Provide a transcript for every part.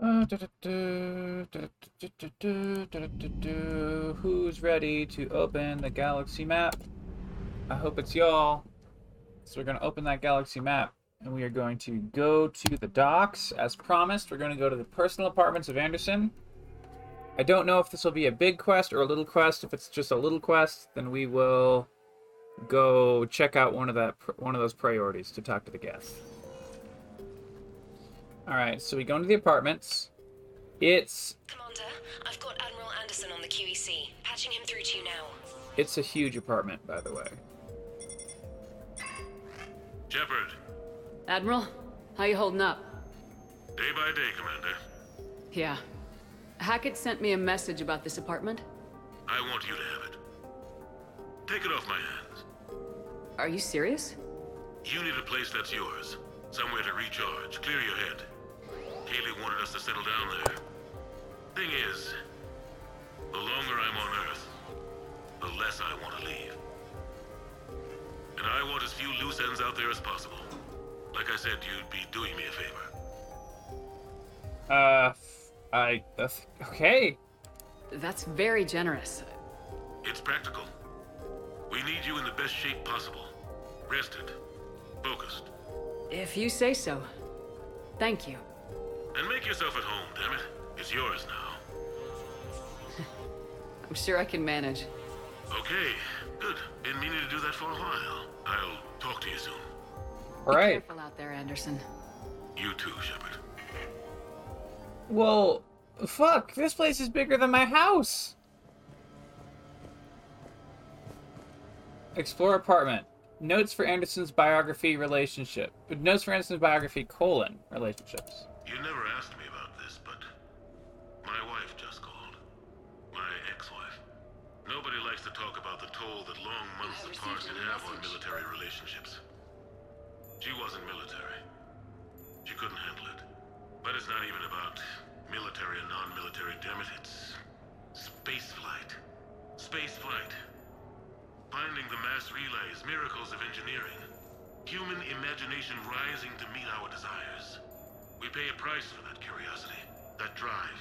Who's ready to open the galaxy map? I hope it's y'all. So we're going to open that galaxy map and we are going to go to the docks as promised. We're going to go to the personal apartments of Anderson. I don't know if this will be a big quest or a little quest. If it's just a little quest, then we will go check out one of that one of those priorities to talk to the guest. All right, so we go into the apartments. It's Commander, I've got Admiral Anderson on the QEC. Patching him through to you now. it's a huge apartment, by the way. Shepard, Admiral, how you holding up? day by day, Commander. Yeah. Hackett sent me a message about this apartment. I want you to have it. Take it off my hands. Are you serious? You need a place that's yours. Somewhere to recharge, clear your head. Kahlee wanted us to settle down there. Thing is, the longer I'm on Earth, the less I want to leave. And I want as few loose ends out there as possible. Like I said, you'd be doing me a favor. Uh, I uh, okay. That's very generous. It's practical. We need you in the best shape possible. Rested. Focused. If you say so. Thank you. And make yourself at home, damn it. It's yours now. I'm sure I can manage. Okay, good. Been meaning to do that for a while. I'll talk to you soon. All right. Be careful out there, Anderson. You too, Shepard. Well, fuck. This place is bigger than my house. Explore apartment. Notes for Anderson's biography relationship. Notes for Anderson's biography colon relationships. You never asked me about this, but my wife just called. My ex-wife. Nobody likes to talk about the toll that long months I apart can have on military relationships. She wasn't military. She couldn't handle it. But it's not even about military and non-military, damn it. It's space flight. Space flight. Finding the mass relays, miracles of engineering. Human imagination rising to meet our desires. We pay a price for that curiosity, that drive.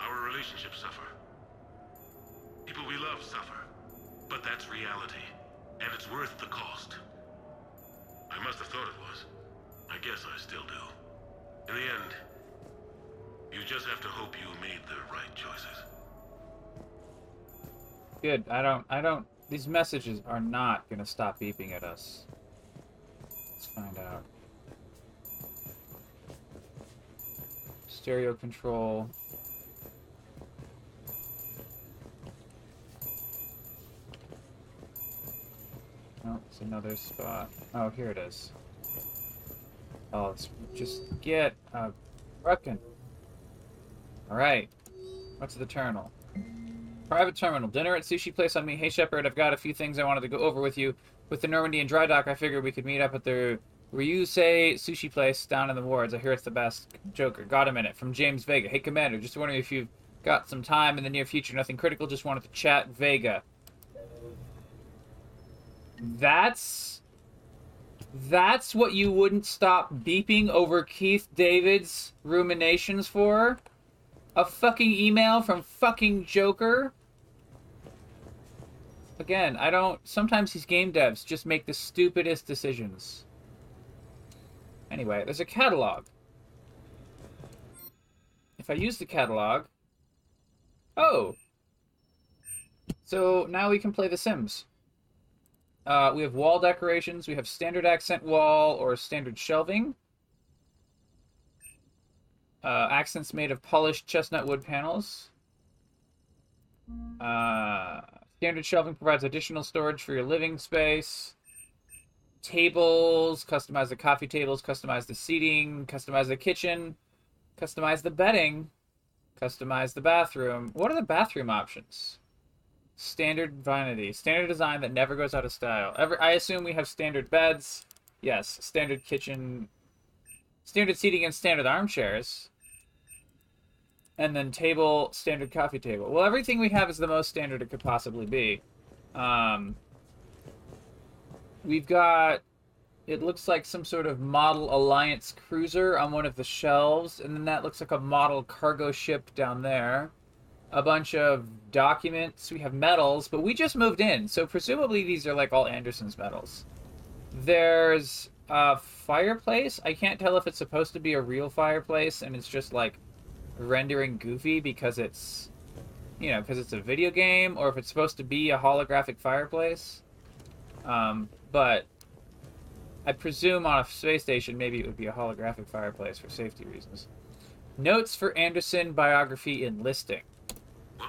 Our relationships suffer. People we love suffer. But that's reality. And it's worth the cost. I must have thought it was. I guess I still do. In the end, you just have to hope you made the right choices. Good. I don't. I don't. These messages are not gonna stop beeping at us. Let's find out. Stereo control. Oh, it's another spot. Oh, here it is. Oh, let's just get a fucking. Alright. What's the terminal? Private terminal. Dinner at sushi place on me. Hey Shepard, I've got a few things I wanted to go over with you. With the Normandy and dry dock, I figured we could meet up at the Ryusei sushi place down in the wards. I hear it's the best. Joker. Got a minute. From James Vega. Hey Commander, just wondering if you've got some time in the near future. Nothing critical. Just wanted to chat. Vega. That's that's what you wouldn't stop beeping over Keith David's ruminations for? A fucking email from fucking Joker? Again, I don't. Sometimes these game devs just make the stupidest decisions. Anyway, there's a catalog. If I use the catalog. Oh! So now we can play The Sims. Uh, we have wall decorations. We have standard accent wall or standard shelving. Uh, accents made of polished chestnut wood panels. Uh, standard shelving provides additional storage for your living space. Tables, customize the coffee tables, customize the seating, customize the kitchen, customize the bedding, customize the bathroom. What are the bathroom options? Standard vanity. Standard design that never goes out of style. Ever I assume we have standard beds. Yes, standard kitchen. Standard seating and standard armchairs. And then table, standard coffee table. Well, everything we have is the most standard it could possibly be. Um, we've got it looks like some sort of model Alliance cruiser on one of the shelves, and then that looks like a model cargo ship down there. A bunch of documents. We have medals, but we just moved in, so presumably these are like all Anderson's medals. There's a fireplace. I can't tell if it's supposed to be a real fireplace and it's just like rendering goofy because it's, you know, because it's a video game, or if it's supposed to be a holographic fireplace. Um, but I presume on a space station, maybe it would be a holographic fireplace for safety reasons. Notes for Anderson biography enlisting. What,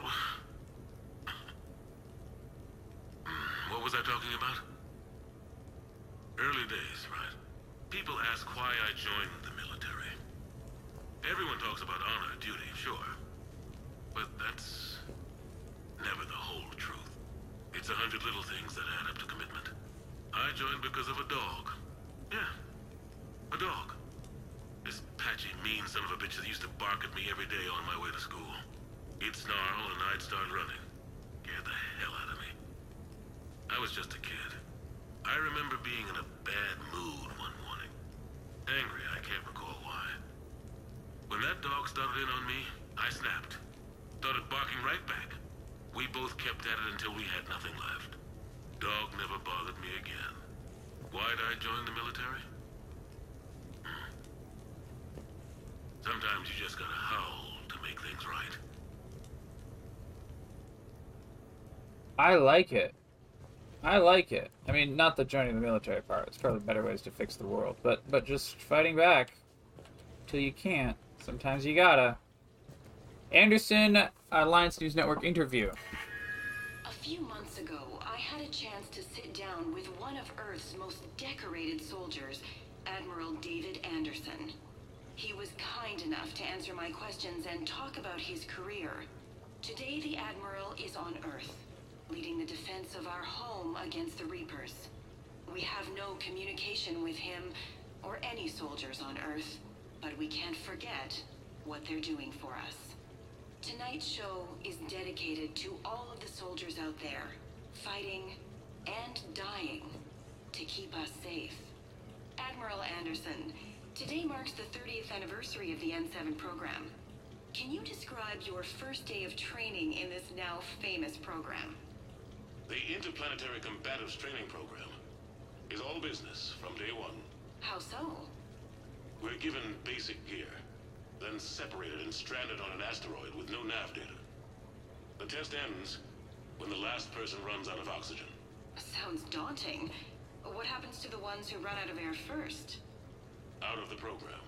what was I talking about? Early days, right? People ask why I joined the military. Everyone talks about honor, duty, sure. But that's never the whole truth. It's a hundred little things that add up to commitment. I joined because of a dog. Yeah, a dog. This patchy, mean son of a bitch that used to bark at me every day on my way to school. He'd snarl and I'd start running. Scared the hell out of me. I was just a kid. I remember being in a bad mood one morning. Angry, I can't recall why. When that dog started in on me, I snapped. Started barking right back. We both kept at it until we had nothing left. Dog never bothered me again. Why'd I join the military? Hmm. Sometimes you just gotta howl to make things right. I like it. I like it. I mean, not the joining the military part. It's probably better ways to fix the world. But but just fighting back till you can't. Sometimes you gotta. Anderson, Alliance News Network interview. A few months ago, I had a chance to sit down with one of Earth's most decorated soldiers, Admiral David Anderson. He was kind enough to answer my questions and talk about his career. Today, the Admiral is on Earth, leading the defense of our home against the Reapers. We have no communication with him or any soldiers on Earth, but we can't forget what they're doing for us. Tonight's show is dedicated to all of the soldiers out there, fighting and dying to keep us safe. Admiral Anderson, today marks the 30th anniversary of the N7 program. Can you describe your first day of training in this now famous program? The Interplanetary Combatives Training Program is all business from day one. How so? We're given basic gear, then separated and stranded on an asteroid with no nav data. The test ends when the last person runs out of oxygen. Sounds daunting. What happens to the ones who run out of air first? Out of the program.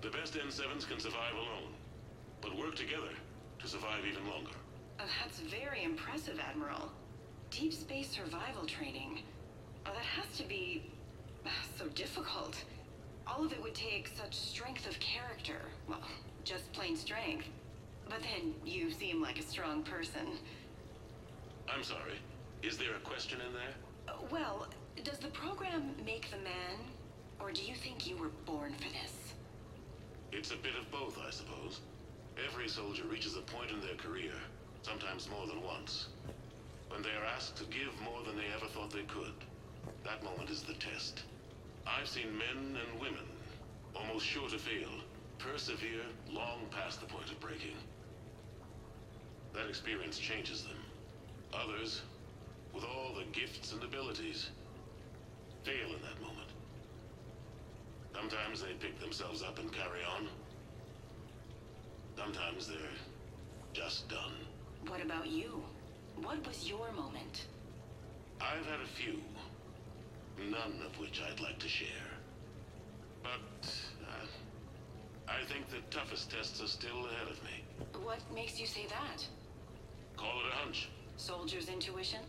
The best N7s can survive alone, but work together to survive even longer. Uh, that's very impressive, Admiral. Deep space survival training. Oh, that has to be uh, so difficult. All of it would take such strength of character. Well, just plain strength. But then you seem like a strong person. I'm sorry. Is there a question in there? Uh, well, does the program make the man? Or do you think you were born for this? It's a bit of both, I suppose. Every soldier reaches a point in their career, sometimes more than once, when they are asked to give more than they ever thought they could. That moment is the test. I've seen men and women, almost sure to fail, persevere long past the point of breaking. That experience changes them. Others, with all the gifts and abilities, fail in that moment. Sometimes they pick themselves up and carry on. Sometimes they're just done. What about you? What was your moment? I've had a few, none of which I'd like to share. But uh, I think the toughest tests are still ahead of me. What makes you say that? Call it a hunch, Soldier's intuition?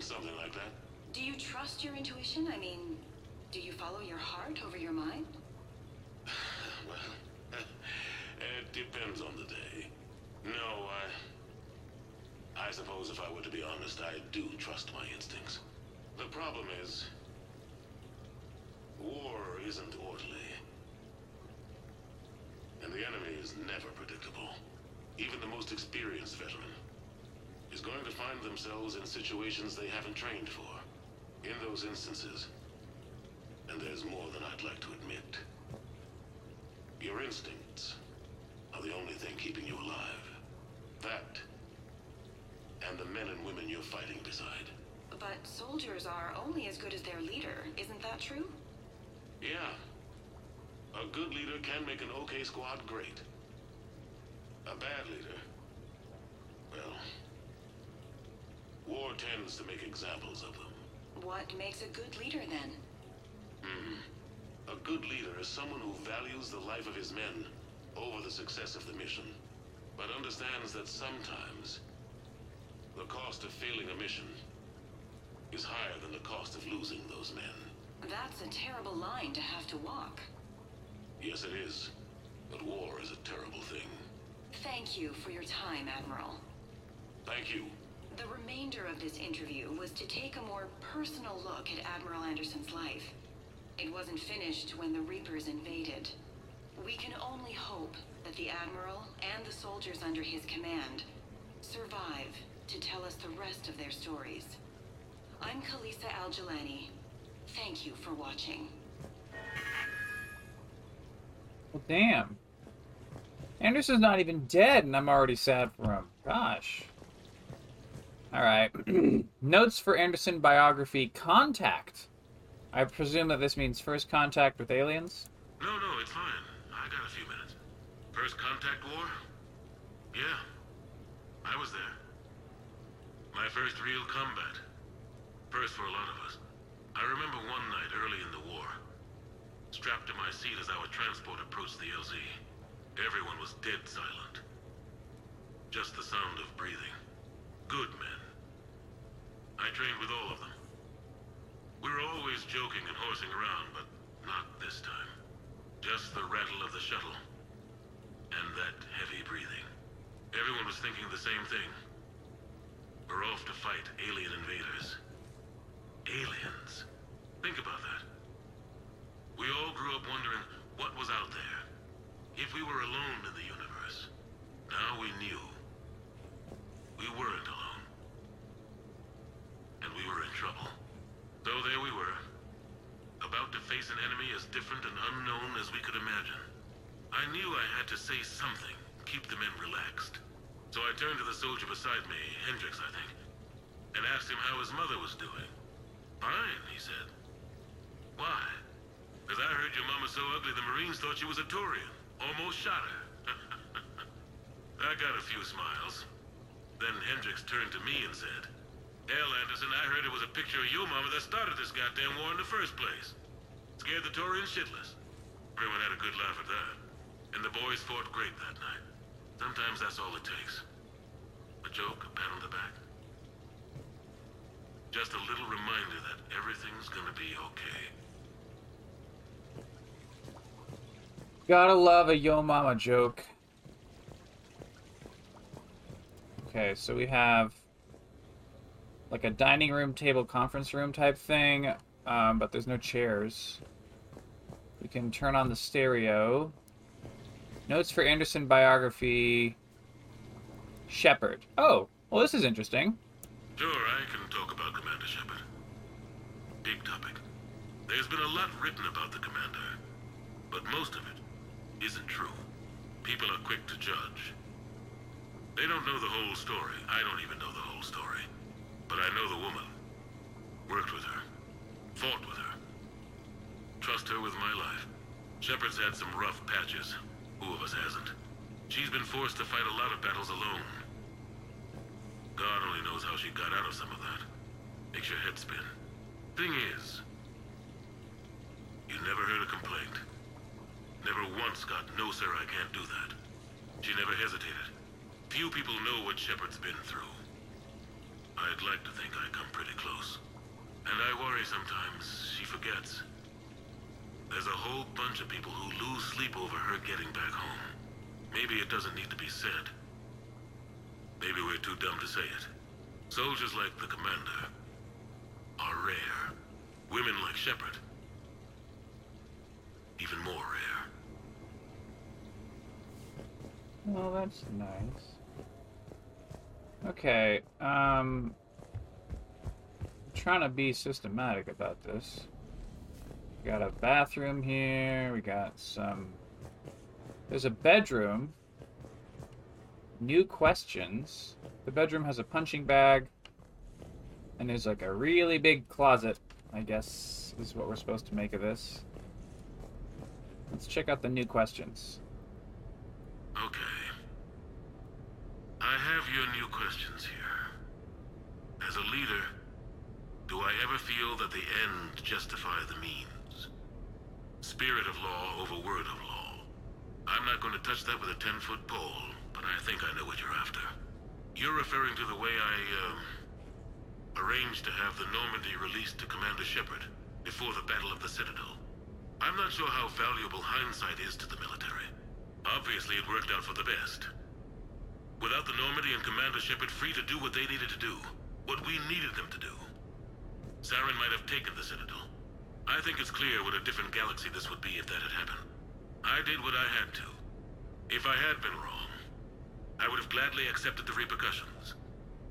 something like that. Do you trust your intuition? I mean, do you follow your heart over your mind? Well, it depends on the day. No, I... I suppose if I were to be honest, I do trust my instincts. The problem is... War isn't orderly. And the enemy is never predictable. Even the most experienced veteran is going to find themselves in situations they haven't trained for. In those instances, and there's more than I'd like to admit. Your instincts are the only thing keeping you alive. That, and the men and women you're fighting beside. But soldiers are only as good as their leader, isn't that true? Yeah. A good leader can make an okay squad great. A bad leader, well, war tends to make examples of them. What makes a good leader then? Hmm. A good leader is someone who values the life of his men over the success of the mission, but understands that sometimes the cost of failing a mission is higher than the cost of losing those men. That's a terrible line to have to walk. Yes, it is. But war is a terrible thing. Thank you for your time, Admiral. Thank you. The remainder of this interview was to take a more personal look at Admiral Anderson's life. It wasn't finished when the Reapers invaded. We can only hope that the Admiral and the soldiers under his command survive to tell us the rest of their stories. I'm Khalisah Al-Jilani. Thank you for watching. Well, damn. Anderson's not even dead, and I'm already sad for him. Gosh. Alright. Notes for Anderson biography Contact. I presume that this means first contact with aliens? No, no, it's fine. I got a few minutes. First contact war? Yeah. I was there. My first real combat. First for a lot of us. I remember one night early in the war. Strapped to my seat as our transport approached the LZ. Everyone was dead silent. Just the sound of breathing. Good men. I trained with all of them. We were always joking and horsing around, but not this time. Just the rattle of the shuttle. And that heavy breathing. Everyone was thinking the same thing. We're off to fight alien invaders. Aliens. Think about that. We all grew up wondering what was out there. If we were alone in the universe. Now we knew. We weren't alone. And we were in trouble. So there we were. About to face an enemy as different and unknown as we could imagine. I knew I had to say something, keep the men relaxed. So I turned to the soldier beside me, Hendricks, I think, and asked him how his mother was doing. Fine, he said. Why? Because I heard your mama so ugly the Marines thought she was a Turian. Almost shot her. I got a few smiles. Then Hendricks turned to me and said, Hell, Anderson, I heard it was a picture of your mama that started this goddamn war in the first place. Scared the Turians shitless. Everyone had a good laugh at that. And the boys fought great that night. Sometimes that's all it takes. A joke, a pat on the back. Just a little reminder that everything's gonna be okay. Gotta love a Yo Mama joke. Okay, so we have like a dining room table conference room type thing, um, but there's no chairs. We can turn on the stereo. Notes for Anderson biography. Shepard. Oh, well, this is interesting. Sure, I can talk about Commander Shepard. Big topic. There's been a lot written about the Commander, but most of it isn't true. People are quick to judge. They don't know the whole story. I don't even know the whole story. But I know the woman. Worked with her. Fought with her. Trust her with my life. Shepard's had some rough patches. Who of us hasn't? She's been forced to fight a lot of battles alone. God only knows how she got out of some of that. Makes your head spin. Thing is, you never heard a complaint. Never once got, no sir, I can't do that. She never hesitated. Few people know what Shepard's been through. I'd like to think I come pretty close. And I worry sometimes she forgets. There's a whole bunch of people who lose sleep over her getting back home. Maybe it doesn't need to be said. Maybe we're too dumb to say it. Soldiers like the Commander are rare. Women like Shepard, even more rare. Well, that's nice. Okay, um... Trying to be systematic about this. We got a bathroom here. We got some. There's a bedroom. New questions. The bedroom has a punching bag. And there's like a really big closet, I guess, this is what we're supposed to make of this. Let's check out the new questions. Okay. I have your new questions here. As a leader, do I ever feel that the end justify the means? Spirit of law over word of law. I'm not going to touch that with a 10-foot pole, but I think I know what you're after. You're referring to the way I, um, arranged to have the Normandy released to Commander Shepard before the Battle of the Citadel. I'm not sure how valuable hindsight is to the military. Obviously, it worked out for the best. Without the Normandy and Commander Shepard free to do what they needed to do, what we needed them to do, Saren might have taken the Citadel. I think it's clear what a different galaxy this would be if that had happened. I did what I had to. If I had been wrong, I would have gladly accepted the repercussions.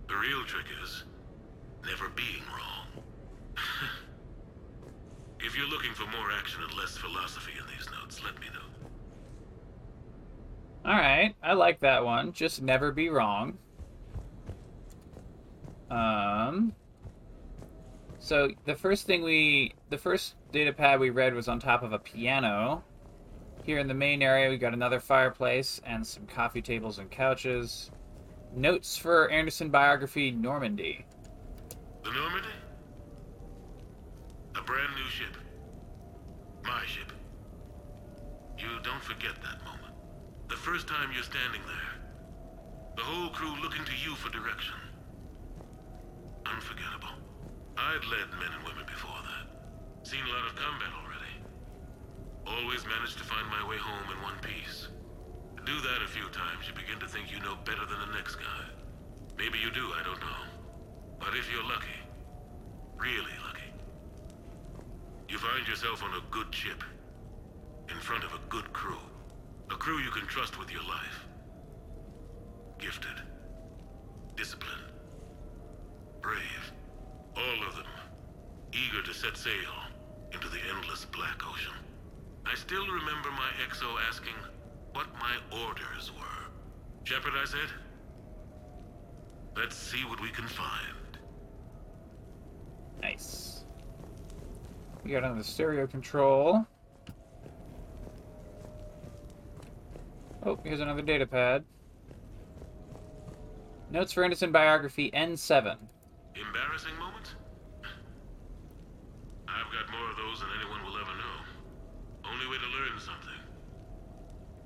The real trick is never being wrong. if you're looking for more action and less philosophy in these notes, let me know. Alright, I like that one. Just never be wrong. Um. So the first thing we, the first data pad we read was on top of a piano. Here in the main area, we got another fireplace and some coffee tables and couches. Notes for Anderson biography Normandy. The Normandy? A brand new ship. My ship. You don't forget that moment. The first time you're standing there. The whole crew looking to you for direction. Unforgettable. I'd led men and women before that. Seen a lot of combat already. Always managed to find my way home in one piece. Do that a few times, you begin to think you know better than the next guy. Maybe you do, I don't know. But if you're lucky, really lucky, you find yourself on a good ship, in front of a good crew. A crew you can trust with your life. Gifted. Disciplined. Brave. All of them. Eager to set sail into the endless black ocean. I still remember my XO asking what my orders were. Shepard, I said. Let's see what we can find. Nice. We got another stereo control. Oh, here's another data pad. Notes for Anderson biography N7. Embarrassing moments? I've got more of those than anyone will ever know. Only way to learn something.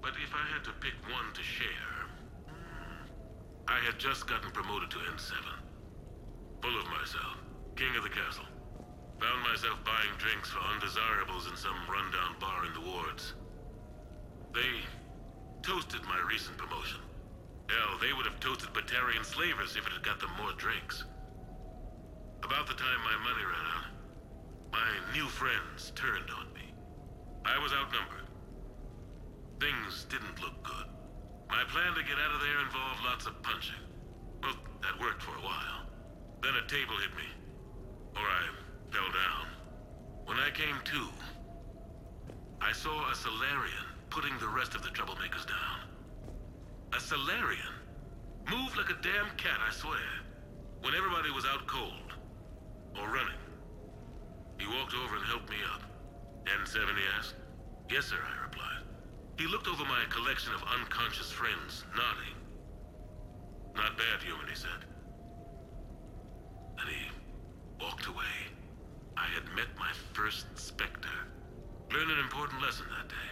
But if I had to pick one to share... I had just gotten promoted to N7. Full of myself. King of the castle. Found myself buying drinks for undesirables in some rundown bar in the wards. They toasted my recent promotion. Hell, they would have toasted Batarian slavers if it had got them more drinks. About the time my money ran out, my new friends turned on me. I was outnumbered. Things didn't look good. My plan to get out of there involved lots of punching. Well, that worked for a while. Then a table hit me. Or I fell down. When I came to, I saw a Salarian putting the rest of the troublemakers down. A Salarian? Moved like a damn cat, I swear. When everybody was out cold. Or running. He walked over and helped me up. N7, he asked. Yes, sir, I replied. He looked over my collection of unconscious friends, nodding. Not bad, human, he said. And he walked away. I had met my first Spectre. Learned an important lesson that day.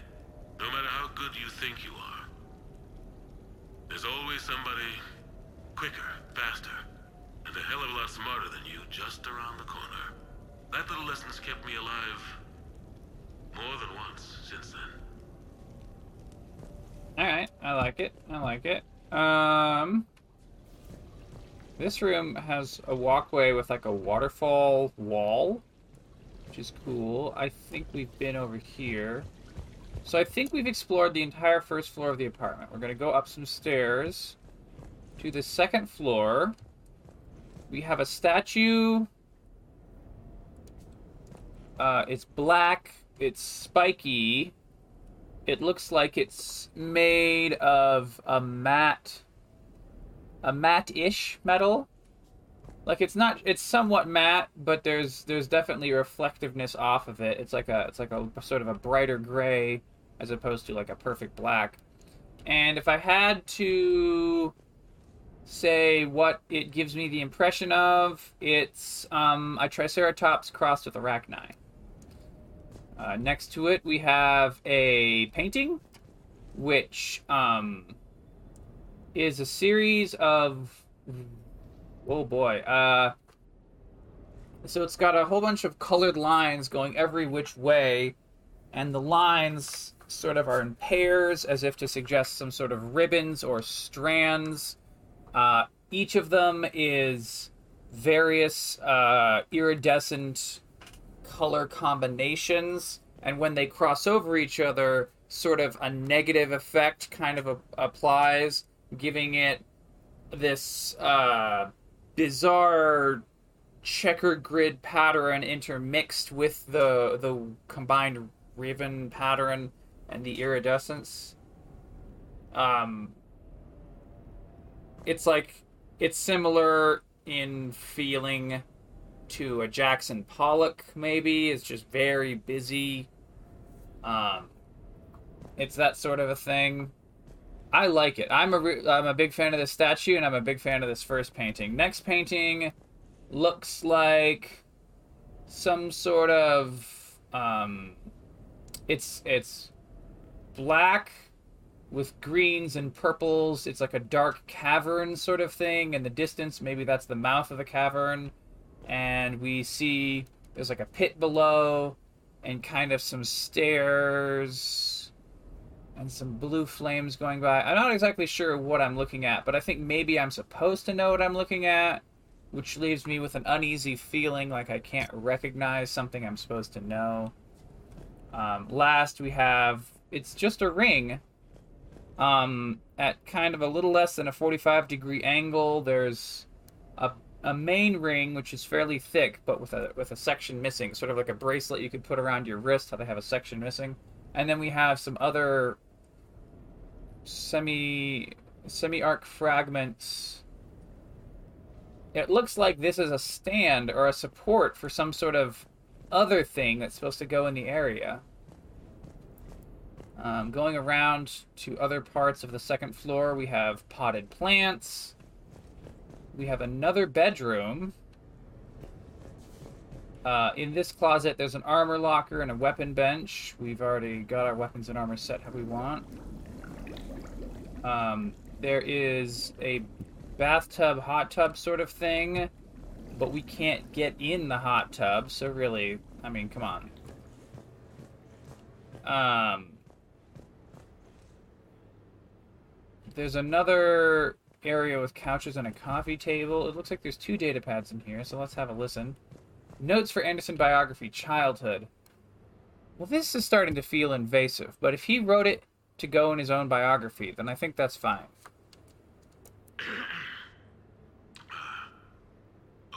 No matter how good you think you are, there's always somebody quicker, faster, and a hell of a lot smarter than you just around the corner. That little lesson's kept me alive more than once since then. Alright, I like it. I like it. Um This room has a walkway with like a waterfall wall, which is cool. I think we've been over here. So I think we've explored the entire first floor of the apartment. We're gonna go up some stairs to the second floor. We have a statue. Uh, it's black it's spiky. It looks like it's made of a matte, a matte-ish metal. Like it's not, it's somewhat matte, but there's there's definitely reflectiveness off of it. It's like a it's like a sort of a brighter gray as opposed to like a perfect black. And if I had to say what it gives me the impression of, it's um, a Triceratops crossed with a Rachni. Uh, next to it, we have a painting, which um, is a series of. Oh boy. Uh, so it's got a whole bunch of colored lines going every which way, and the lines sort of are in pairs as if to suggest some sort of ribbons or strands. Uh, each of them is various uh, iridescent color combinations, and when they cross over each other, sort of a negative effect kind of a- applies, giving it this uh, bizarre checker grid pattern intermixed with the the combined ribbon pattern and the iridescence. Um, it's like it's similar in feeling to a Jackson Pollock, maybe. It's just very busy. Um, it's that sort of a thing. I like it. I'm a re- I'm a big fan of this statue, and I'm a big fan of this first painting. Next painting looks like some sort of um, it's it's black with greens and purples. It's like a dark cavern sort of thing. In the distance, maybe that's the mouth of the cavern. And we see there's like a pit below and kind of some stairs and some blue flames going by. I'm not exactly sure what I'm looking at, but I think maybe I'm supposed to know what I'm looking at, which leaves me with an uneasy feeling like I can't recognize something I'm supposed to know. Um, last, we have it's just a ring um, at kind of a little less than a 45 degree angle. There's a, a main ring which is fairly thick, but with a with a section missing, sort of like a bracelet you could put around your wrist. How they have a section missing, and then we have some other semi semi arc fragments. It looks like this is a stand or a support for some sort of other thing that's supposed to go in the area. Um, going around to other parts of the second floor, we have potted plants. We have another bedroom. Uh, in this closet, there's an armor locker and a weapon bench. We've already got our weapons and armor set how we want. Um, there is a bathtub, hot tub sort of thing, but we can't get in the hot tub, so really, I mean, come on. Um, there's another area with couches and a coffee table. It looks like there's two data pads in here, so let's have a listen. Notes for Anderson biography, childhood. Well, this is starting to feel invasive, but if he wrote it to go in his own biography, then I think that's fine.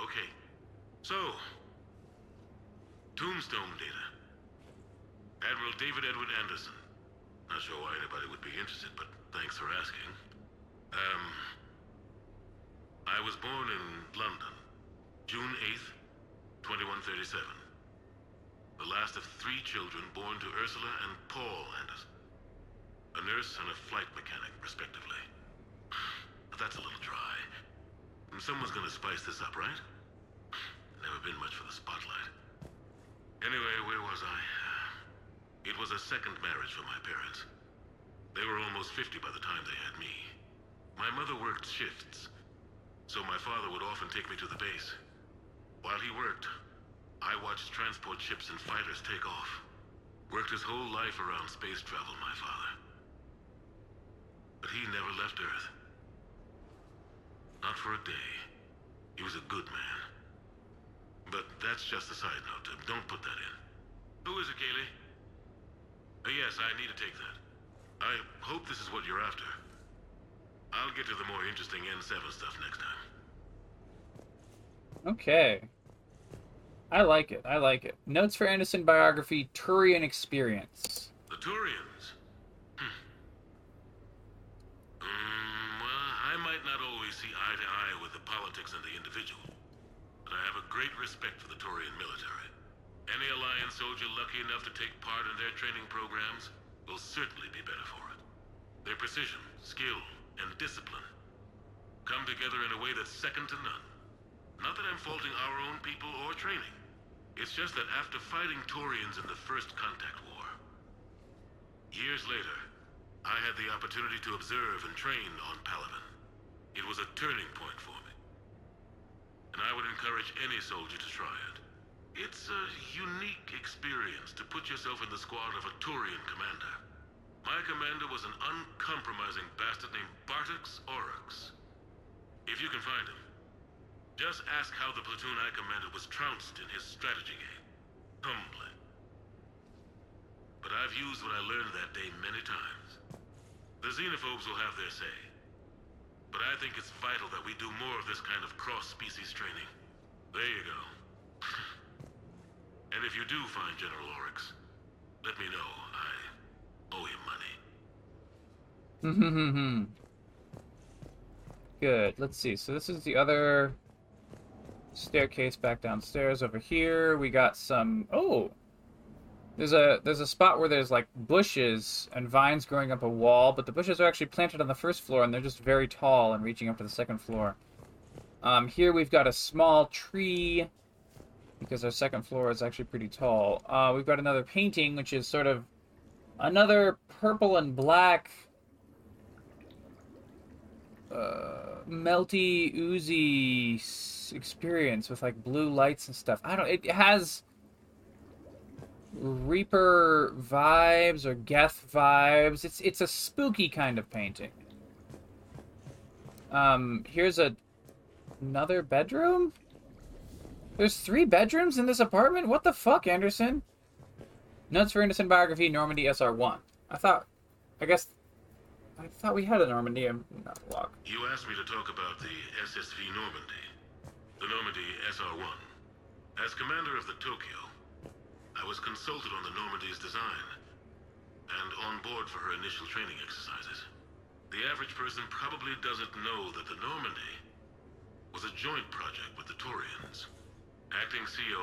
Okay. So, tombstone data. Admiral David Edward Anderson. Not sure why anybody would be interested, but thanks for asking. Um, I was born in London, June 8th, 2137. The last of three children born to Ursula and Paul Anderson. A nurse and a flight mechanic, respectively. But that's a little dry. Someone's gonna spice this up, right? Never been much for the spotlight. Anyway, where was I? It was a second marriage for my parents. They were almost 50 by the time they had me. My mother worked shifts, so my father would often take me to the base. While he worked, I watched transport ships and fighters take off. Worked his whole life around space travel, my father. But he never left Earth. Not for a day. He was a good man. But that's just a side note. Don't put that in. Who is it, Kahlee? Uh, yes, I need to take that. I hope this is what you're after. I'll get to the more interesting N7 stuff next time. Okay. I like it. I like it. Notes for Anderson biography: Turian experience. The Turians? Hmm. Mm, well, I might not always see eye to eye with the politics and the individual, but I have a great respect for the Turian military. Any Alliance soldier lucky enough to take part in their training programs will certainly be better for it. Their precision, skill, and discipline come together in a way that's second to none. Not that I'm faulting our own people or training. It's just that after fighting Turians in the First Contact War, years later, I had the opportunity to observe and train on Palaven. It was a turning point for me. And I would encourage any soldier to try it. It's a unique experience to put yourself in the squad of a Turian commander. My commander was an uncompromising bastard named Bartix Oryx. If you can find him, just ask how the platoon I commanded was trounced in his strategy game. Humbly. But I've used what I learned that day many times. The xenophobes will have their say. But I think it's vital that we do more of this kind of cross-species training. There you go. And if you do find General Oryx, let me know. I owe him money. Good. Let's see. So this is the other staircase back downstairs. Over here, we got some. Oh, there's a there's a spot where there's like bushes and vines growing up a wall, but the bushes are actually planted on the first floor, and they're just very tall and reaching up to the second floor. Um, here we've got a small tree because our second floor is actually pretty tall. Uh, we've got another painting, which is sort of another purple and black uh, melty, oozy experience with like blue lights and stuff. I don't. It has Reaper vibes or Geth vibes. It's it's a spooky kind of painting. Um, here's a another bedroom. There's three bedrooms in this apartment. What the fuck, Anderson? Notes for Anderson biography: Normandy SR1. I thought, I guess, I thought we had a Normandy. Log. You asked me to talk about the SSV Normandy. The Normandy SR1. As commander of the Tokyo, I was consulted on the Normandy's design, and on board for her initial training exercises. The average person probably doesn't know that the Normandy was a joint project with the Turians. Acting CO,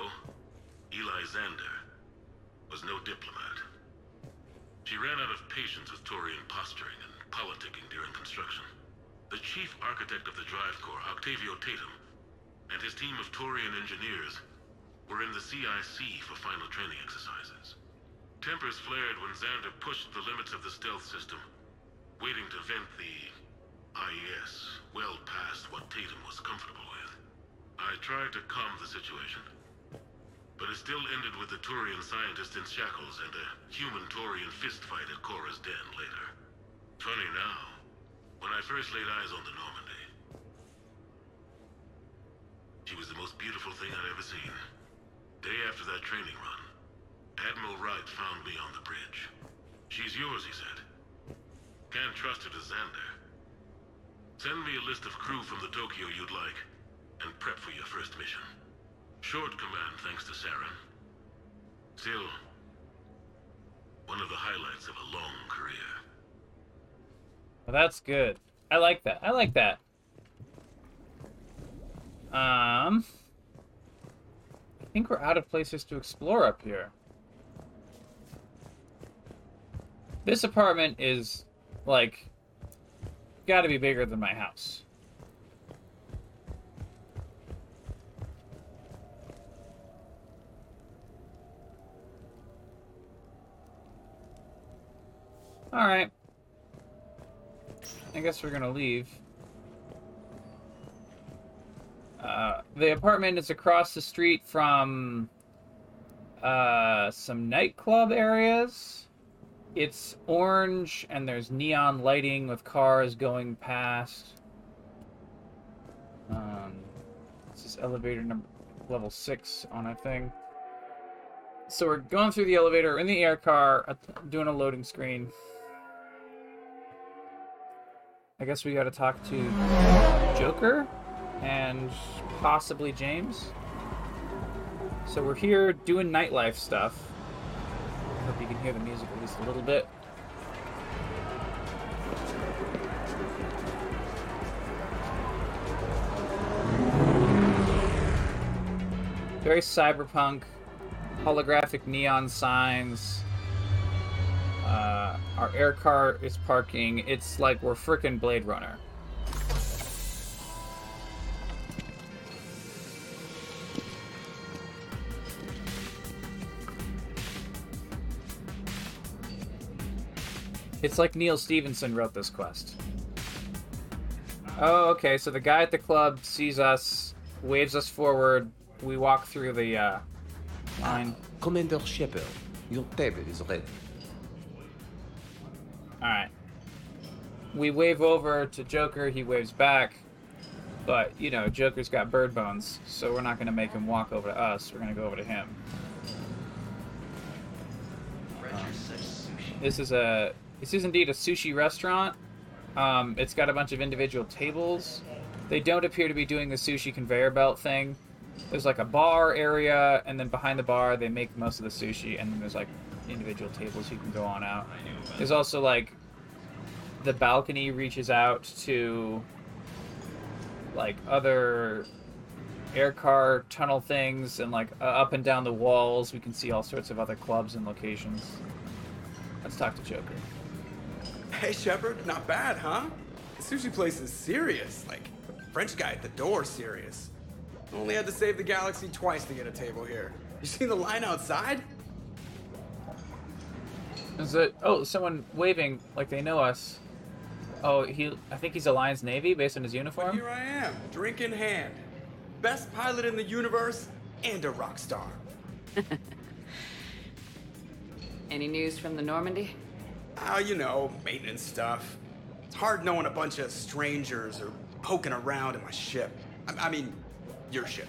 Eli Xander, was no diplomat. She ran out of patience with Turian posturing and politicking during construction. The chief architect of the Drive Core, Octavio Tatum, and his team of Turian engineers were in the CIC for final training exercises. Tempers flared when Xander pushed the limits of the stealth system, waiting to vent the IES well past what Tatum was comfortable. I tried to calm the situation, but it still ended with the Turian scientist in shackles and a human Turian fistfight at Chora's Den later. Funny now, when I first laid eyes on the Normandy, she was the most beautiful thing I'd ever seen. Day after that training run, Admiral Wright found me on the bridge. She's yours, he said. Can't trust her to Xander. Send me a list of crew from the Tokyo you'd like, and prep for your first mission. Short command thanks to Saren. Still, one of the highlights of a long career. Well, that's good. I like that. I like that. Um, I think we're out of places to explore up here. This apartment is like got to be bigger than my house. All right. I guess we're gonna leave. Uh, the apartment is across the street from uh, some nightclub areas. It's orange and there's neon lighting with cars going past. Um, this is elevator number level six on a thing. So we're going through the elevator in the air car, uh, doing a loading screen. I guess we got to talk to Joker and possibly James. So we're here doing nightlife stuff. I Hope you can hear the music at least a little bit. Very cyberpunk, holographic neon signs. Uh, our air car is parking. It's like we're frickin' Blade Runner. It's like Neal Stephenson wrote this quest. Oh, okay. So the guy at the club sees us, waves us forward. We walk through the uh, line. Commander Shepard, your table is ready. All right. We wave over to Joker. He waves back. But you know, Joker's got bird bones, so we're not gonna make him walk over to us. We're gonna go over to him. This is a this is indeed a sushi restaurant. Um, it's got a bunch of individual tables. They don't appear to be doing the sushi conveyor belt thing. There's like a bar area, and then behind the bar they make most of the sushi, and then there's like individual tables you can go on out. There's also like the balcony reaches out to like other air car tunnel things, and like uh, up and down the walls we can see all sorts of other clubs and locations. Let's talk to Joker. Hey, Shepard, not bad, huh? The sushi place is serious. Like, French guy at the door serious. Only had to save the galaxy twice to get a table here. You seen the line outside? Is it? Oh, someone waving like they know us. Oh, he. I think he's Alliance Navy based on his But uniform. here I am, drink in hand. Best pilot in the universe and a rock star. Any news from the Normandy? Ah, you know, maintenance stuff. It's hard knowing a bunch of strangers or poking around in my ship. I, I mean, your ship.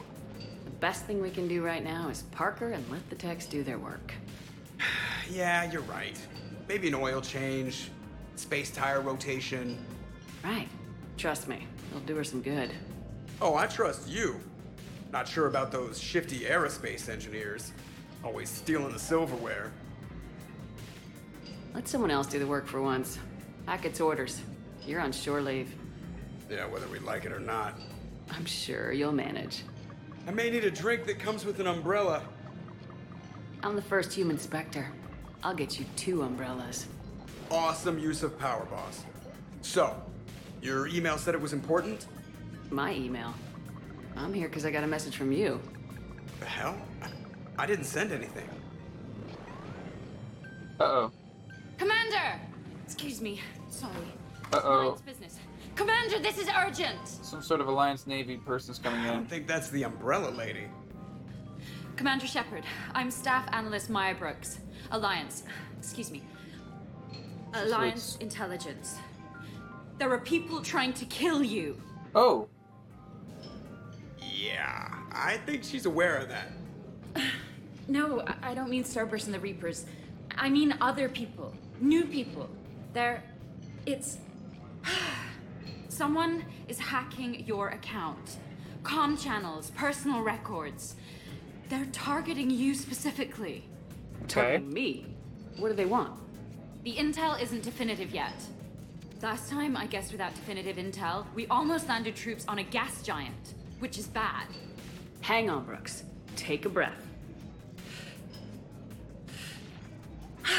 The best thing we can do right now is Parker and let the techs do their work. Yeah, you're right. Maybe an oil change, space tire rotation. Right. Trust me, it'll do her some good. Oh, I trust you. Not sure about those shifty aerospace engineers. Always stealing the silverware. Let someone else do the work for once. Hackett's orders. You're on shore leave. Yeah, whether we like it or not. I'm sure you'll manage. I may need a drink that comes with an umbrella. I'm the first human Spectre. I'll get you two umbrellas. Awesome use of power, boss. So, your email said it was important? My email. I'm here because I got a message from you. The hell? I, I didn't send anything. Uh oh. Commander! Excuse me. Sorry. Uh oh. Alliance business. Commander, this is urgent! Some sort of Alliance Navy person's coming in. I don't think that's the umbrella lady. Commander Shepard, I'm Staff Analyst Maya Brooks. Alliance. Excuse me. Alliance Wait. Intelligence. There are people trying to kill you. Oh. Yeah, I think she's aware of that. No, I- I don't mean Cerberus and the Reapers. I mean other people. New people. They're. It's. Someone is hacking your account. Com channels, personal records. They're targeting you specifically. Okay. Targeting me. What do they want? The intel isn't definitive yet. Last time, I guess without definitive intel, we almost landed troops on a gas giant, which is bad. Hang on, Brooks. Take a breath.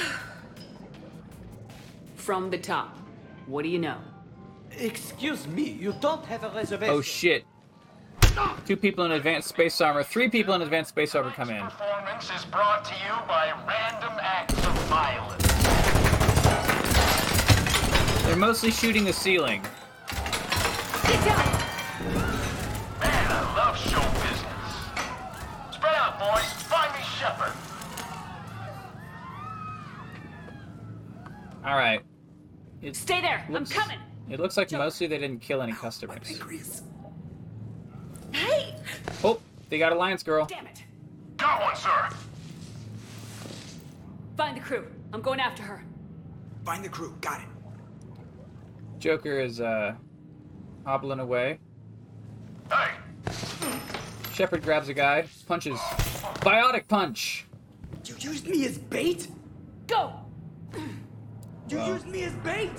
From the top. What do you know? Excuse me, you don't have a reservation. Oh shit. Two people in advanced space armor. Three people in advanced space armor come in. Performance is brought to you by random acts of violence. They're mostly shooting the ceiling. Get down. Man, I love show business. Spread out, boys. Find me Shepard. All right. It Stay there! looks, I'm coming! It looks like mostly they didn't kill any customers. Grease. Hey! Oh, they got Alliance Girl. Damn it! Got one, sir. Find the crew. I'm going after her. Find the crew. Got it. Joker is uh hobbling away. Hey, Shepard grabs a guy, punches, Biotic punch. You used me as bait? Go! You used me as bait?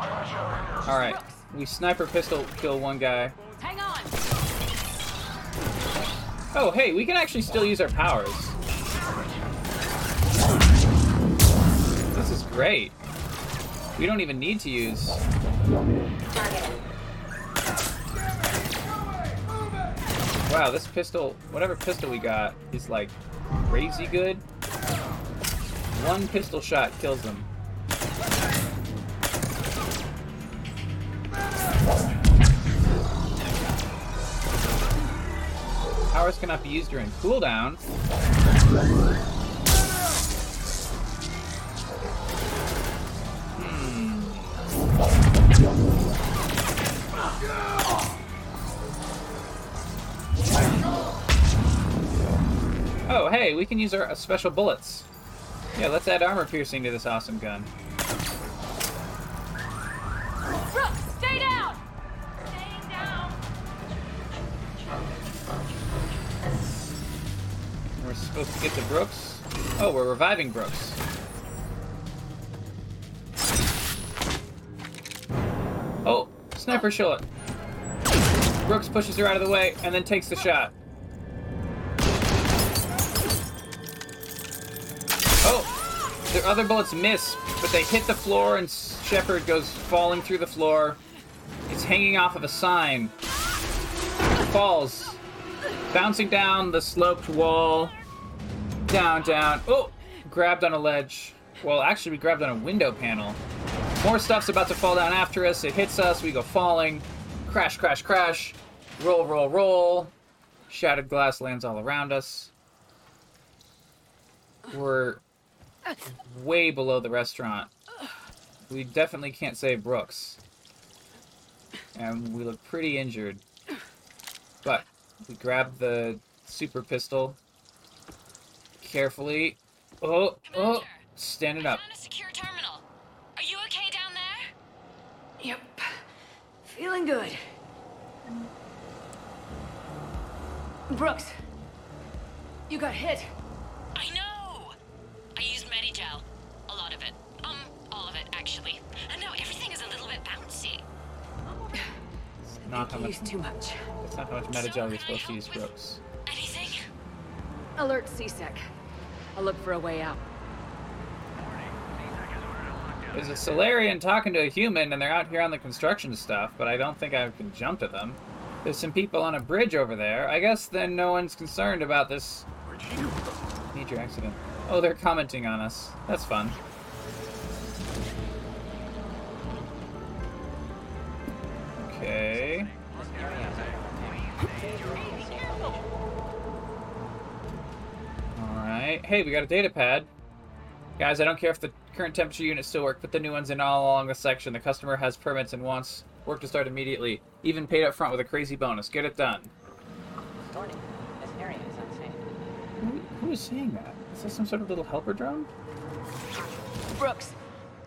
All right, we sniper pistol kill one guy. Hang on! Oh, hey, we can actually still use our powers. This is great. We don't even need to use. Wow, this pistol, whatever pistol we got, is like crazy good. One pistol shot kills them. Powers cannot be used during cooldown. Oh, hey, we can use our uh, special bullets. Yeah, let's add armor piercing to this awesome gun. Supposed to get to Brooks. Oh, we're reviving Brooks. Oh, sniper shot. Brooks pushes her out of the way and then takes the shot. Oh, the other bullets miss, but they hit the floor and Shepard goes falling through the floor. It's hanging off of a sign. Falls, bouncing down the sloped wall. Down, down. Oh, grabbed on a ledge. Well, actually, we grabbed on a window panel. More stuff's about to fall down after us. It hits us. We go falling. Crash, crash, crash. Roll, roll, roll. Shattered glass lands all around us. We're way below the restaurant. We definitely can't save Brooks. And we look pretty injured. But we grab the super pistol carefully. Oh, oh, Commander, standing up. found a secure terminal. Are you okay down there? Yep. Feeling good. Brooks, you got hit. I know! I used Medigel. A lot of it. Um, all of it, actually. And now everything is a little bit bouncy. Not how much. used too much. That's not how much Medigel you're supposed to use, Brooks. Anything? Alert CSEC. I'll look for a way out. There's a Salarian talking to a human, and they're out here on the construction stuff, but I don't think I can jump to them. There's some people on a bridge over there. I guess then no one's concerned about this major accident. Oh, they're commenting on us. That's fun. Okay. Alright. Hey, we got a data pad. Guys, I don't care if the current temperature units still work. Put the new ones in all along the section. The customer has permits and wants work to start immediately. Even paid up front with a crazy bonus. Get it done. Morning. This area is unsafe. Who, who is saying that? Is this some sort of little helper drone? Brooks,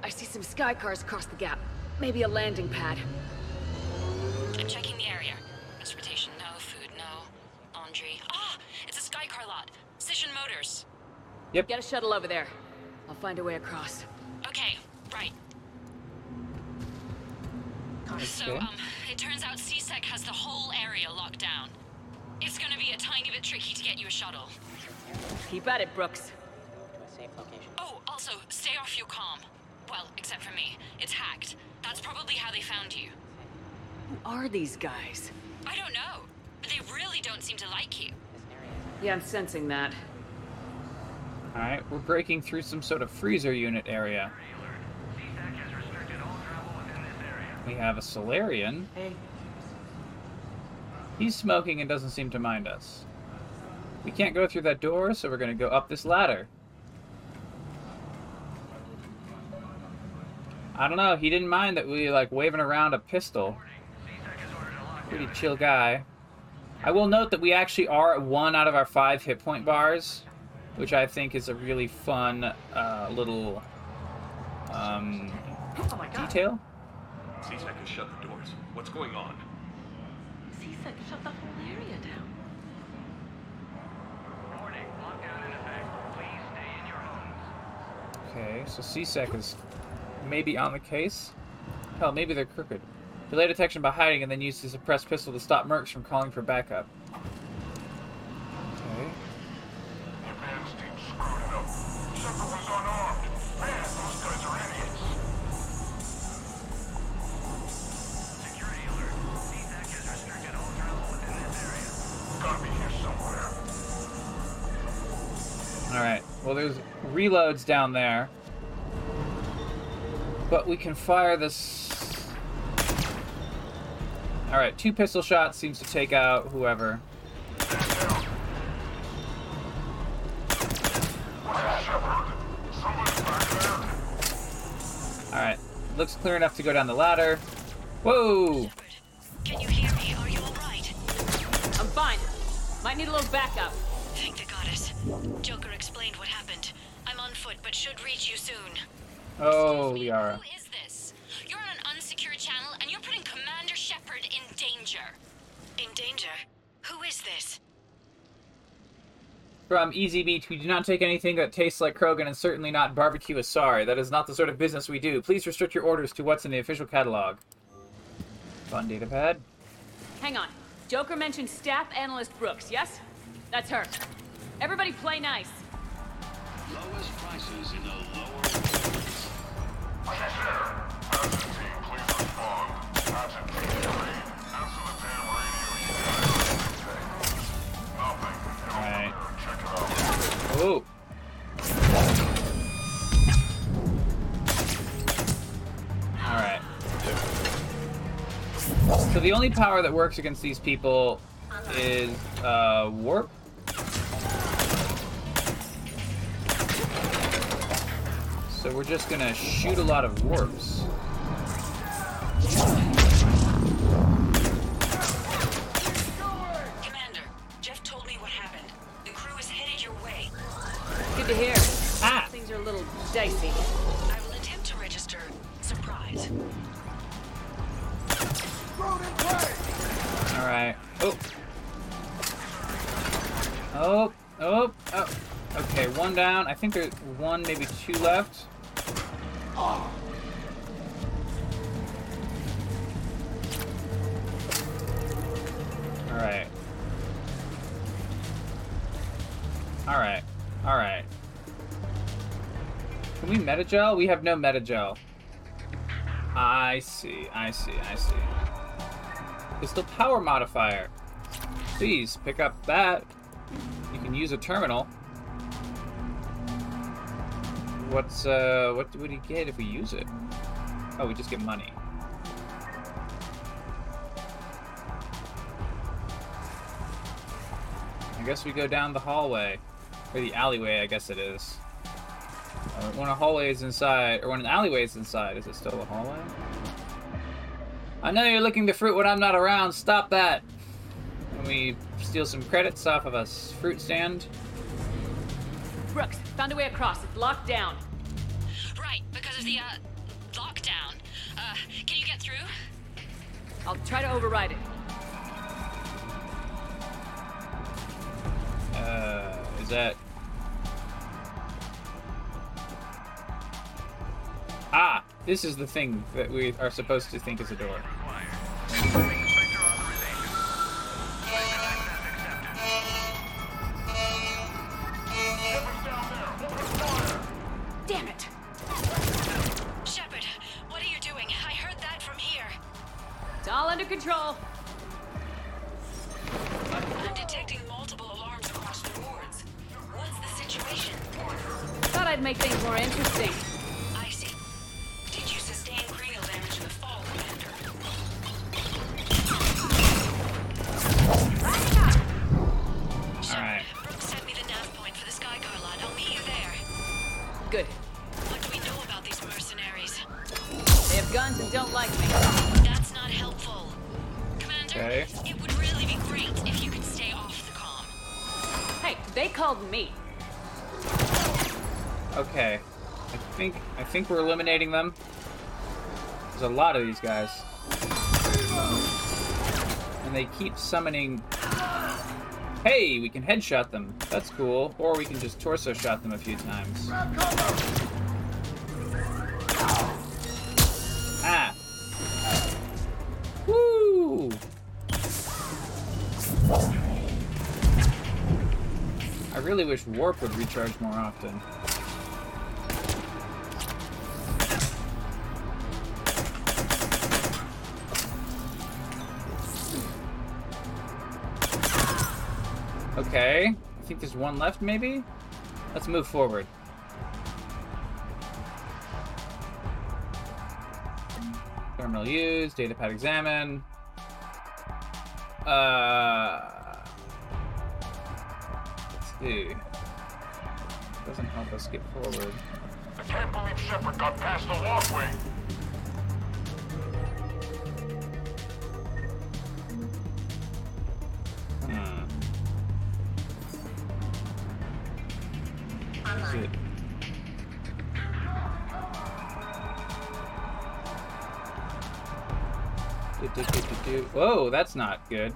I see some sky cars across the gap. Maybe a landing pad. I'm checking the area. Transportation, no. Food, no. Laundry. Ah! It's a sky car lot. Station Motors. Yep. Get a shuttle over there. I'll find a way across. Okay, right. So, um, it turns out CSEC has the whole area locked down. It's gonna be a tiny bit tricky to get you a shuttle. Keep at it, Brooks. To a safe location. Oh, also, stay off your comm. Well, except for me. It's hacked. That's probably how they found you. Who are these guys? I don't know. But They really don't seem to like you. This area is Yeah, I'm sensing that. Alright, we're breaking through some sort of freezer unit area. We have a Salarian. Hey. He's smoking and doesn't seem to mind us. We can't go through that door, so we're gonna go up this ladder. I don't know, he didn't mind that we like waving around a pistol. Pretty chill guy. I will note that we actually are at one out of our five hit point bars, which I think is a really fun uh, little um, oh detail. CSEC shut the doors. What's going on? CSEC shut the whole area down. Okay, so CSEC is maybe on the case. Hell, maybe they're crooked. Delay detection by hiding and then use the suppressed pistol to stop mercs from calling for backup. Reloads down there. But we can fire this... Alright, two pistol shots seems to take out whoever. Alright, looks clear enough to go down the ladder. Whoa! Can you hear me? Are you alright? I'm fine. Might need a little backup. Thank the goddess. Joker explained what happened. I'm on foot, but should reach you soon. Oh, Liara. Who is this? You're on an unsecured channel, and you're putting Commander Shepard in danger. In danger? Who is this? From Easy Meat, we do not take anything that tastes like Krogan and certainly not barbecue Asari. That is not the sort of business we do. Please restrict your orders to what's in the official catalog. Fun datapad. Hang on. Joker mentioned staff analyst Brooks, yes? That's her. Everybody play nice. Lowest prices in the lower worlds. Adjutant team, please respond. Adjutant Oh. Alright. So the only power that works against these people is uh, warp. So we're just gonna shoot a lot of warps. Good to hear. Ah! Things are a little dicey. I will attempt to register surprise. Alright. Oh. Oh. Oh. Oh. Okay, one down. I think there's one, maybe two left. Alright. Metagel? We have no medigel. I see, I see, I see. Pistol power modifier. Please pick up that. You can use a terminal. What's uh what would he get if we use it? Oh, we just get money. I guess we go down the hallway. Or the alleyway, I guess it is. Uh, when a hallway is inside, or when an alleyway is inside, is it still a hallway? I know you're looking to fruit when I'm not around. Stop that. Can we steal some credits off of a s- fruit stand? Brooks, found a way across. It's locked down. Right, because of the, uh, lockdown. Uh, can you get through? I'll try to override it. Uh, is that? Ah, this is the thing that we are supposed to think is a door. eliminating them. There's a lot of these guys. And they keep summoning... Hey, we can headshot them. That's cool. Or we can just torso shot them a few times. Ah. Woo! I really wish Warp would recharge more often. One left maybe? Let's move forward. Terminal used, datapad examine. Uh, let's see. Doesn't help us get forward. I can't believe Shepard got past the walkway. Do. Whoa, that's not good.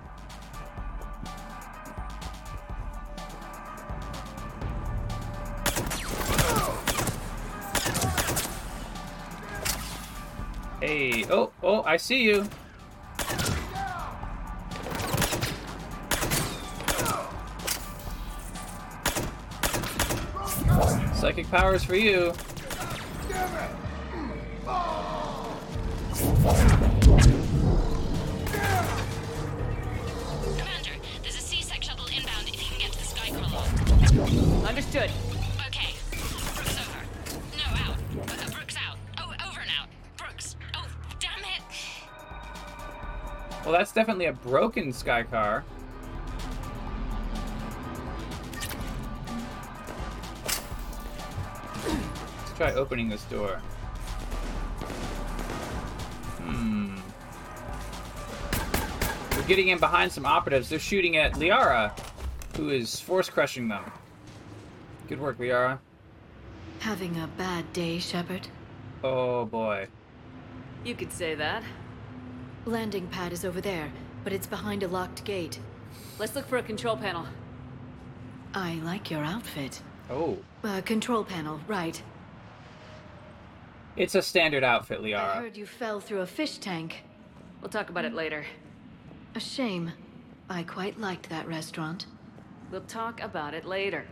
Hey, oh, oh, I see you. Psychic powers for you. Commander, Understood. Okay. Brooks over. No, out. Uh, Brooks out. Oh, over out. Brooks. Oh, damn it. Well, that's definitely a broken sky car. Let's try opening this door. Hmm. We're getting in behind some operatives. They're shooting at Liara, who is force crushing them. Good work, Liara. Having a bad day, Shepard? Oh boy. You could say that. Landing pad is over there, but it's behind a locked gate. Let's look for a control panel. I like your outfit. Oh. Uh, control panel, right. It's a standard outfit, Liara. I heard you fell through a fish tank. We'll talk about it later. A shame. I quite liked that restaurant. We'll talk about it later.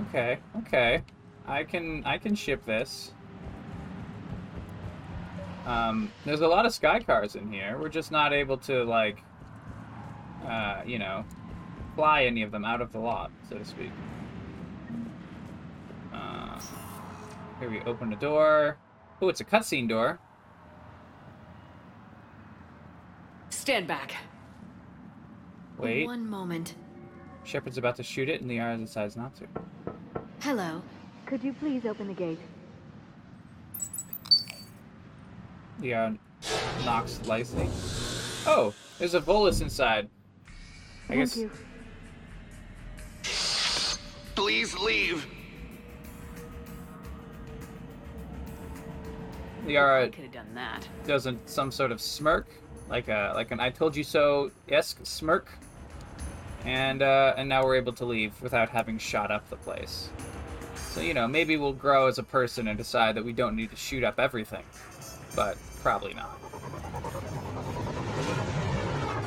Okay, okay. I can I can ship this. Um, there's a lot of sky cars in here. We're just not able to like uh, you know, fly any of them out of the lot, so to speak. Uh, here we open the door. Oh, it's a cutscene door. Stand back. Wait, One moment. Shepard's about to shoot it, and the Liara decides not to. Hello. Could you please open the gate? Liara knocks lightly. Oh, there's a Volus inside. I guess you. Please leave. Liara Could have done that. Doesn't some sort of smirk, like a like an "I told you so" esque smirk, and uh, and now we're able to leave without having shot up the place. So you know, maybe we'll grow as a person and decide that we don't need to shoot up everything, but probably not.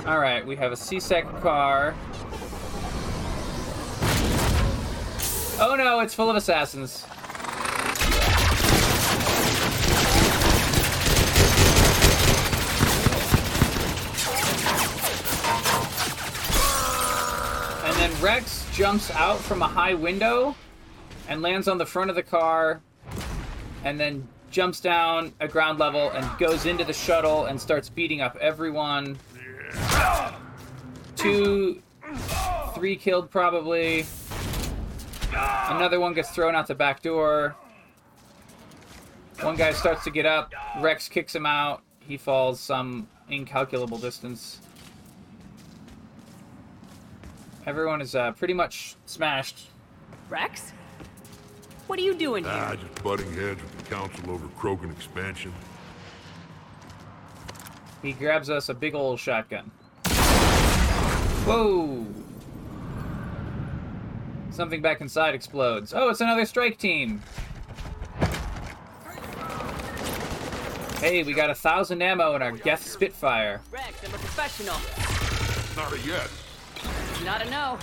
All right, we have a C-Sec car. Oh no, it's full of assassins. Wrex jumps out from a high window and lands on the front of the car and then jumps down a ground level and goes into the shuttle and starts beating up everyone. Two, three killed probably. Another one gets thrown out the back door. One guy starts to get up. Wrex kicks him out. He falls some incalculable distance. Everyone is uh, pretty much smashed. Wrex? What are you doing here? Ah, just butting heads with the council over Krogan expansion. He grabs us a big old shotgun. Whoa! Something back inside explodes. Oh, it's another strike team! Hey, we got a thousand ammo in our Geth Spitfire. Wrex, I'm a professional. Not a yes. Not a no.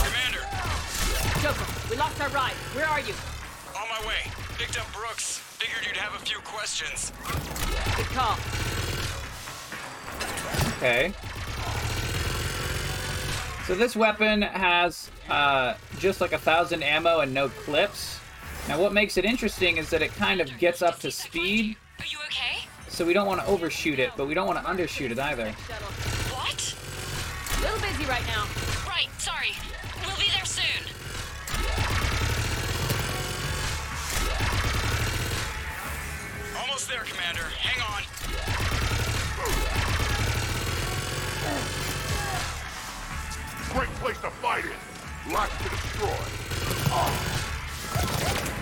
Commander! Joker, we lost our ride. Where are you? On my way. Picked up Brooks. Figured you'd have a few questions. Good call. Okay. So this weapon has uh, just like a thousand ammo and no clips. Now what makes it interesting is that it kind of gets up to speed. Are you okay? So we don't want to overshoot it, but we don't want to undershoot it either. What? Busy right now. Right, sorry. We'll be there soon. Almost there, Commander. Hang on. Great place to fight in. Lots to destroy.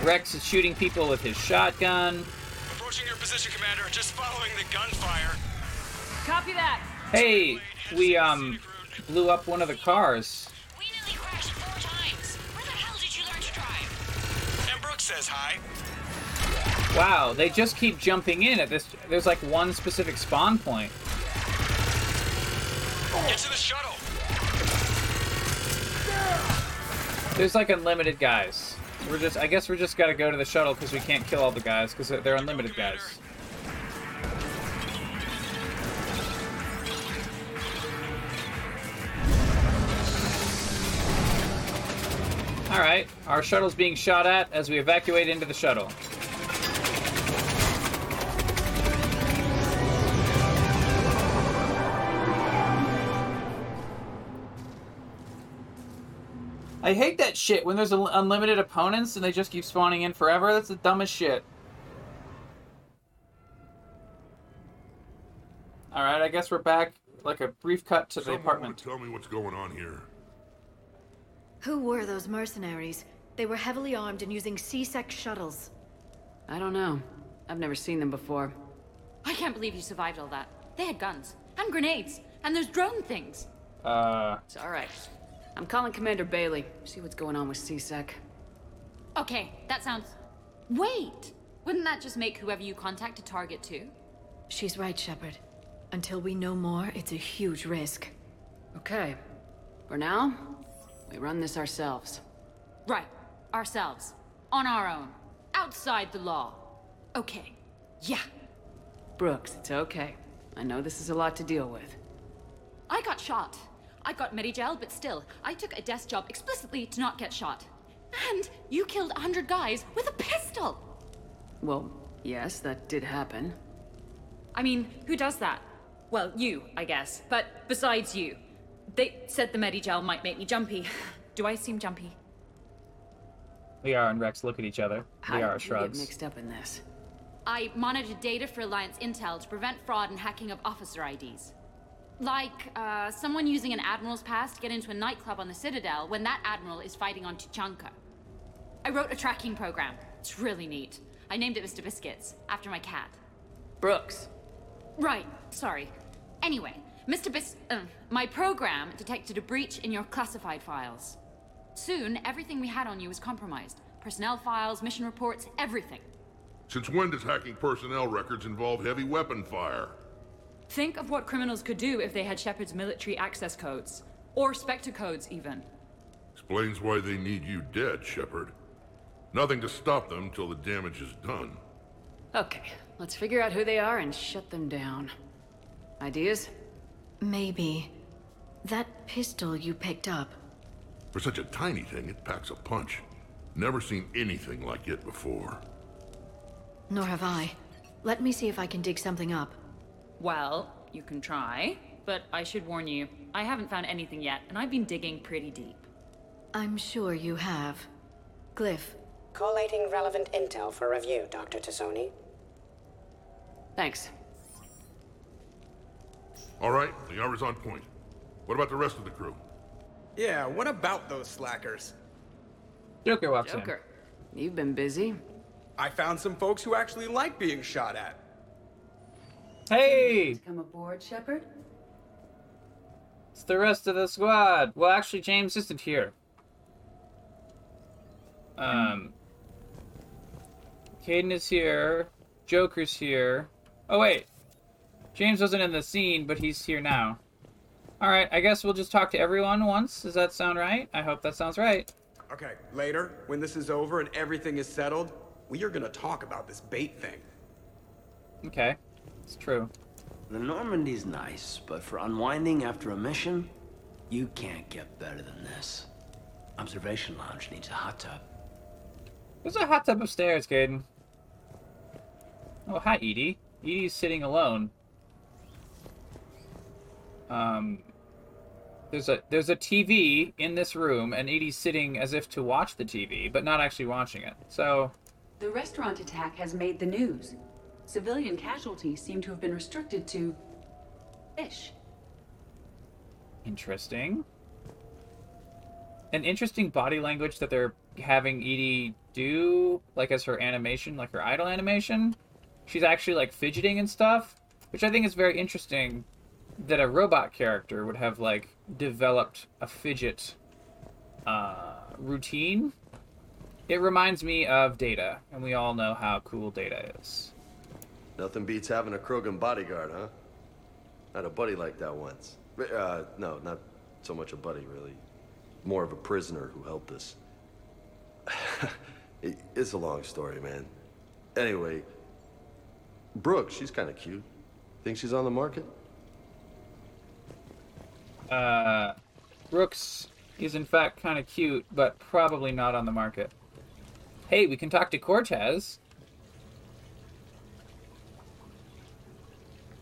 Wrex is shooting people with his shotgun. Approaching your position, Commander. Just following the gunfire. Copy that. Hey, we um blew up one of the cars. We nearly crashed four times. Where the hell did you learn to drive? And Brooks says hi. Wow, they just keep jumping in at this. There's like one specific spawn point. Get to the shuttle. There's like unlimited guys. We're just, I guess we're just gotta go to the shuttle because we can't kill all the guys because they're unlimited guys. Alright, our shuttle's being shot at as we evacuate into the shuttle. I hate that shit when there's unlimited opponents and they just keep spawning in forever. That's the dumbest shit. Alright, I guess we're back. Like a brief cut to the apartment. Tell me what's going on here. Who were those mercenaries? They were heavily armed and using C-Sec shuttles. I don't know. I've never seen them before. I can't believe you survived all that. They had guns and grenades and those drone things. Uh, It's alright. I'm calling Commander Bailey. See what's going on with CSEC. Okay, that sounds. Wait! Wouldn't that just make whoever you contact a target too? She's right, Shepard. Until we know more, it's a huge risk. Okay. For now, we run this ourselves. Right. Ourselves. On our own. Outside the law. Okay. Yeah. Brooks, it's okay. I know this is a lot to deal with. I got shot. I got Medigel, but still, I took a desk job explicitly to not get shot. And you killed a hundred guys with a pistol! Well, yes, that did happen. I mean, who does that? Well, you, I guess. But besides you. They said the Medigel might make me jumpy. Do I seem jumpy? Liara and Wrex look at each other. How Liara did you get mixed up in this? I monitored data for Alliance intel to prevent fraud and hacking of officer IDs. Like, uh, someone using an Admiral's pass to get into a nightclub on the Citadel when that Admiral is fighting on Tuchanka. I wrote a tracking program. It's really neat. I named it Mr. Biscuits, after my cat. Brooks. Right, sorry. Anyway, Mr. Bis- uh, my program detected a breach in your classified files. Soon, everything we had on you was compromised. Personnel files, mission reports, everything. Since when does hacking personnel records involve heavy weapon fire? Think of what criminals could do if they had Shepard's military access codes. Or Spectre codes, even. Explains why they need you dead, Shepard. Nothing to stop them till the damage is done. Okay, let's figure out who they are and shut them down. Ideas? Maybe. That pistol you picked up. For such a tiny thing, it packs a punch. Never seen anything like it before. Nor have I. Let me see if I can dig something up. Well, you can try, but I should warn you, I haven't found anything yet, and I've been digging pretty deep. I'm sure you have. Glyph, Collating relevant intel for review, Dr. T'Soni. Thanks. All right, the hour's on point. What about the rest of the crew? Yeah, what about those slackers? Joker walks Joker, you've been busy. I found some folks who actually like being shot at. Hey! Come aboard, Shepard? It's the rest of the squad. Well, actually, James isn't here. Um, Kaidan is here. Joker's here. Oh wait, James wasn't in the scene, but he's here now. All right, I guess we'll just talk to everyone once. Does that sound right? I hope that sounds right. Okay, later, when this is over and everything is settled, we are gonna talk about this bait thing. Okay, it's true. The Normandy's nice, but for unwinding after a mission, you can't get better than this. Observation Lounge needs a hot tub. There's a hot tub upstairs, Kaidan. Oh, hi, EDI. EDI's sitting alone. Um, there's a there's a TV in this room, and EDI's sitting as if to watch the TV, but not actually watching it. So, The restaurant attack has made the news. Civilian casualties seem to have been restricted to fish. interesting. An interesting body language that they're having EDI do, like as her animation, like her idle animation. She's actually like fidgeting and stuff, which I think is very interesting that a robot character would have like developed a fidget uh, routine. It reminds me of Data, and we all know how cool Data is. Nothing beats having a Krogan bodyguard, huh? I had a buddy like that once. Uh, no, not so much a buddy, really. More of a prisoner who helped us. It's a long story, man. Anyway, Brooke, she's kind of cute. Think she's on the market? Uh, Brooks is in fact kind of cute, but probably not on the market. Hey, we can talk to Cortez.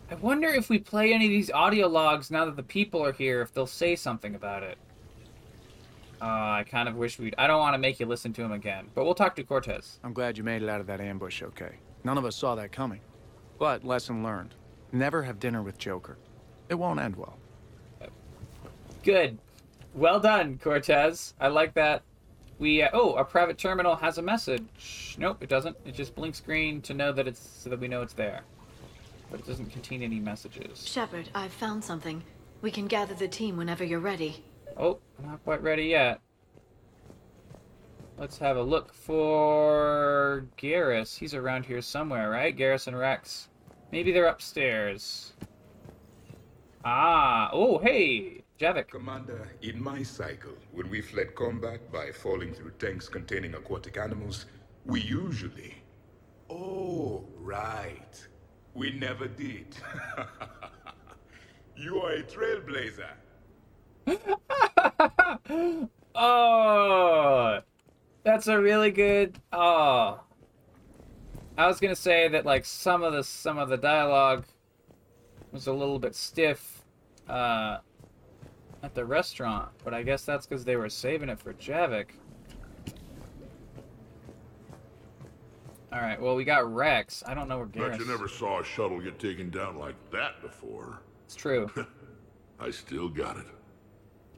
I wonder if we play any of these audio logs now that the people are here, if they'll say something about it. Uh, I kind of wish we'd. I don't want to make you listen to him again, but we'll talk to Cortez. I'm glad you made it out of that ambush okay. None of us saw that coming. But lesson learned. Never have dinner with Joker. It won't end well. Good. Well done, Cortez. I like that. We uh, oh, a private terminal has a message. Nope, it doesn't. It just blinks green to know that it's so that we know it's there. But it doesn't contain any messages. Shepard, I've found something. We can gather the team whenever you're ready. Oh, not quite ready yet. Let's have a look for Garrus. He's around here somewhere, right? Garrus and Wrex. Maybe they're upstairs. Ah, oh, hey, Javik. Commander, in my cycle, when we fled combat by falling through tanks containing aquatic animals, we usually. Oh, right. We never did. you are a trailblazer. Oh, that's a really good. Oh, I was gonna say that like some of the some of the dialogue was a little bit stiff uh, at the restaurant, but I guess that's because they were saving it for Javik. All right, well we got Wrex. I don't know where Bet you never saw a shuttle get taken down like that before. It's true. I still got it.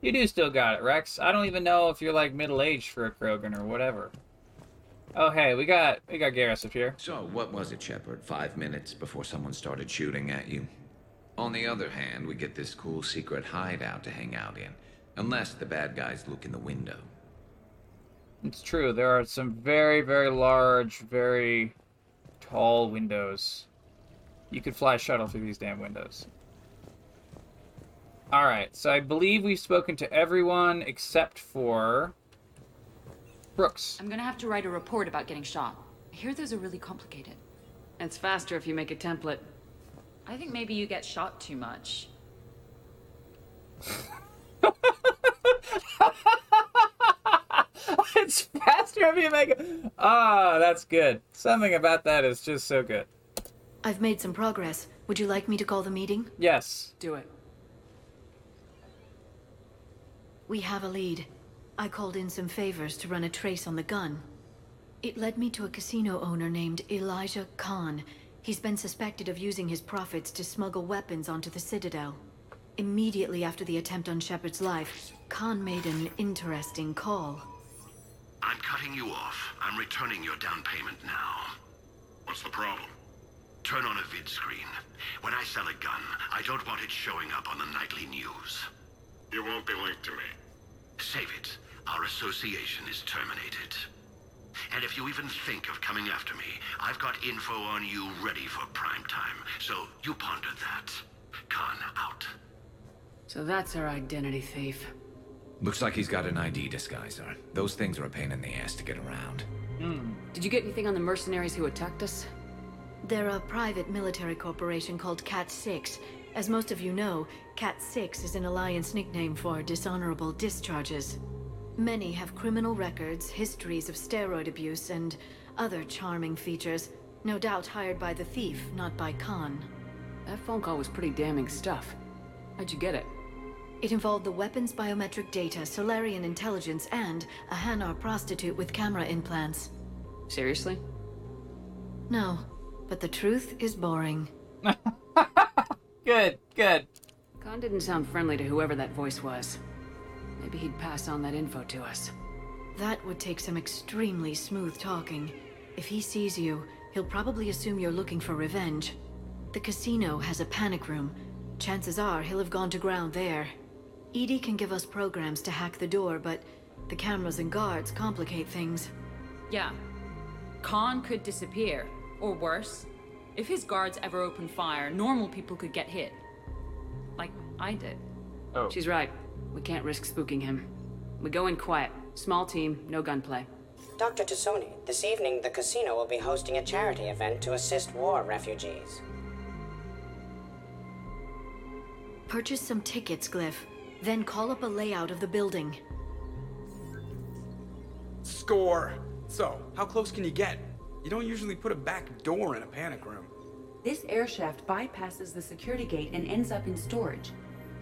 You do still got it, Wrex. I don't even know if you're like middle aged for a Krogan or whatever. Oh hey, we got we got Garrus up here. So, what was it, Shepard? Five minutes before someone started shooting at you? On the other hand, we get this cool secret hideout to hang out in. Unless the bad guys look in the window. It's true. There are some very, very large, very tall windows. You could fly a shuttle through these damn windows. All right, so I believe we've spoken to everyone except for Brooks. I'm gonna have to write a report about getting shot. I hear those are really complicated. It's faster if you make a template. I think maybe you get shot too much. it's faster if you make it. Ah, that's good. Something about that is just so good. I've made some progress. Would you like me to call the meeting? Yes. Do it. We have a lead. I called in some favors to run a trace on the gun. It led me to a casino owner named Elijah Khan. He's been suspected of using his profits to smuggle weapons onto the Citadel. Immediately after the attempt on Shepard's life, Khan made an interesting call. I'm cutting you off. I'm returning your down payment now. What's the problem? Turn on a vid screen. When I sell a gun, I don't want it showing up on the nightly news. You won't be linked to me. Save it. Our association is terminated. And if you even think of coming after me, I've got info on you ready for prime time. So you ponder that. Khan out. So that's our identity thief. Looks like he's got an ID disguiser. Those things are a pain in the ass to get around. Hmm. Did you get anything on the mercenaries who attacked us? They're a private military corporation called Cat 6. As most of you know, Cat 6 is an Alliance nickname for dishonorable discharges. Many have criminal records, histories of steroid abuse, and other charming features. No doubt hired by the thief, not by Khan. That phone call was pretty damning stuff. How'd you get it? It involved the weapon's biometric data, Salarian intelligence, and a Hanar prostitute with camera implants. Seriously? No, but the truth is boring. Good, good. Khan didn't sound friendly to whoever that voice was. Maybe he'd pass on that info to us. That would take some extremely smooth talking. If he sees you, he'll probably assume you're looking for revenge. The casino has a panic room. Chances are he'll have gone to ground there. EDI can give us programs to hack the door, but the cameras and guards complicate things. Yeah. Khan could disappear. Or worse, if his guards ever open fire, normal people could get hit. Like I did. Oh. She's right. We can't risk spooking him. We go in quiet. Small team, no gunplay. Dr. T'Soni, this evening the casino will be hosting a charity event to assist war refugees. Purchase some tickets, Glyph. Then call up a layout of the building. Score. So, how close can you get? You don't usually put a back door in a panic room. This air shaft bypasses the security gate and ends up in storage.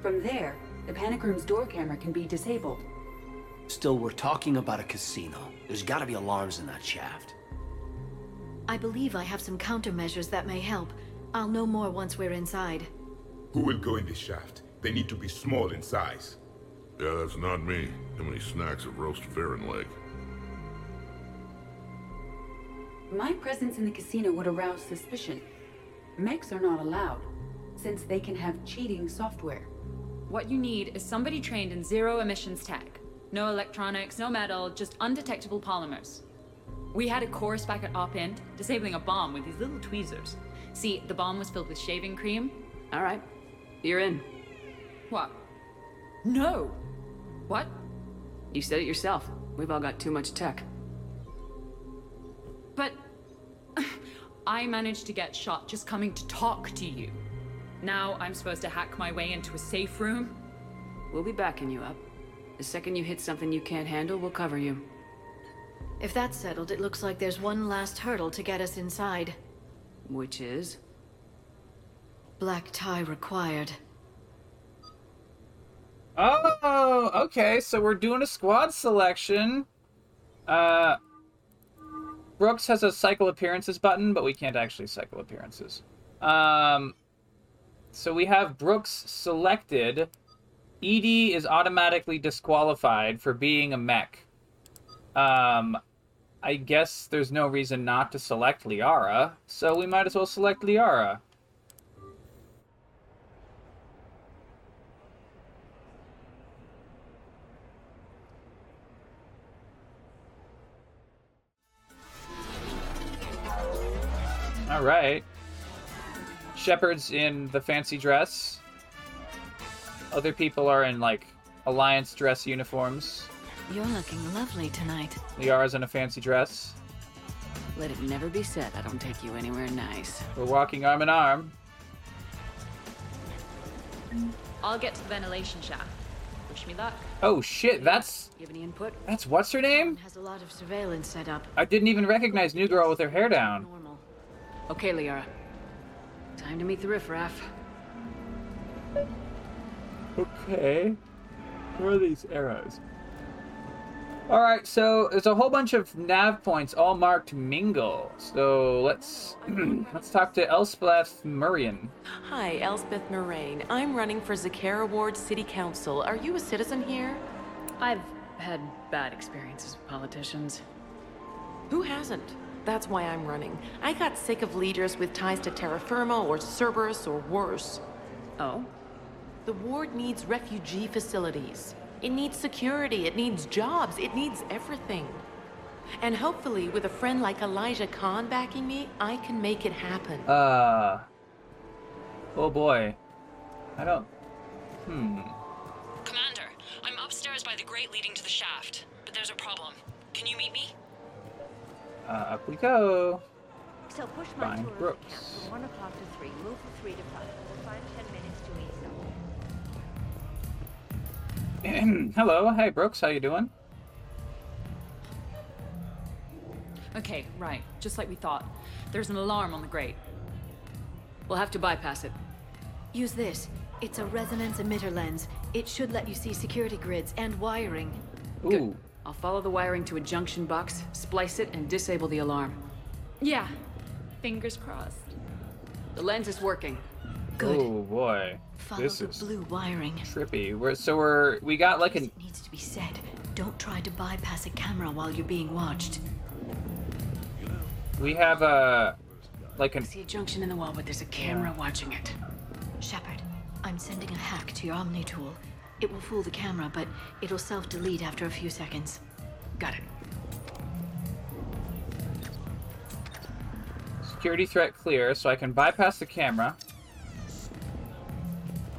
From there, the panic room's door camera can be disabled. Still, we're talking about a casino. There's gotta be alarms in that shaft. I believe I have some countermeasures that may help. I'll know more once we're inside. Who will go in this shaft? They need to be small in size. Yeah, that's not me. How many snacks of roast varren leg? My presence in the casino would arouse suspicion. Mechs are not allowed, since they can have cheating software. What you need is somebody trained in zero emissions tech. No electronics, no metal, just undetectable polymers. We had a course back at Op End, disabling a bomb with these little tweezers. See, the bomb was filled with shaving cream. All right. You're in. What? No! What? You said it yourself. We've all got too much tech. But I managed to get shot just coming to talk to you. Now I'm supposed to hack my way into a safe room? We'll be backing you up. The second you hit something you can't handle, we'll cover you. If that's settled, it looks like there's one last hurdle to get us inside. Which is? Black tie required. Oh, okay. So we're doing a squad selection. Uh, Brooks has a cycle appearances button, but we can't actually cycle appearances. Um, so we have Brooks selected. EDI is automatically disqualified for being a mech. Um, I guess there's no reason not to select Liara, so we might as well select Liara. All right. Shepard's in the fancy dress. Other people are in like alliance dress uniforms. You're looking lovely tonight. Liara's in a fancy dress. Let it never be said I don't take you anywhere nice. We're walking arm in arm. I'll get to the ventilation shaft. Wish me luck. Oh shit, that's You have any input? that's what's her name? Has a lot of surveillance set up. I didn't even recognize New Girl with her hair down. Normal. Okay, Liara. Time to meet the riffraff. Okay. Where are these arrows? Alright, so there's a whole bunch of nav points all marked mingle. So let's let's talk to Elspeth Murrian. Hi, Elspeth Moraine. I'm running for Zakera Ward City Council. Are you a citizen here? I've had bad experiences with politicians. Who hasn't? That's why I'm running. I got sick of leaders with ties to Terra Firma or Cerberus or worse. Oh? The ward needs refugee facilities. It needs security, it needs jobs, it needs everything. And hopefully, with a friend like Elijah Khan backing me, I can make it happen. Uh Oh boy. I don't Hmm. Commander, I'm upstairs by the grate leading to the shaft, but there's a problem. Can you meet me? Uh, up we go. So push my Find tour of camp Brooks. from 1 o'clock to 3. Move from 3 to 5. We'll find 10 minutes to ease up. Hello, hey Brooks, how you doing? Okay, right. Just like we thought. There's an alarm on the grate. We'll have to bypass it. Use this. It's a resonance emitter lens. It should let you see security grids and wiring. Good. I'll follow the wiring to a junction box, splice it, and disable the alarm. Yeah. Fingers crossed. The lens is working. Good. Oh boy, Follow this the is blue wiring. trippy. We're so we're we got like an Needs to be said. Don't try to bypass a camera while you're being watched. we have a like an I see a junction in the wall, but there's a camera watching it. Shepard, I'm sending a hack to your Omni tool. It will fool the camera, but it'll self-delete after a few seconds. Got it. security threat clear, so I can bypass the camera.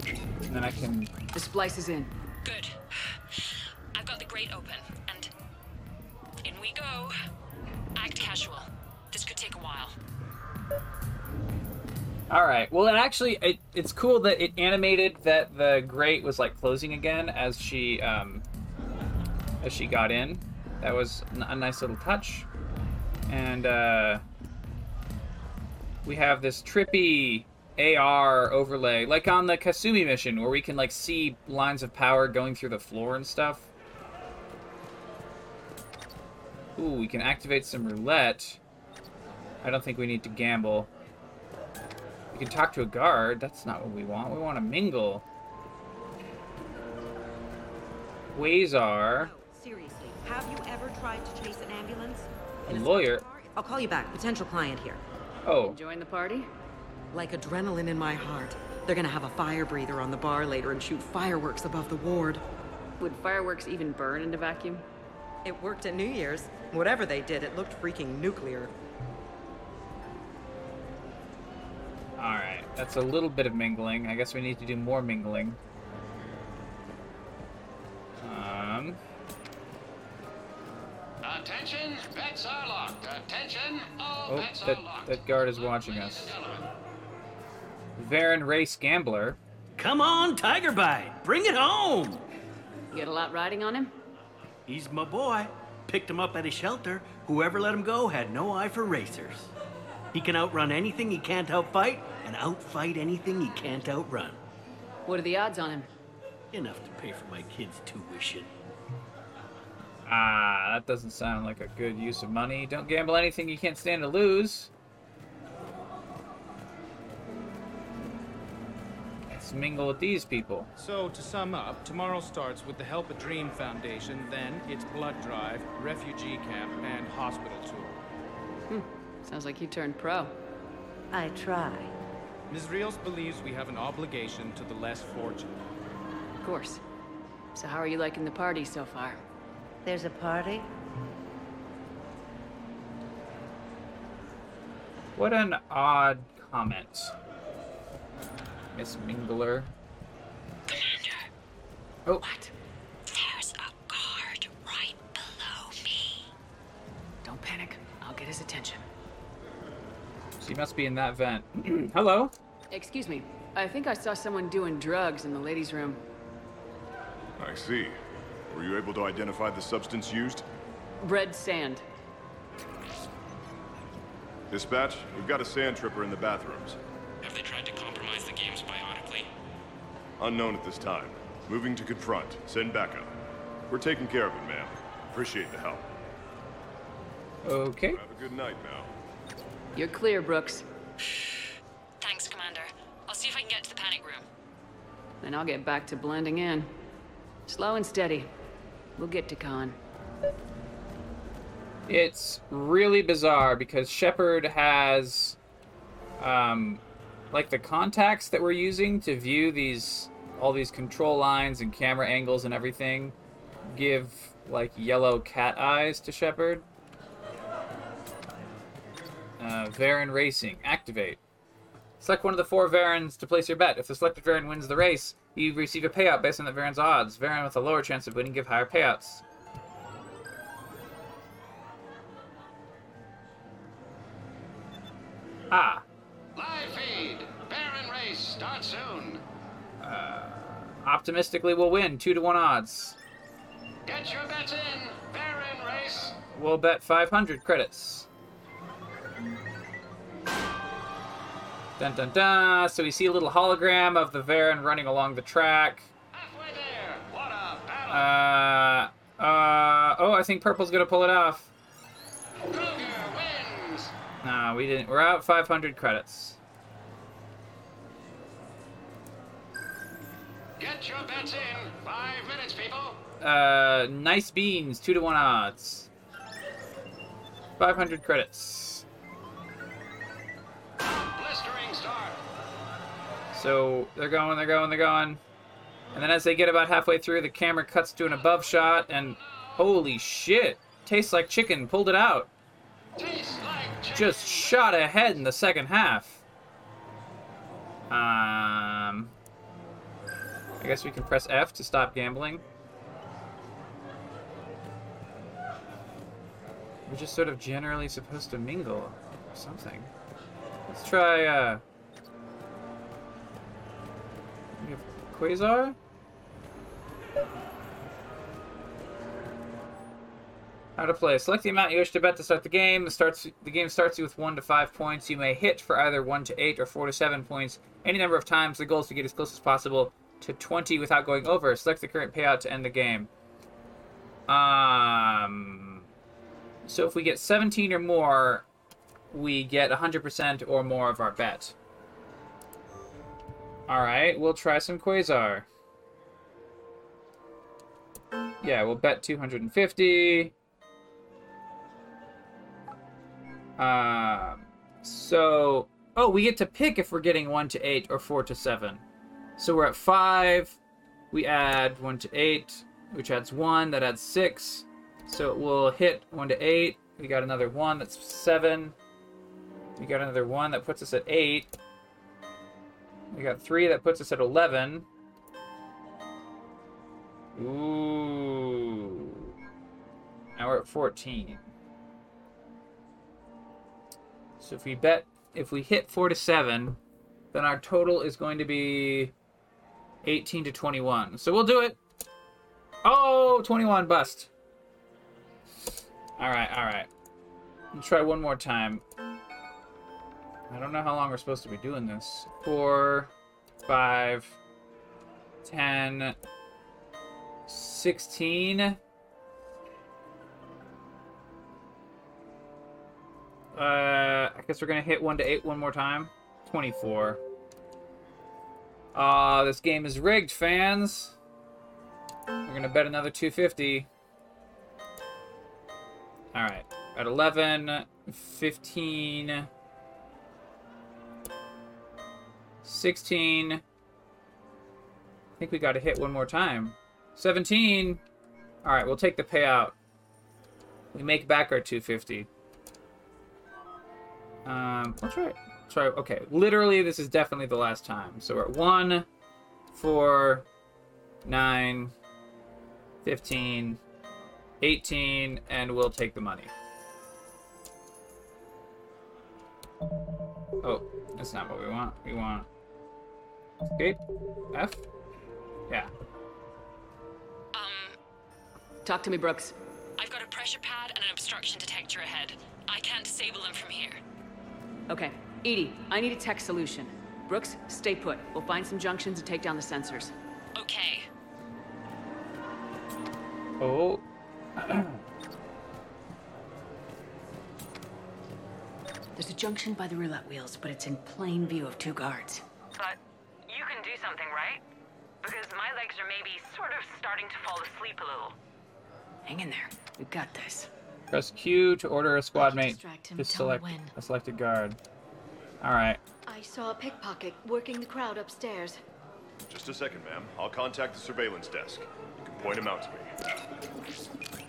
And then I can The splice is in. Good. I've got the grate open, and in we go. Act casual. All right. Well, and actually, it, it's cool that it animated that the grate was like closing again as she um, as she got in. That was a nice little touch. And uh, we have this trippy AR overlay, like on the Kasumi mission, where we can like see lines of power going through the floor and stuff. Ooh, we can activate some roulette. I don't think we need to gamble. We can talk to a guard. That's not what we want. We want to mingle. Quasar, Seriously, have you ever tried to chase an ambulance? a lawyer. I'll call you back. Potential client here. Oh, Join the party? Like adrenaline in my heart. They're gonna have a fire breather on the bar later and shoot fireworks above the ward. Would fireworks even burn in a vacuum? It worked at New Year's. Whatever they did, it looked freaking nuclear. All right. That's a little bit of mingling. I guess we need to do more mingling. Um, Attention, bets are locked. Attention, all oh, bets that are locked. that guard is watching us. Varren Race Gambler. Come on, Tiger Bite, bring it home. You got a lot riding on him? He's my boy. Picked him up at a shelter. Whoever let him go had no eye for racers. He can outrun anything he can't outfight, and outfight anything he can't outrun. What are the odds on him? Enough to pay for my kids' tuition. Ah, that doesn't sound like a good use of money. Don't gamble anything you can't stand to lose. Let's mingle with these people. So, to sum up, tomorrow starts with the Help a Dream Foundation, then it's blood drive, refugee camp, and hospital tour. Sounds like you turned pro. I try. Ms. Rios believes we have an obligation to the less fortunate. Of course. So how are you liking the party so far? There's a party? What an odd comment. Miss Mingler. Commander. Oh. What? There's a guard right below me. Don't panic. I'll get his attention. She must be in that vent. Hello? Excuse me. I think I saw someone doing drugs in the ladies' room. I see. Were you able to identify the substance used? Red sand. Dispatch, we've got a sand tripper in the bathrooms. Have they tried to compromise the games biotically? Unknown at this time. Moving to confront. Send backup. We're taking care of it, ma'am. Appreciate the help. Okay. Have a good night now. You're clear, Brooks. Thanks, Commander. I'll see if I can get to the panic room. Then I'll get back to blending in. Slow and steady. We'll get to Khan. It's really bizarre because Shepard has, um, like the contacts that we're using to view these, all these control lines and camera angles and everything, give like yellow cat eyes to Shepard. Uh, Varren Racing, activate. Select one of the four Varrens to place your bet. If the selected Varren wins the race, you receive a payout based on the Varren's odds. Varren with a lower chance of winning give higher payouts. Ah. Live feed. Varren race starts soon. Uh, optimistically, we'll win. Two to one odds. Get your bets in. Varren race. We'll bet 500 credits. Dun dun dun. So we see a little hologram of the Varren running along the track. Uh, uh, oh, I think purple's gonna pull it off. Nah, we didn't. We're out 500 credits. Get your bets in. Five minutes, people. Uh, nice beans, two to one odds. 500 credits. So they're going, they're going, they're going. And then as they get about halfway through, the camera cuts to an above shot, and holy shit! Tastes like chicken, pulled it out. Just shot ahead in the second half. Um, I guess we can press F to stop gambling. We're just sort of generally supposed to mingle or something. Let's try, uh... Quasar? How to play. Select the amount you wish to bet to start the game. The, starts, the game starts you with 1 to 5 points. You may hit for either 1 to 8 or 4 to 7 points any number of times. The goal is to get as close as possible to 20 without going over. Select the current payout to end the game. Um, so if we get 17 or more, we get 100% or more of our bet. Alright, we'll try some Quasar. Yeah, we'll bet 250. Um, so, oh, we get to pick if we're getting 1 to 8 or 4 to 7. So we're at 5. We add 1 to 8, which adds 1. That adds 6. So it will hit 1 to 8. We got another 1. That's 7. We got another 1. That puts us at 8. We got 3. That puts us at 11. Ooh. Now we're at 14. So if we bet, if we hit 4 to 7, then our total is going to be 18 to 21. So we'll do it. Oh, 21 bust. All right, all right. Let's try one more time. I don't know how long we're supposed to be doing this. Four, five, ten, sixteen. Uh, I guess we're gonna hit one to eight one more time. Twenty-four. Ah, uh, this game is rigged, fans. We're gonna bet another 250. All right, at 11, 15, 16. I think we got to hit one more time. 17. All right, we'll take the payout. We make back our 250. Um, let's try. Let's try. Okay, literally, this is definitely the last time. So we're at 1, 4, 9, 15, 18, and we'll take the money. Oh, that's not what we want. We want escape. F? Yeah. Um, talk to me, Brooks. I've got a pressure pad and an obstruction detector ahead. I can't disable them from here. Okay. EDI, I need a tech solution. Brooks, stay put. We'll find some junctions and take down the sensors. Okay. Oh. There's a junction by the roulette wheels, but it's in plain view of two guards. But you can do something, right? Because my legs are maybe sort of starting to fall asleep a little. Hang in there. We've got this. Press Q to order a squad mate distract him, to tell select when. a selected guard. All right. I saw a pickpocket working the crowd upstairs. Just a second, ma'am. I'll contact the surveillance desk. You can point him out to me.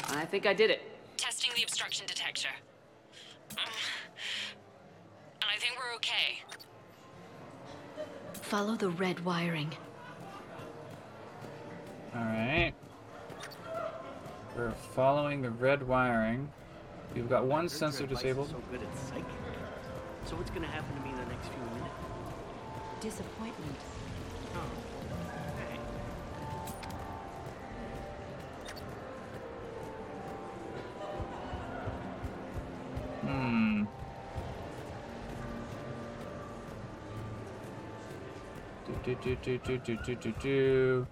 I think I did it. Testing the obstruction detector. Mm. And I think we're okay. Follow the red wiring. Alright. We're following the red wiring. We've got one sensor disabled. So good at psychic. So what's gonna happen to me in the next few minutes? Disappointment. Oh. Okay. Hmm. Do, do, do, do, do, do, do, do.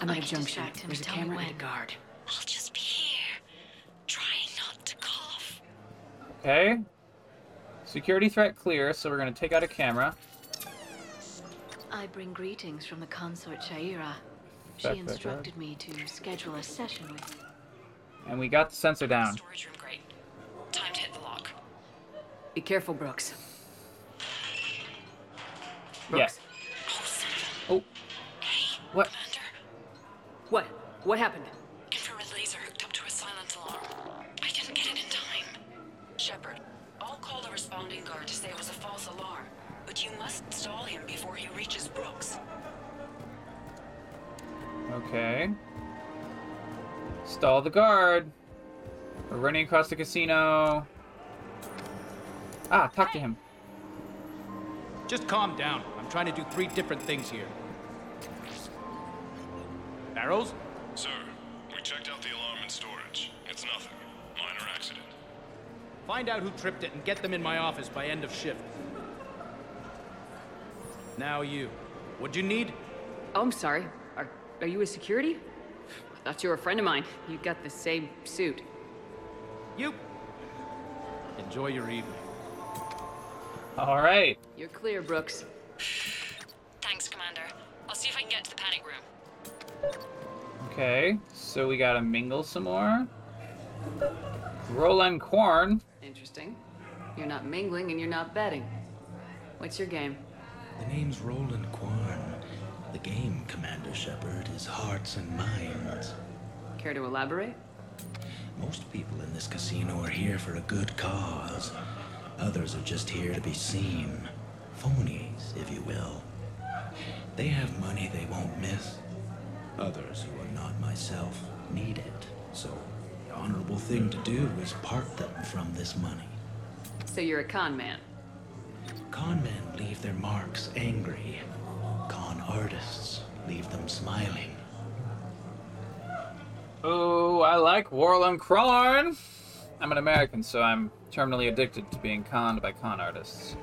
I'm at a can junction. distract him. There's a Tell me camera and a guard. I'll just be here. Trying not to cough. Okay. Security threat clear, so we're gonna take out a camera. I bring greetings from the consort Sha'ira. She Back, back, back. instructed me to schedule a session with And we got the sensor down. Storage room, great. Time to hit the lock. Be careful, Brooks. Yes. Oh. What? What? What happened? Infrared laser hooked up to a silent alarm. I didn't get it in time. Shepard, I'll call the responding guard to say it was a false alarm. But you must stall him before he reaches Brooks. Okay. Stall the guard. We're running across the casino. Ah, talk to him. Just calm down. I'm trying to do three different things here. Barrows? Sir, we checked out the alarm in storage. It's nothing. Minor accident. Find out who tripped it and get them in my office by end of shift. Now you. What'd you need? Oh, I'm sorry. Are, are you a security? I thought you were a friend of mine. You got the same suit. You. Enjoy your evening. All right. You're clear, Brooks. Thanks, Commander. I'll see if I can get to the panic room. Okay, so we gotta mingle some more. Roland Corn. Interesting. You're not mingling and you're not betting. What's your game? The name's Roland Quarn. The game, Commander Shepard, is hearts and minds. Care to elaborate? Most people in this casino are here for a good cause. Others are just here to be seen. Phonies, if you will. They have money they won't miss. Others who are not myself need it. So, the honorable thing to do is part them from this money. So you're a con man. Con men leave their marks angry. Con artists leave them smiling. Oh, I like Roland Corn. I'm an American, so I'm terminally addicted to being conned by con artists.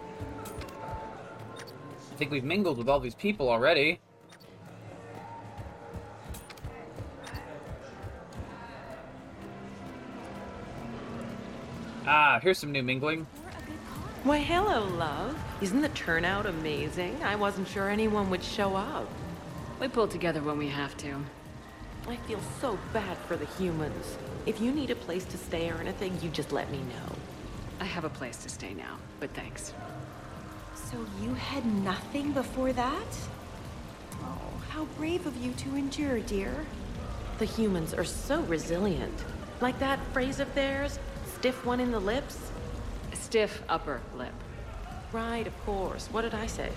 I think we've mingled with all these people already. Ah, here's some new mingling. Why, hello, love. Isn't the turnout amazing? I wasn't sure anyone would show up. We pull together when we have to. I feel so bad for the humans. If you need a place to stay or anything, you just let me know. I have a place to stay now, but thanks. So you had nothing before that? Oh, how brave of you to endure, dear. The humans are so resilient. Like that phrase of theirs, stiff one in the lips? Stiff upper lip. Right, of course. What did I say?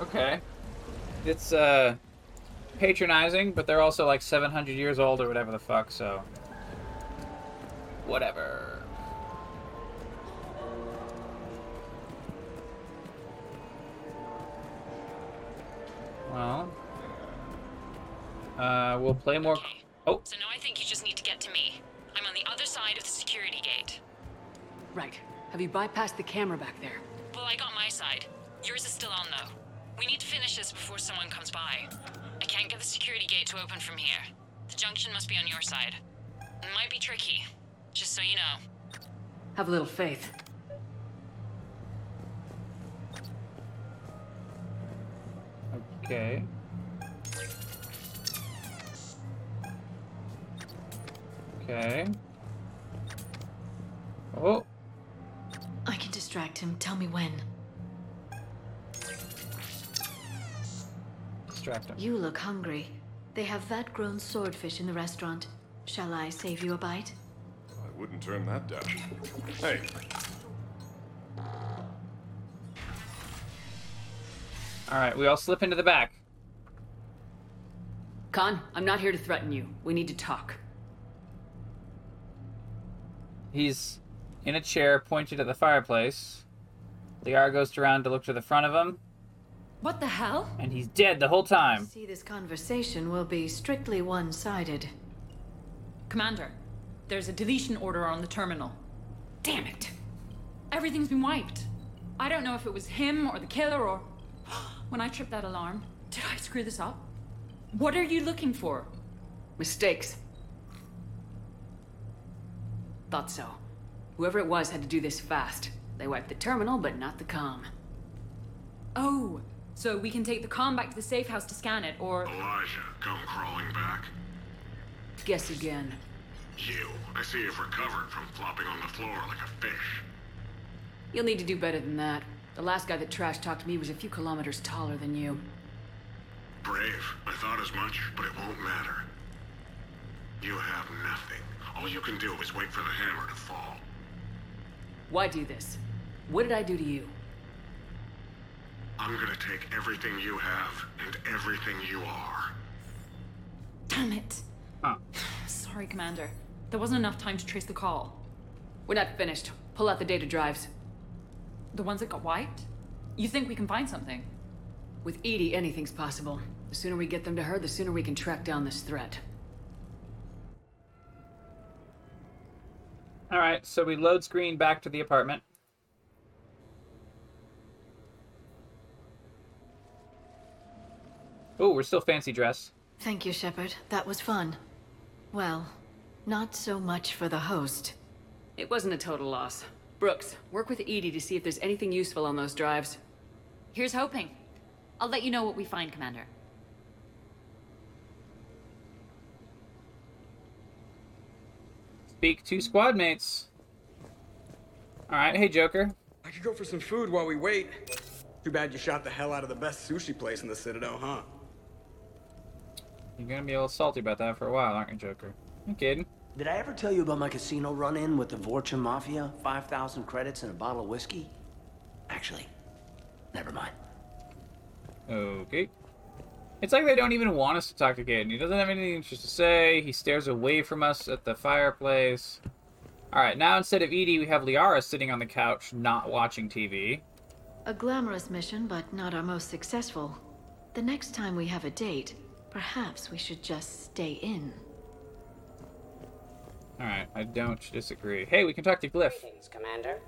Okay. It's, uh, patronizing, but they're also like 700 years old or whatever the fuck, so. Whatever. Well. Uh, we'll play more. Oh, So now I think you just need to get to me. I'm on the other side of the security gate. Right. Have you bypassed the camera back there? Well, I got my side. Yours is still on, though. We need to finish this before someone comes by. I can't get the security gate to open from here. The junction must be on your side. It might be tricky, just so you know. Have a little faith. Okay. Okay. Oh, I can distract him. Tell me when. distract him. You look hungry. They have vat-grown swordfish in the restaurant. Shall I save you a bite? I wouldn't turn that down. Hey, Alright, we all slip into the back. Khan, I'm not here to threaten you. We need to talk. He's in a chair pointed at the fireplace. Liara goes around to look to the front of him, What the hell? and he's dead the whole time. See, this conversation will be strictly one-sided. Commander, there's a deletion order on the terminal. Damn it! Everything's been wiped. I don't know if it was him or the killer or. When I tripped that alarm, did I screw this up? What are you looking for? Mistakes. Thought so. Whoever it was had to do this fast. They wiped the terminal, but not the comm. Oh, so we can take the comm back to the safe house to scan it, or. Elijah, come crawling back. Guess again. You. I see you've recovered from flopping on the floor like a fish. You'll need to do better than that. The last guy that trash talked to me was a few kilometers taller than you. Brave. I thought as much, but it won't matter. You have nothing. All you can do is wait for the hammer to fall. Why do this? What did I do to you? I'm gonna take everything you have and everything you are. Damn it. Ah. Sorry, Commander. There wasn't enough time to trace the call. We're not finished. Pull out the data drives. The ones that got wiped? You think we can find something? With EDI, anything's possible. The sooner we get them to her, the sooner we can track down this threat. Alright, so we load screen back to the apartment. Oh, we're still fancy dress. Thank you, Shepard. That was fun. Well, not so much for the host. It wasn't a total loss. Brooks, work with EDI to see if there's anything useful on those drives. Here's hoping. I'll let you know what we find, Commander. Speak to squad mates. Alright, hey Joker. I could go for some food while we wait. Too bad you shot the hell out of the best sushi place in the Citadel, huh? You're gonna be a little salty about that for a while, aren't you, Joker? I'm kidding. Did I ever tell you about my casino run-in with the Vorcha Mafia? 5,000 credits and a bottle of whiskey? Actually, never mind. Okay. It's like they don't even want us to talk to Gaten. He doesn't have anything interesting to say. He stares away from us at the fireplace. Alright, now instead of EDI, we have Liara sitting on the couch, not watching TV. A glamorous mission, but not our most successful. The next time we have a date, perhaps we should just stay in. Alright, I don't disagree. Hey, we can talk to Glyph. Greetings, Commander.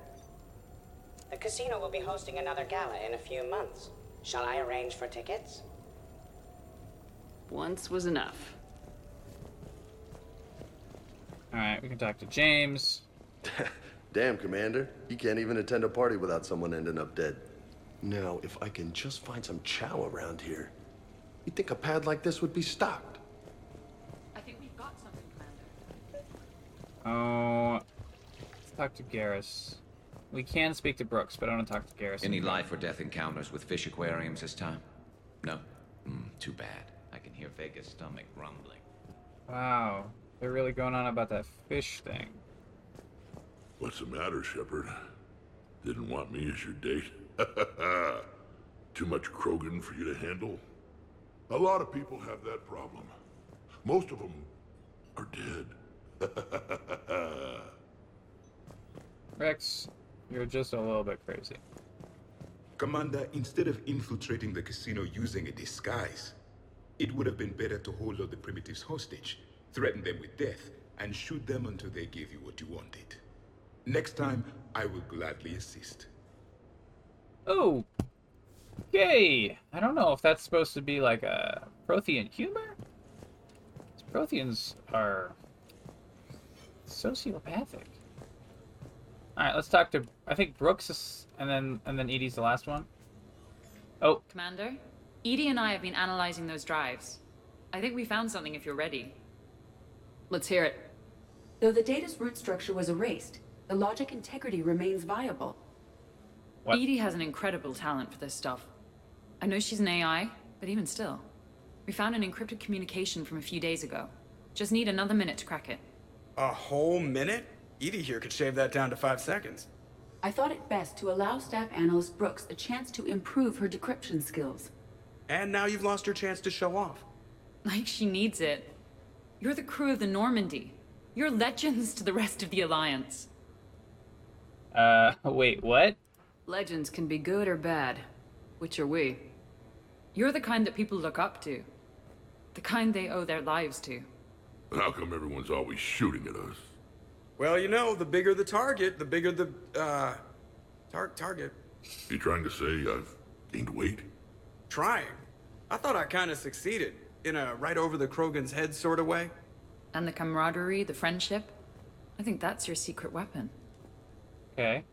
The casino will be hosting another gala in a few months. Shall I arrange for tickets? Once was enough. Alright, we can talk to James. Damn, Commander. You can't even attend a party without someone ending up dead. Now, if I can just find some chow around here, you think a pad like this would be stocked? I think we've got something, Commander. Oh, let's talk to Garrus. We can speak to Brooks, but I want to talk to Garrus. Any life or death encounters with fish aquariums this time? No? Hmm, too bad. I can hear Vega's stomach rumbling. Wow, they're really going on about that fish thing. What's the matter, Shepard? Didn't want me as your date? Too much Krogan for you to handle? A lot of people have that problem. Most of them are dead. Wrex, you're just a little bit crazy. Commander, instead of infiltrating the casino using a disguise, it would have been better to hold all the primitives hostage, threaten them with death, and shoot them until they gave you what you wanted. Next time, I will gladly assist. Oh, yay! I don't know if that's supposed to be like a Prothean humor. Protheans are sociopathic. All right, let's talk to. I think Brooks is, and then and then EDI's the last one. Oh, Commander, EDI and I have been analyzing those drives. I think we found something if you're ready. Let's hear it. Though the data's root structure was erased, the logic integrity remains viable. What? EDI has an incredible talent for this stuff. I know she's an AI, but even still. We found an encrypted communication from a few days ago. Just need another minute to crack it. A whole minute? EDI here could shave that down to five seconds. I thought it best to allow Staff Analyst Brooks a chance to improve her decryption skills. And now you've lost your chance to show off. Like she needs it. You're the crew of the Normandy. You're legends to the rest of the Alliance. Uh, wait, what? Legends can be good or bad. Which are we? You're the kind that people look up to. The kind they owe their lives to. How come everyone's always shooting at us? Well, you know, the bigger the target, the bigger the, uh, tar target. You trying to say I've gained weight? Trying. I thought I kind of succeeded. In a right over the Krogan's head sort of way. And the camaraderie, the friendship. I think that's your secret weapon. Okay.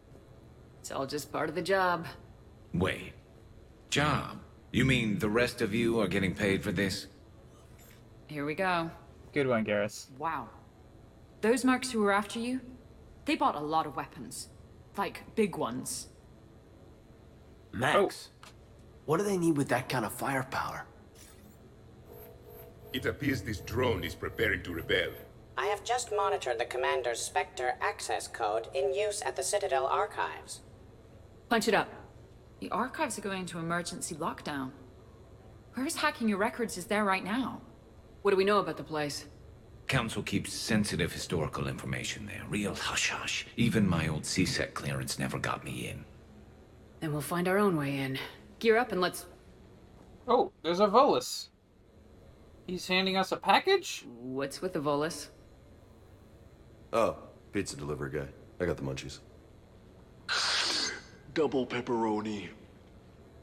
It's all just part of the job. Wait. Job? You mean the rest of you are getting paid for this? Here we go. Good one, Garrus. Wow. Those mercs who were after you, they bought a lot of weapons. Like, big ones. Max, oh. what do they need with that kind of firepower? It appears this drone is preparing to rebel. I have just monitored the Commander's Spectre access code in use at the Citadel archives. Punch it up. The archives are going into emergency lockdown. Whoever's hacking your records is there right now. What do we know about the place? Council keeps sensitive historical information there. Real hush-hush. Even my old C-Sec clearance never got me in. Then we'll find our own way in. Gear up and let's... Oh, there's a Volus. He's handing us a package? What's with the Volus? Oh, pizza delivery guy. I got the munchies. Double pepperoni.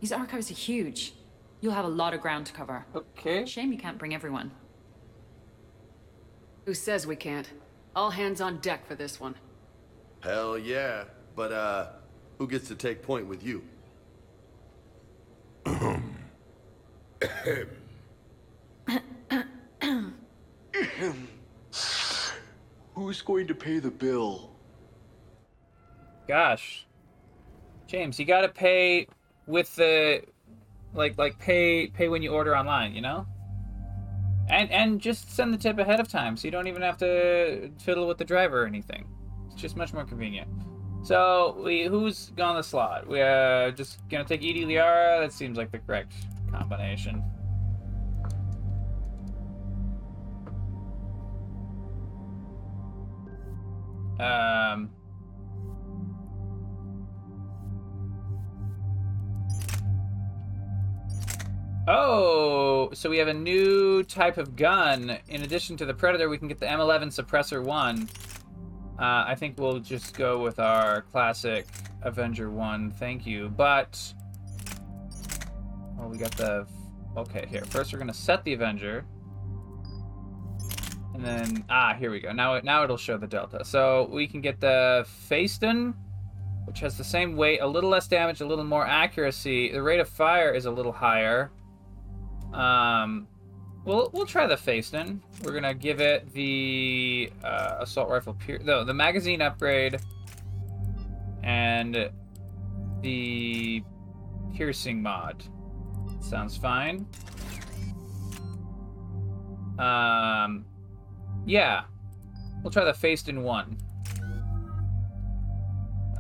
These archives are huge. You'll have a lot of ground to cover. Okay. Shame you can't bring everyone. Who says we can't? All hands on deck for this one. Hell yeah. But, uh, who gets to take point with you? Who's going to pay the bill? Gosh. James, you gotta pay with the like like pay pay when you order online, you know? And and just send the tip ahead of time so you don't even have to fiddle with the driver or anything. It's just much more convenient. So we who's on the slot? We are just gonna take EDI Liara? That seems like the correct combination. Um Oh, so we have a new type of gun. In addition to the Predator, we can get the M11 Suppressor 1. Uh, I think we'll just go with our classic Avenger 1, thank you. But, oh, we got the, okay, here. First we're going to set the Avenger. And then, ah, here we go. Now, now it'll show the Delta. So we can get the Phaeston, which has the same weight, a little less damage, a little more accuracy. The rate of fire is a little higher. Um, we'll we'll try the Phaeston. We're gonna give it the uh, assault rifle, pier- no, the magazine upgrade, and the piercing mod. Sounds fine. Um, yeah, we'll try the Phaeston one.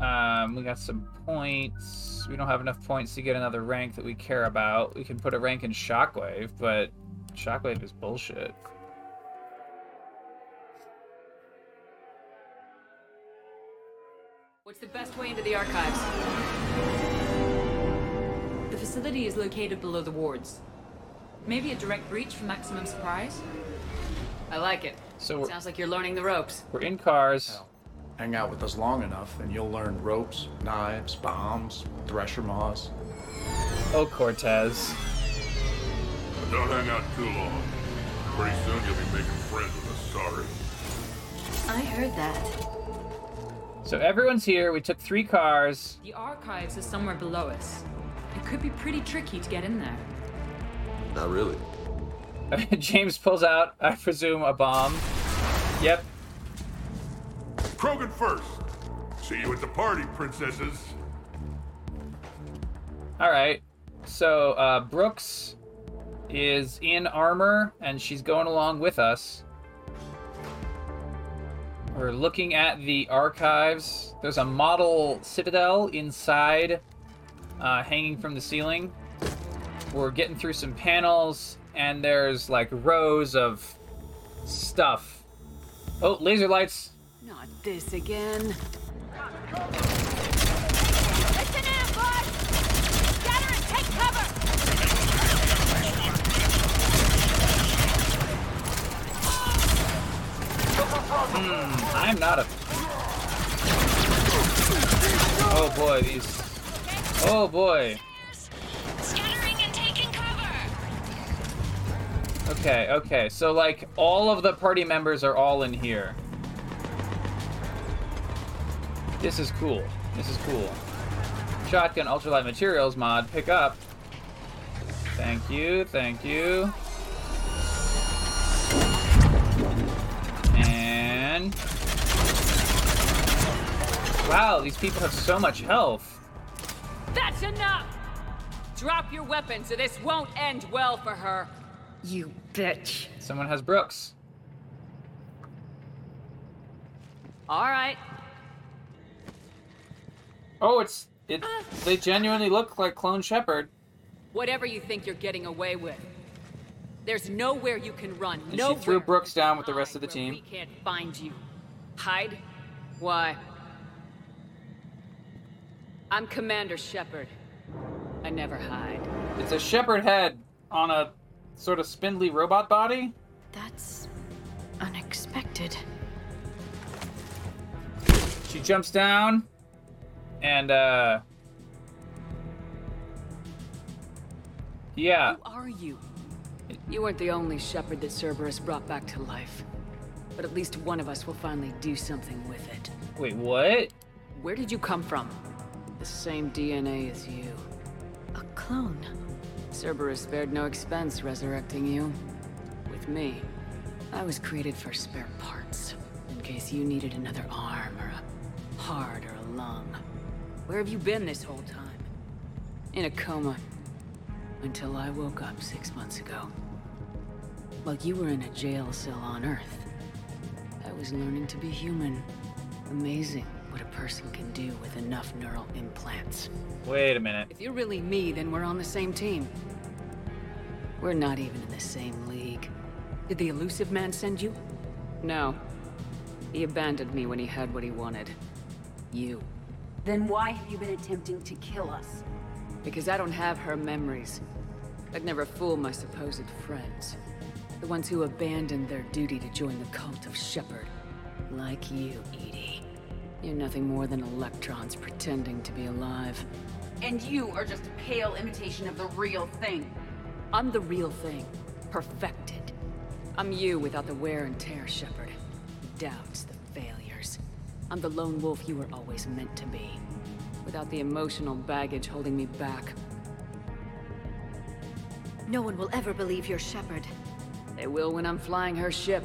Um, we got some points. We don't have enough points to get another rank that we care about. We can put a rank in Shockwave, but Shockwave is bullshit. What's the best way into the archives? The facility is located below the wards. Maybe a direct breach for maximum surprise? I like it. So Sounds like you're learning the ropes. We're in cars. Oh. Hang out with us long enough, and you'll learn ropes, knives, bombs, thresher maws. Oh, Cortez. Don't hang out too long. Pretty soon you'll be making friends with us, sorry. I heard that. So everyone's here. We took three cars. The archives is somewhere below us. It could be pretty tricky to get in there. Not really. James pulls out, I presume, a bomb. Yep. Krogan first. See you at the party, princesses. All right. So uh, Brooks is in armor, and she's going along with us. We're looking at the archives. There's a model citadel inside, uh, hanging from the ceiling. We're getting through some panels, and there's like rows of stuff. Oh, laser lights. Not this again. It's an ambush! Scatter and take cover! Hmm, I'm not a. Oh boy, these. Oh boy. Scattering and taking cover. Okay, okay. So like all of the party members are all in here. This is cool. This is cool. Shotgun ultralight materials mod pick up. Thank you, thank you. And Wow, these people have so much health. That's enough! Drop your weapons or this won't end well for her. You bitch. Someone has Brooks. All right. Oh, it's it. Uh. They genuinely look like Clone Shepard. Whatever you think you're getting away with. There's nowhere you can run. And nowhere she threw Brooks down with the rest of the team. we can't find you. Hide? Why? I'm Commander Shepard. I never hide. It's a Shepard head on a sort of spindly robot body. That's unexpected. She jumps down, and uh, yeah, Who are you? You weren't the only Shepard that Cerberus brought back to life. But at least one of us will finally do something with it. wait, what? Where did you come from? The same DNA as you. A clone. Cerberus spared no expense resurrecting you. With me, I was created for spare parts. In case you needed another arm, or a heart, or a lung. Where have you been this whole time? In a coma. Until I woke up six months ago. While you were in a jail cell on Earth. I was learning to be human. Amazing what a person can do with enough neural implants. Wait a minute. If you're really me, then we're on the same team. We're not even in the same league. Did the Illusive Man send you? No. He abandoned me when he had what he wanted. You. Then why have you been attempting to kill us? Because I don't have her memories. I'd never fool my supposed friends. The ones who abandoned their duty to join the cult of Shepard. Like you, EDI. You're nothing more than electrons pretending to be alive. And you are just a pale imitation of the real thing. I'm the real thing. Perfected. I'm you without the wear and tear, Shepard. The doubts, the failures. I'm the lone wolf you were always meant to be. Without the emotional baggage holding me back. No one will ever believe you're Shepard. They will when I'm flying her ship.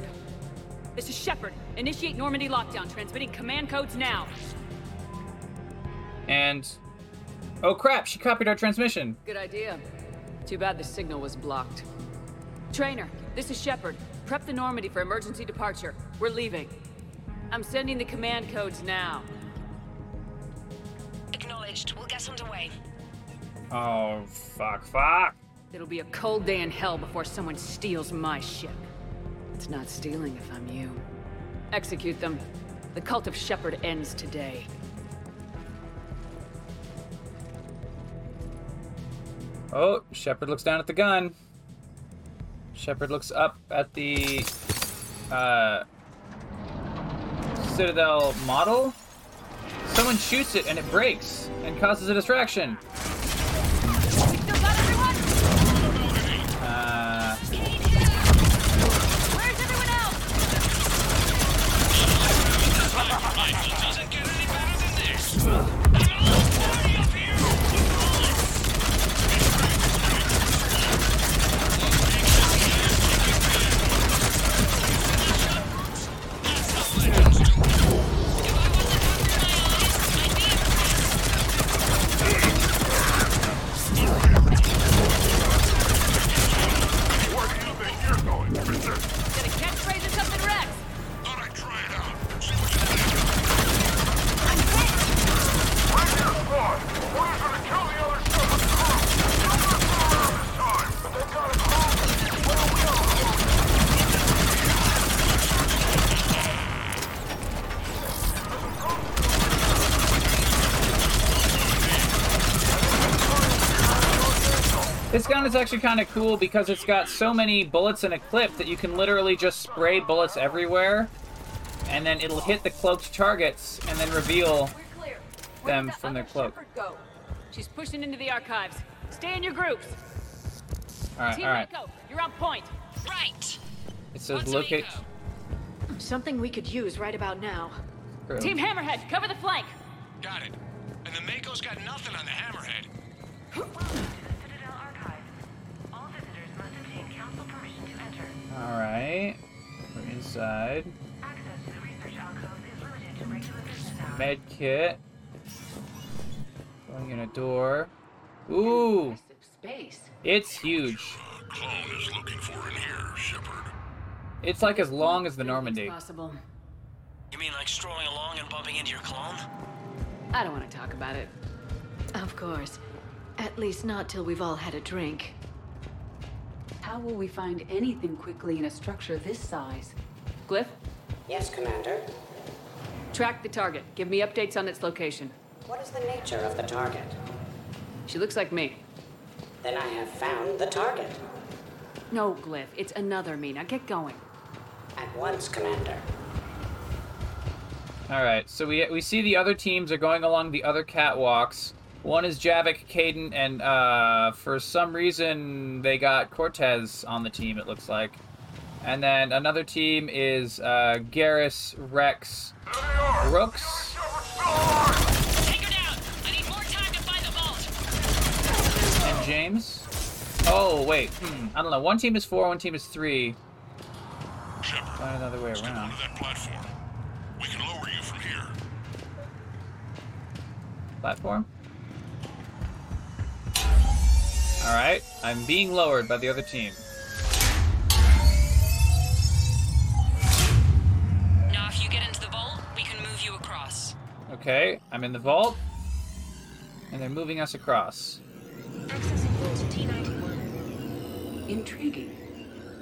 This is Shepard. Initiate Normandy lockdown, transmitting command codes now. And oh crap, she copied our transmission. Good idea. Too bad the signal was blocked. Traynor, this is Shepard. Prep the Normandy for emergency departure. We're leaving. I'm sending the command codes now. Acknowledged. We'll get underway. Oh fuck, fuck. It'll be a cold day in hell before someone steals my ship. It's not stealing if I'm you. Execute them. The cult of Shepard ends today. Oh, Shepard looks down at the gun. Shepard looks up at the uh, Citadel model. Someone shoots it and it breaks and causes a distraction. Actually kind of cool because it's got so many bullets in a clip that you can literally just spray bullets everywhere, and then it'll hit the cloaked targets and then reveal them from their cloak. Go. She's pushing into the archives. Stay in your groups. All right, Team all right. Mako, you're on point. Right. It says locate. Something we could use right about now. True. Team Hammerhead, cover the flank. Got it. And the Mako's got nothing on the Hammerhead. All right, we're inside. Med kit. Going in a door. Ooh, it's huge. Is looking for in here, Shepard. It's like as long as the Normandy. Possible. You mean like strolling along and bumping into your clone? I don't want to talk about it. Of course. At least not till we've all had a drink. How will we find anything quickly in a structure this size? Glyph, Yes, Commander. track the target. Give me updates on its location. What is the nature of the target? She looks like me. Then I have found the target. No, Glyph, it's another me. Now get going. At once, Commander. All right, so we we see the other teams are going along the other catwalks. One is Javik, Kaidan, and uh, for some reason they got Cortez on the team. It looks like, and then another team is uh, Garrus, Wrex, Brooks. And James. Oh wait, hmm, I don't know. One team is four, one team is three. Find another way around. Platform. We can lower you from here. Platform. All right, I'm being lowered by the other team. Now, if you get into the vault, we can move you across. Okay, I'm in the vault, and they're moving us across. Intriguing.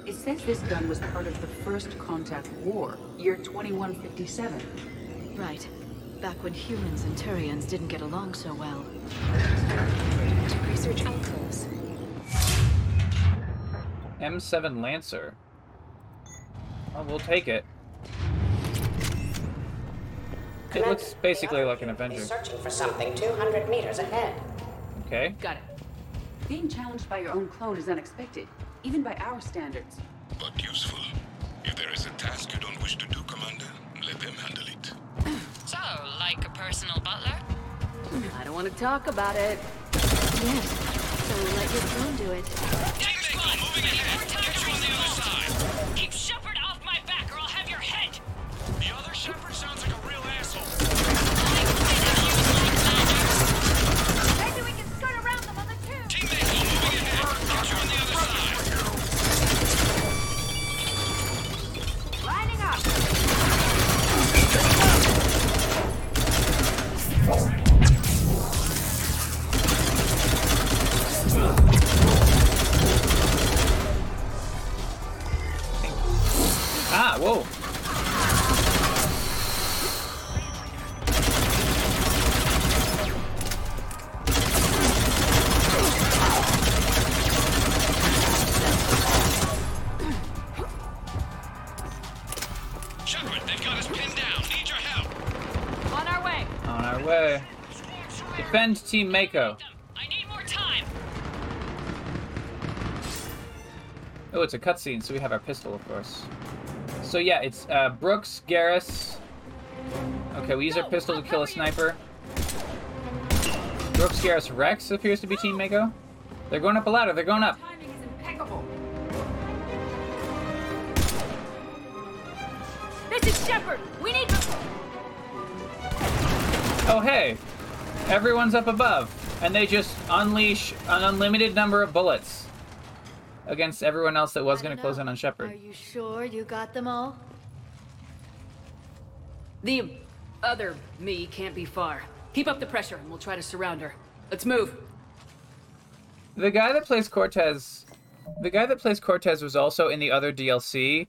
It says this gun was part of the First Contact War, year 2157. Right. Back when humans and Turians didn't get along so well. Research outposts. M7 Lancer. Well, we'll take it. It looks basically like an Avenger. Searching for something 200 meters ahead. Okay. Got it. Being challenged by your own clone is unexpected, even by our standards. But useful. If there is a task you don't wish to do, Commander, let them handle it. So, like a personal butler? I don't want to talk about it. Yes. So let your clone do it. Keep Our. Defend Team Mako. I need more time! Oh, it's a cutscene, so we have our pistol, of course. So yeah, it's uh, Brooks, Garrus. Okay, we use our pistol to kill a sniper. Brooks, Garrus, Wrex appears to be Team Mako. They're going up a ladder. They're going up. This is Shepard. Oh hey, everyone's up above, and they just unleash an unlimited number of bullets against everyone else that was going to close in on Shepard. Are you sure you got them all? The other me can't be far. Keep up the pressure and we'll try to surround her. Let's move. The guy that plays Cortez, the guy that plays Cortez was also in the other DLC.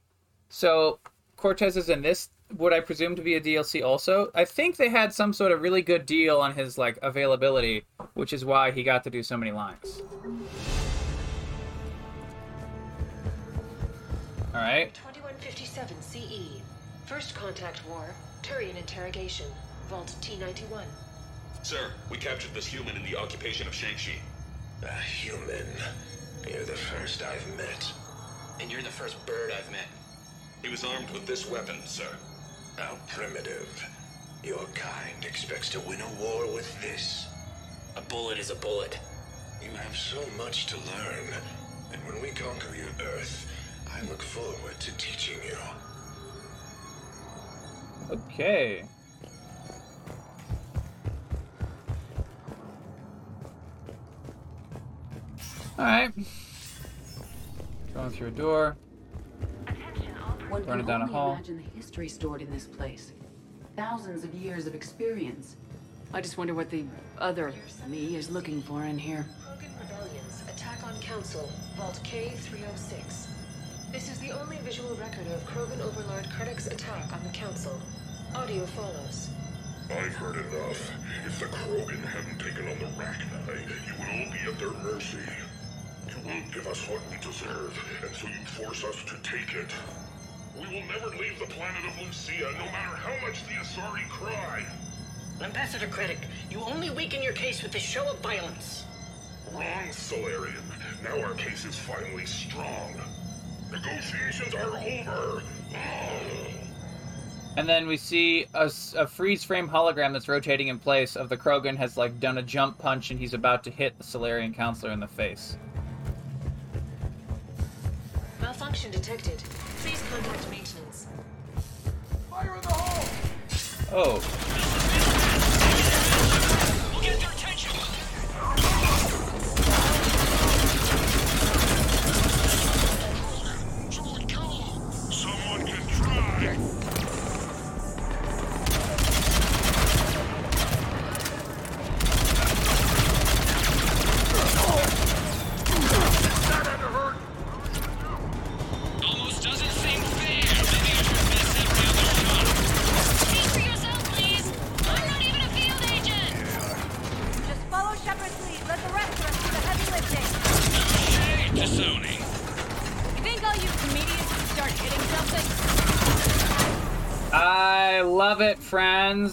So Cortez is in this what I presume to be a DLC also. I think they had some sort of really good deal on his like availability, which is why he got to do so many lines. All right. 2157 CE. First contact war, Turian interrogation, Vault T91. Sir, we captured this human in the occupation of Shanxi. A human. You're the first I've met. And you're the first bird I've met. He was armed with this weapon, sir. How primitive. Your kind expects to win a war with this. A bullet is a bullet. You have so much to learn. And when we conquer your Earth, I look forward to teaching you. Okay. Alright. Going through a door. One Running down a only hall. Imagine history stored in this place. Thousands of years of experience. I just wonder what the other me is looking for in here. Krogan rebellions. Attack on Council. Vault K306. This is the only visual record of Krogan Overlord Krennic's attack on the Council. Audio follows. I've heard enough. If the Krogan hadn't taken on the Rachni, you would all be at their mercy. You won't give us what we deserve, and so you force us to take it. We will never leave the planet of Lucia, no matter how much the Asari cry. Ambassador Krennic, you only weaken your case with this show of violence. Wrong, Salarian. Now our case is finally strong. Negotiations are over. And then we see a freeze frame hologram that's rotating in place of the Krogan has like done a jump punch and he's about to hit the Salarian counselor in the face. Malfunction detected. Fire in the hole! Oh.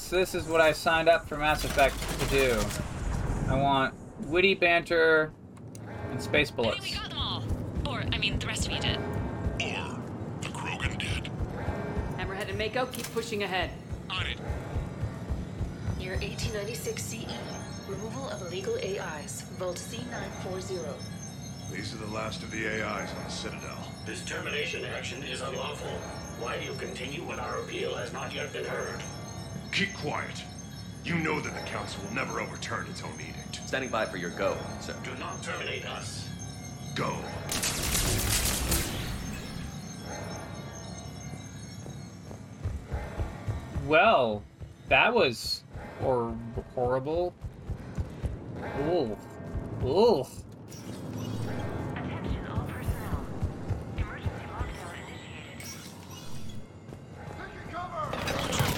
Friends. This is what I signed up for Mass Effect to do. I want witty banter and space bullets. We got them all. Or, I mean, the rest of you did. Or, the Krogan did. Hammerhead and Mako keep pushing ahead. On it. Year 1896 CE. Removal of illegal AIs. Vault C940. These are the last of the AIs on the Citadel. This termination action is unlawful. Why do you continue when our appeal has not yet been heard? Keep quiet. You know that the Council will never overturn its own edict. Standing by for your go, sir. Do not terminate us. Go. Well, that was hor- horrible. Ooh. Ooh. Malfunction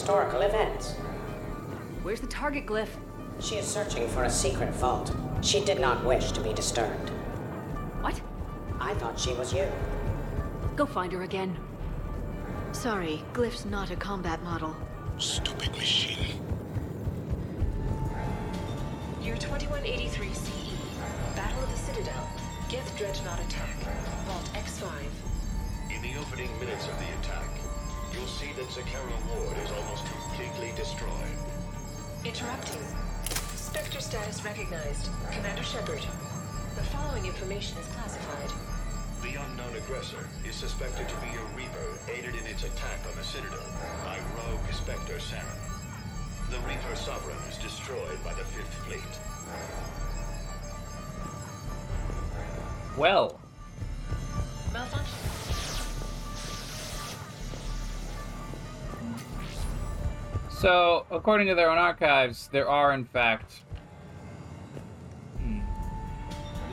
historical events. Where's the target glyph? She is searching for a secret vault. She did not wish to be disturbed. What? I thought she was you. Go find her again. Sorry, Glyph's not a combat model. Stupid machine. Year 2183 CE. Battle of the Citadel. Geth Dreadnought attack. Vault X5. In the opening minutes of the attack, you'll see that Zakera Ward is almost completely destroyed. Interrupting. Spectre status recognized. Commander Shepard. The following information is classified. The unknown aggressor is suspected to be a Reaper aided in its attack on the Citadel by rogue Spectre Saren. The Reaper Sovereign is destroyed by the Fifth Fleet. Well, Malfunction. So according to their own archives, there are in fact. Hmm.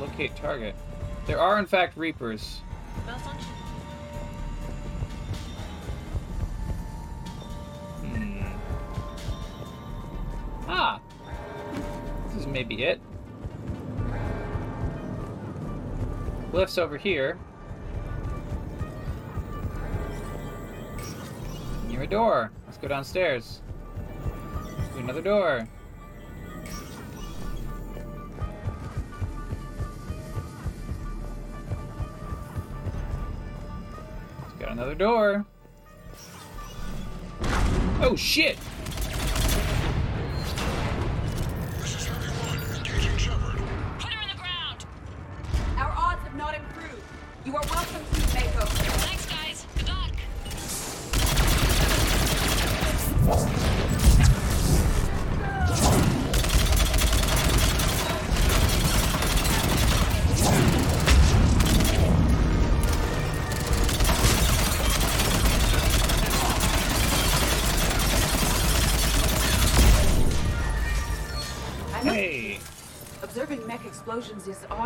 Locate target. There are in fact Reapers. Hmm. Ah. This is maybe it. Glyphs over here. Near a door. Let's go downstairs. Another door. Let's got another door. Oh shit!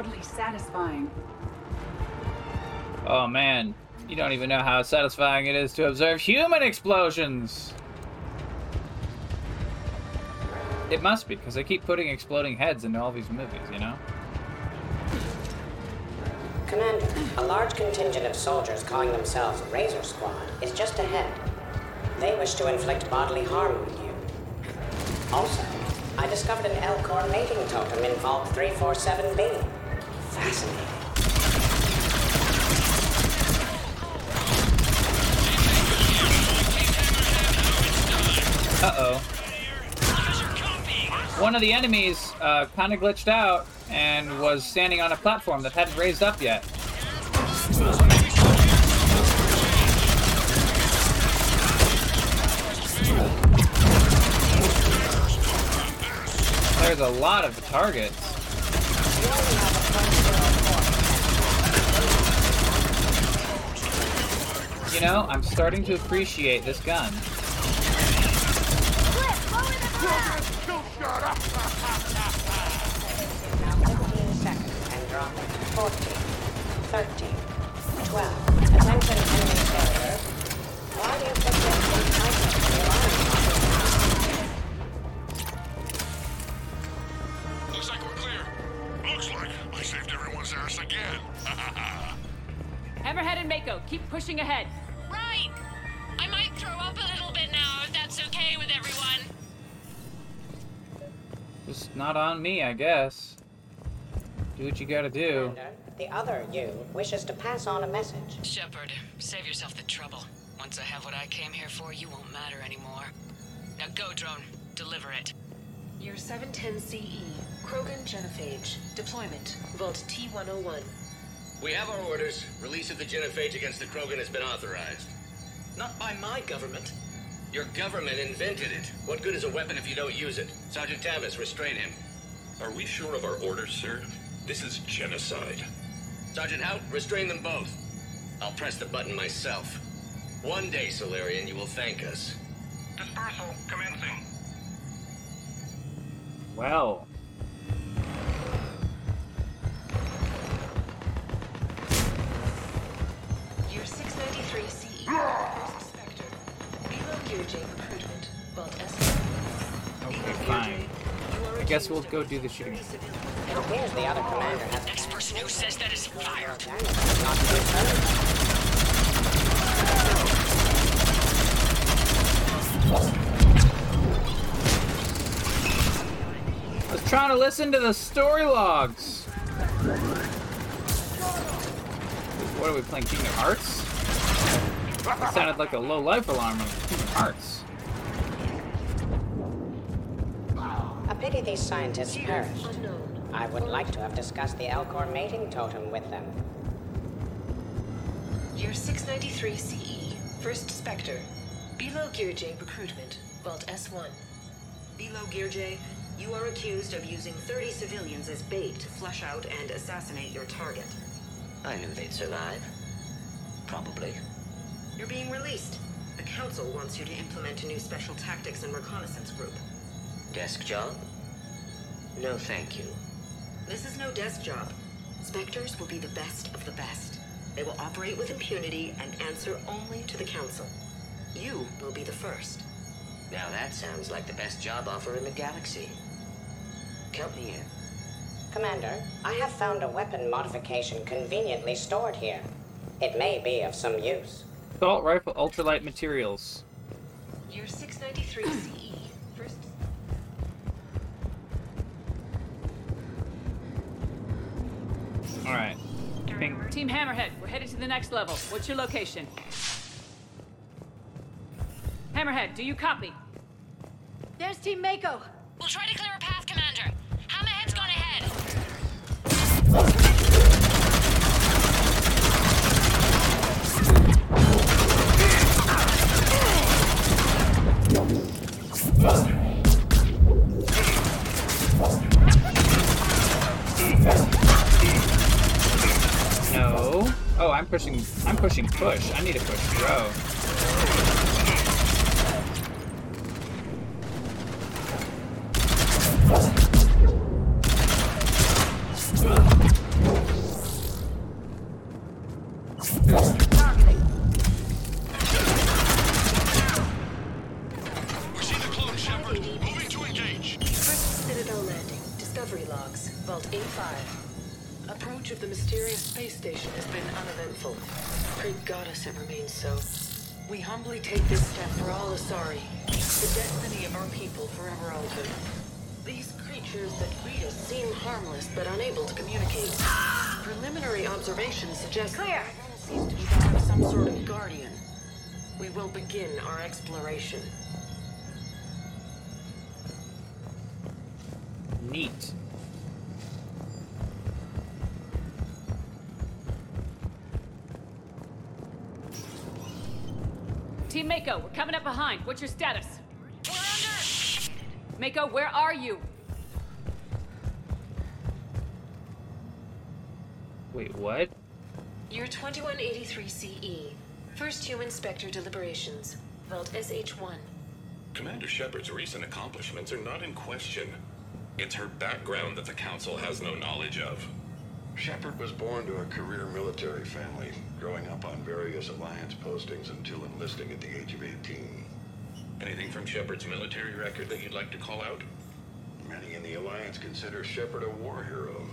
Oddly satisfying. Oh man, you don't even know how satisfying it is to observe human explosions! It must be, because they keep putting exploding heads into all these movies, you know? Commander, a large contingent of soldiers calling themselves Razor Squad is just ahead. They wish to inflict bodily harm on you. Also, I discovered an Elcor mating totem in Vault 347B. Fascinating. Uh-oh. One of the enemies uh, kind of glitched out and was standing on a platform that hadn't raised up yet. There's a lot of targets. You know, I'm starting to appreciate this gun. Now 15 not on me, I guess. Do what you gotta do. Commander, uh, the other you wishes to pass on a message. Shepard, save yourself the trouble. Once I have what I came here for, you won't matter anymore. Now go, drone. Deliver it. Year 710 CE. Krogan Genophage. Deployment. Vault T101. We have our orders. Release of the genophage against the Krogan has been authorized. Not by my government. Your government invented it. What good is a weapon if you don't use it? Sergeant Tavis, restrain him. Are we sure of our orders, sir? This is genocide. Sergeant Hout, restrain them both. I'll press the button myself. One day, Salarian, you will thank us. Dispersal commencing. Well. Year 693 CE. Okay, fine. I guess we'll go do the shooting. It appears the other commander has Next person who says that is fired. not to. I was trying to listen to the story logs. What are we playing, Kingdom Hearts? That sounded like a low life alarm of human Hearts. A pity these scientists perished. I would like to have discussed the Elcor mating totem with them. Year 693 CE, First Spectre. Below Gear J recruitment, Vault S1. Below Gear J, you are accused of using 30 civilians as bait to flush out and assassinate your target. I knew they'd survive. Probably. You're being released. The Council wants you to implement a new special tactics and reconnaissance group. Desk job? No, thank you. This is no desk job. Spectres will be the best of the best. They will operate with impunity and answer only to the Council. You will be the first. Now that sounds like the best job offer in the galaxy. Count me in. Commander, I have found a weapon modification conveniently stored here. It may be of some use. Assault rifle ultralight materials. Year 693 CE, First. All right. Ping. Team Hammerhead, we're headed to the next level. What's your location? Hammerhead, do you copy? There's Team Mako. We'll try to clear a path, Commander. Hammerhead's gone ahead. No. Oh, I'm pushing. I'm pushing push. I need to push throw. Observations suggest Clear. seems to be some sort of guardian. We will begin our exploration. Neat. Team Mako, we're coming up behind. What's your status? We're under. Mako, where are you? Wait, what? Year 2183 CE. First Human Spectre deliberations. Vault SH1. Commander Shepard's recent accomplishments are not in question. It's her background that the Council has no knowledge of. Shepard was born to a career military family, growing up on various Alliance postings until enlisting at the age of 18. Anything from Shepard's military record that you'd like to call out? Many in the Alliance consider Shepard a war hero.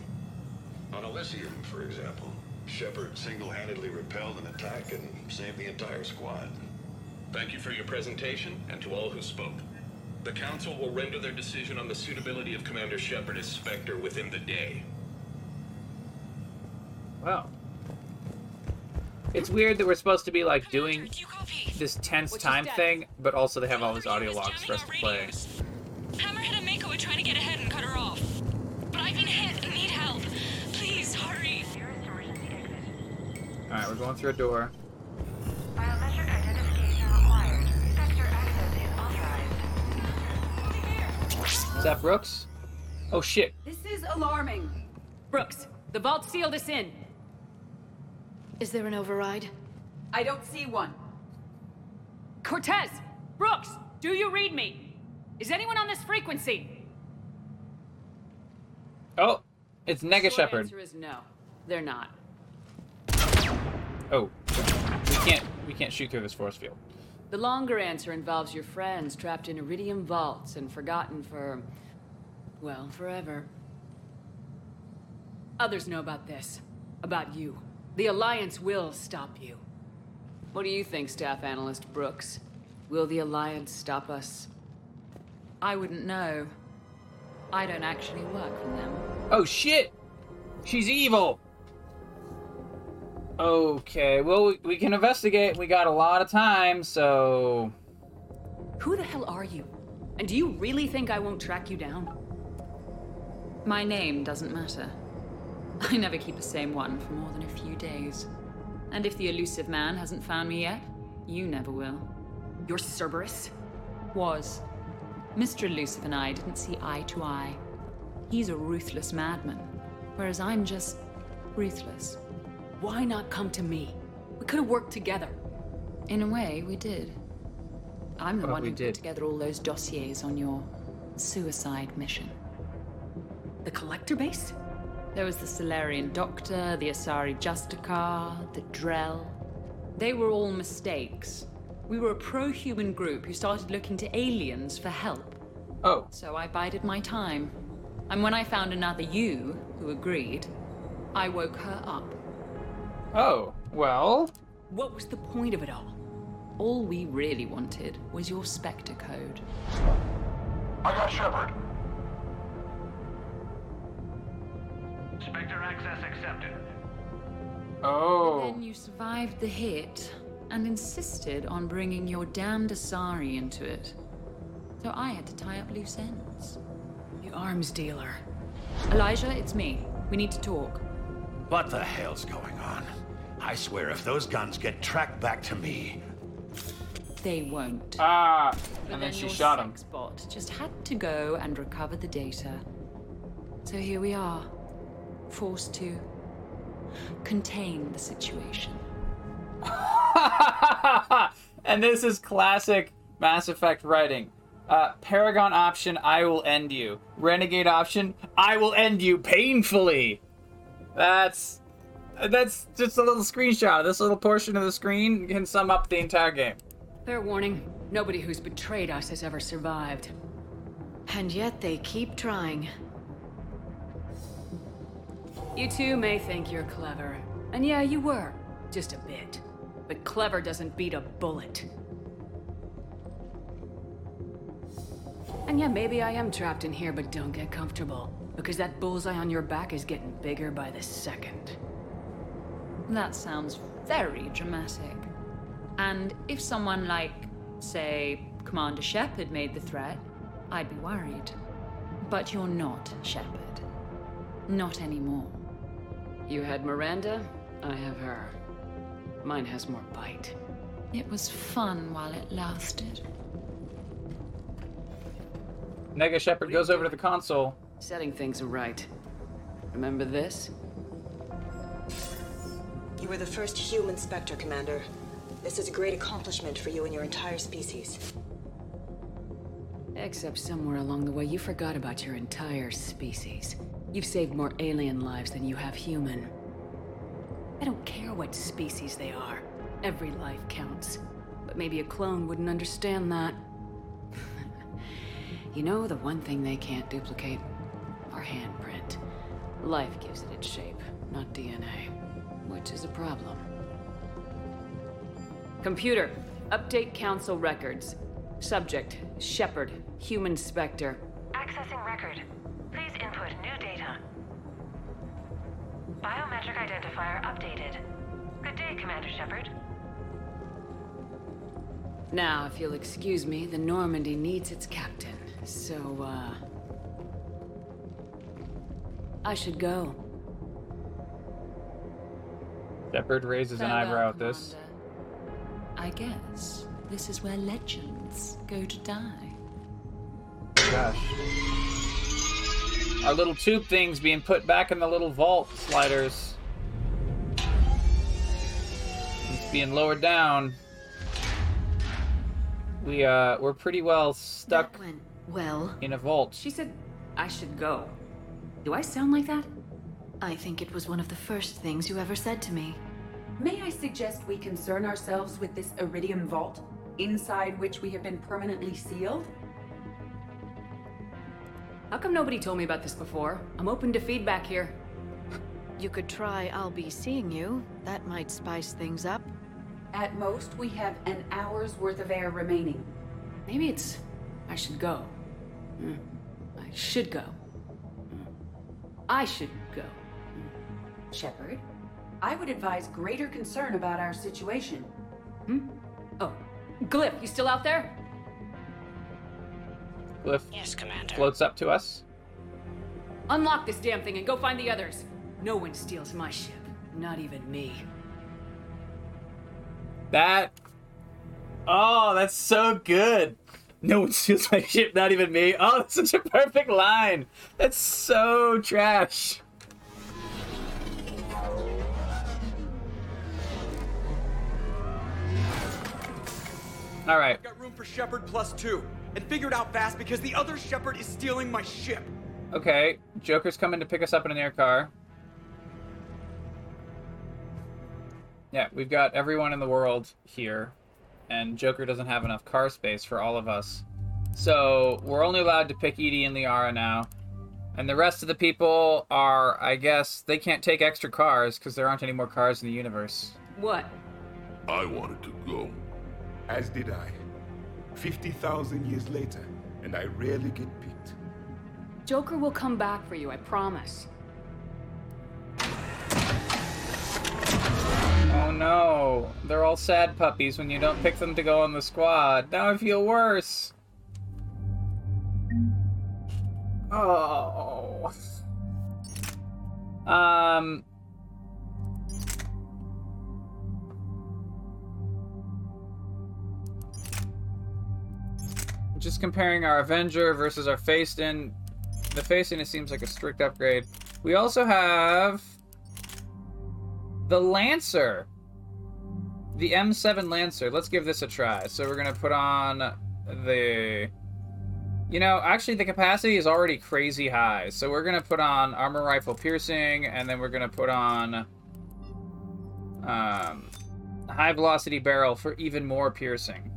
On Elysium, for example, Shepard single-handedly repelled an attack and saved the entire squad. Thank you for your presentation, and to all who spoke. The Council will render their decision on the suitability of Commander Shepard as Spectre within the day. Wow. It's weird that we're supposed to be like doing this tense time thing, but also they have all these audio logs for us to play. Hammerhead and Mako are trying to get ahead and cut her off. Alright, we're going through a door. Is that Brooks? Oh shit. This is alarming. Brooks, the vault sealed us in. Is there an override? I don't see one. Cortez! Brooks! Do you read me? Is anyone on this frequency? Oh, it's Nega Short The answer is no. They're not. Oh, we can't we can't shoot through this force field. The longer answer involves your friends trapped in iridium vaults and forgotten for. well, forever. Others know about this. About you. The Alliance will stop you. What do you think, Staff Analyst Brooks? Will the Alliance stop us? I wouldn't know. I don't actually work for them. Oh shit! She's evil! Okay, well, we, can investigate. We got a lot of time, so. Who the hell are you? And do you really think I won't track you down? My name doesn't matter. I never keep the same one for more than a few days. And if the Illusive Man hasn't found me yet, you never will. You're Cerberus? Was. Mr. Illusive and I didn't see eye to eye. He's a ruthless madman, whereas I'm just ruthless. Why not come to me? We could have worked together. In a way, we did. I'm the Oh, one we who did. put together all those dossiers on your suicide mission. The collector base? There was the Salarian Doctor, the Asari Justicar, the Drell. They were all mistakes. We were a pro human group who started looking to aliens for help. Oh. So I bided my time. And when I found another you who agreed, I woke her up. Oh, well. What was the point of it all? All we really wanted was your Spectre code. I got Shepard. Spectre access accepted. Oh. Then you survived the hit and insisted on bringing your damned Asari into it. So I had to tie up loose ends. The arms dealer. Elijah, it's me. We need to talk. What the hell's going on? I swear, if those guns get tracked back to me, They won't. Ah, But and then she your shot him. sex bot just had to go and recover the data. So here we are, forced to contain the situation. and this is classic Mass Effect writing. Uh, Paragon option, I will end you. Renegade option, I will end you painfully. That's that's just a little screenshot. This little portion of the screen can sum up the entire game. Fair warning, nobody who's betrayed us has ever survived. And yet they keep trying. You two may think you're clever. And yeah, you were. Just a bit. But clever doesn't beat a bullet. And yeah, maybe I am trapped in here, but don't get comfortable. Because that bullseye on your back is getting bigger by the second. That sounds very dramatic. And if someone like, say, Commander Shepard made the threat, I'd be worried. But you're not Shepard. Not anymore. You had Miranda, I have her. Mine has more bite. It was fun while it lasted. Nega Shepard goes over to the console. Setting things right. Remember this? You were the first human Spectre, Commander. This is a great accomplishment for you and your entire species. Except somewhere along the way, you forgot about your entire species. You've saved more alien lives than you have human. I don't care what species they are. Every life counts. But maybe a clone wouldn't understand that. you know, the one thing they can't duplicate? Our handprint. Life gives it its shape, not DNA. Which is a problem. Computer, update council records. Subject, Shepard, human specter. Accessing record. Please input new data. Biometric identifier updated. Good day, Commander Shepard. Now, if you'll excuse me, the Normandy needs its captain. So, uh. I should go. Shepard raises an Farewell, eyebrow at this. I guess this is where legends go to die. Gosh. Our little tube things being put back in the little vault sliders. It's being lowered down. We uh we're pretty well stuck Well, in a vault. She said I should go. Do I sound like that? I think it was one of the first things you ever said to me. May I suggest we concern ourselves with this Iridium Vault, inside which we have been permanently sealed? How come nobody told me about this before? I'm open to feedback here. You could try I'll be seeing you. That might spice things up. At most, we have an hour's worth of air remaining. Maybe it's. I should go. Hmm. I should go. Hmm. I should go. Shepard, I would advise greater concern about our situation. Hmm? Oh, Glyph, you still out there? Glyph Yes, Commander. floats up to us. Unlock this damn thing and go find the others. No one steals my ship. Not even me. That. Oh, that's so good. No one steals my ship, not even me. Oh, that's such a perfect line. That's so trash. All right. I've got room for Shepard plus two, and figure it out fast because the other Shepard is stealing my ship. Okay. Joker's coming to pick us up in an air car. Yeah, we've got everyone in the world here, and Joker doesn't have enough car space for all of us. So we're only allowed to pick EDI and Liara now. And the rest of the people are, I guess, they can't take extra cars because there aren't any more cars in the universe. What? I wanted to go. As did I. 50,000 years later, and I rarely get picked. Joker will come back for you, I promise. Oh no, they're all sad puppies when you don't pick them to go on the squad. Now I feel worse. Oh. Um. Just comparing our Avenger versus our Phaeston. The Phaeston, it seems like a strict upgrade. We also have the Lancer. The M7 Lancer. Let's give this a try. So we're to put on the... You know, actually the capacity is already crazy high. So we're to put on Armor Rifle Piercing, and then we're to put on um, High Velocity Barrel for even more piercing.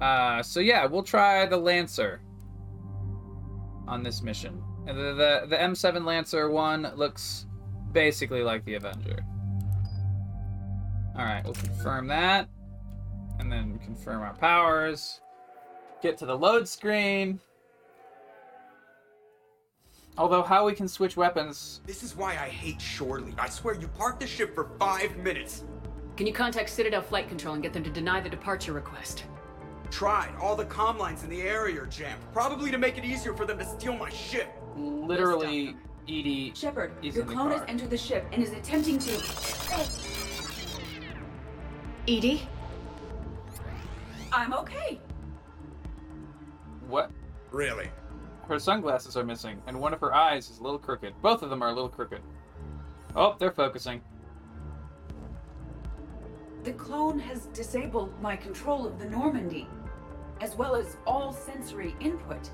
Uh, so yeah, we'll try the Lancer on this mission. And the, the, the M7 Lancer one looks basically like the Avenger. Alright, we'll confirm that. And then confirm our powers. Get to the load screen. Although how we can switch weapons... This is why I hate Shorely. I swear you parked the ship for five minutes. Can you contact Citadel Flight Control and get them to deny the departure request? Tried. All the comm lines in the area are jammed. Probably to make it easier for them to steal my ship. Literally, EDI Shepard, is your in the clone has entered the ship and is attempting to. EDI? I'm okay. What? Really? Her sunglasses are missing, and one of her eyes is a little crooked. Both of them are a little crooked. Oh, they're focusing. The clone has disabled my control of the Normandy, as well as all sensory input.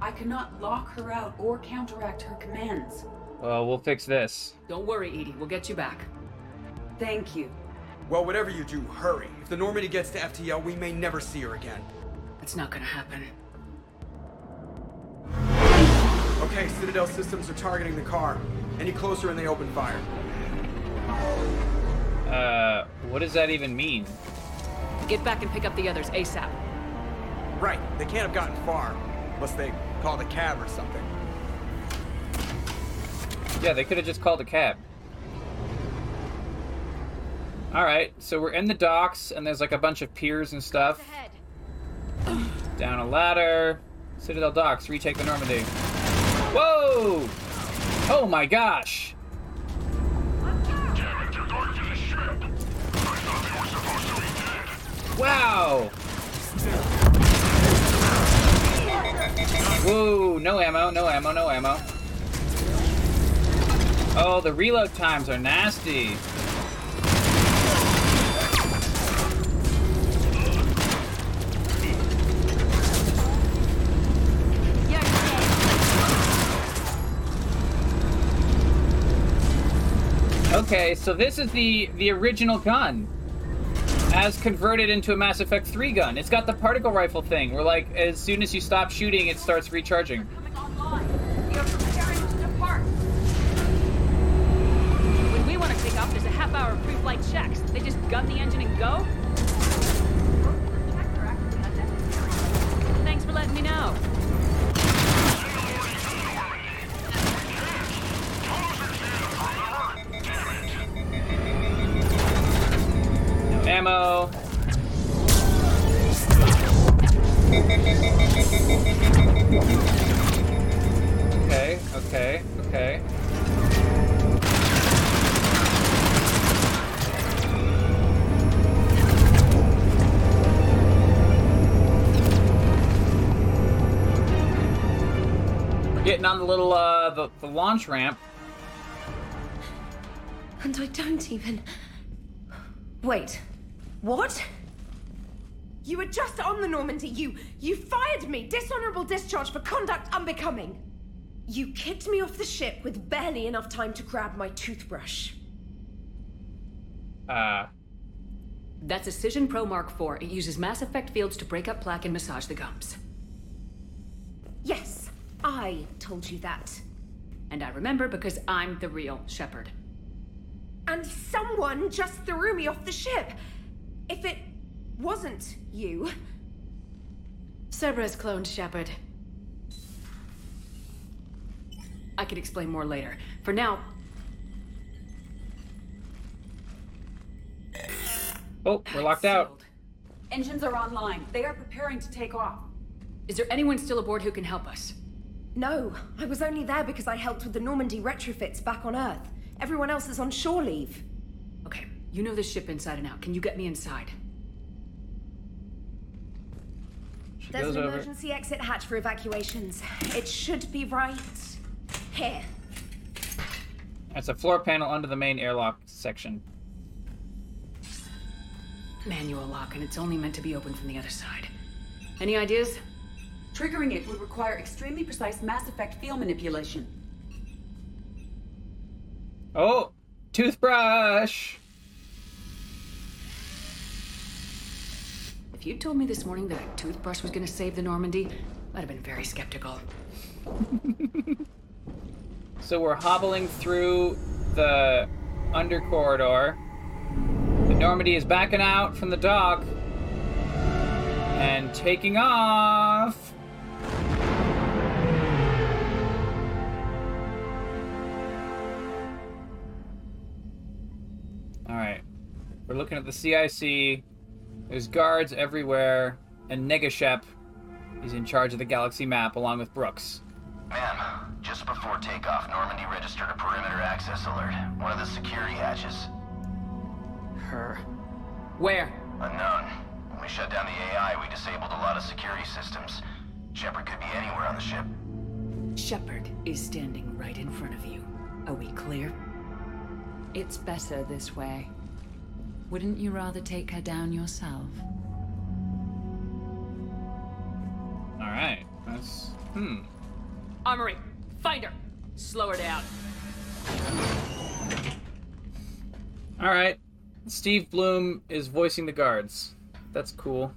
I cannot lock her out or counteract her commands. Well, we'll fix this. Don't worry, EDI. We'll get you back. Thank you. Well, whatever you do, hurry. If the Normandy gets to FTL, we may never see her again. It's not gonna happen. Okay, Citadel systems are targeting the car. Any closer and they open fire. Uh, what does that even mean? Get back and pick up the others ASAP. Right, they can't have gotten far. Unless they called a cab or something. Yeah, they could have just called a cab. Alright, so we're in the docks, and there's like a bunch of piers and stuff. Down a ladder. Citadel docks, retake the Normandy. Whoa! Oh my gosh! Wow! Whoa, no ammo, no ammo, no ammo. Oh, the reload times are nasty. Okay, so this is the the original gun as converted into a Mass Effect 3 gun. It's got the particle rifle thing where like as soon as you stop shooting it starts recharging. When we want to take off, there's a half hour of pre-flight checks. They just gun the engine and go? Thanks for letting me know. Ammo. Okay, okay, okay. We're getting on the little, uh, the, the launch ramp. And I don't even. Wait. What? You were just on the Normandy. You. you fired me! Dishonorable discharge for conduct unbecoming! You kicked me off the ship with barely enough time to grab my toothbrush. Uh. That's a Cision Pro Mark IV. It uses mass effect fields to break up plaque and massage the gums. Yes, I told you that. And I remember because I'm the real Shepard. And someone just threw me off the ship! If it wasn't you. Cerberus cloned Shepard. I can explain more later. For now. Oh, we're locked out. Engines are online. They are preparing to take off. Is there anyone still aboard who can help us? No, I was only there because I helped with the Normandy retrofits back on Earth. Everyone else is on shore leave. Okay, you know this ship inside and out. Can you get me inside? She There's goes an over. emergency exit hatch for evacuations. It should be right here. It's a floor panel under the main airlock section. Manual lock, and it's only meant to be opened from the other side. Any ideas? Triggering it would require extremely precise Mass Effect field manipulation. Oh, toothbrush. If you'd told me this morning that a toothbrush was gonna save the Normandy, I'd have been very skeptical. So we're hobbling through the under corridor. The Normandy is backing out from the dock and taking off. All right. We're looking at the CIC. There's guards everywhere, and Negashep is in charge of the galaxy map along with Brooks. Ma'am, just before takeoff, Normandy registered a perimeter access alert. One of the security hatches. Her. Where? Unknown. When we shut down the AI, we disabled a lot of security systems. Shepard could be anywhere on the ship. Shepard is standing right in front of you. Are we clear? It's better this way. Wouldn't you rather take her down yourself? All right. That's hmm. Armory, find her. Slow her down. All right. Steve Blum is voicing the guards. That's cool.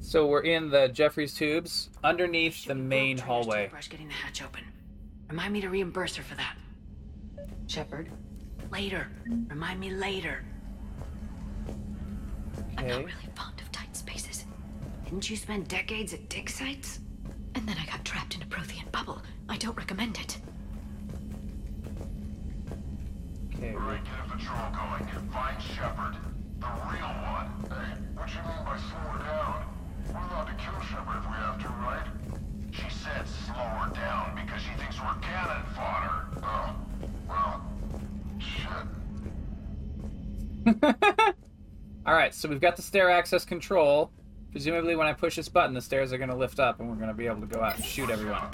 So we're in the Jefferies tubes underneath the main hallway. Toothbrush getting the hatch open. Remind me to reimburse her for that. Shepard. Later. Remind me later. I'm not really fond of tight spaces. Didn't you spend decades at dig sites? And then I got trapped in a Prothean bubble. I don't recommend it. Okay. Right, get a patrol going. Find Shepard. The real one. Hey, what you mean by slow her down? We're allowed to kill Shepard if we have to, right? She said slow her down because she thinks we're cannon fodder. Oh, well, shit. All right. So we've got the stair access control. Presumably, when I push this button, the stairs are going to lift up, and we're going to be able to go out and shoot everyone.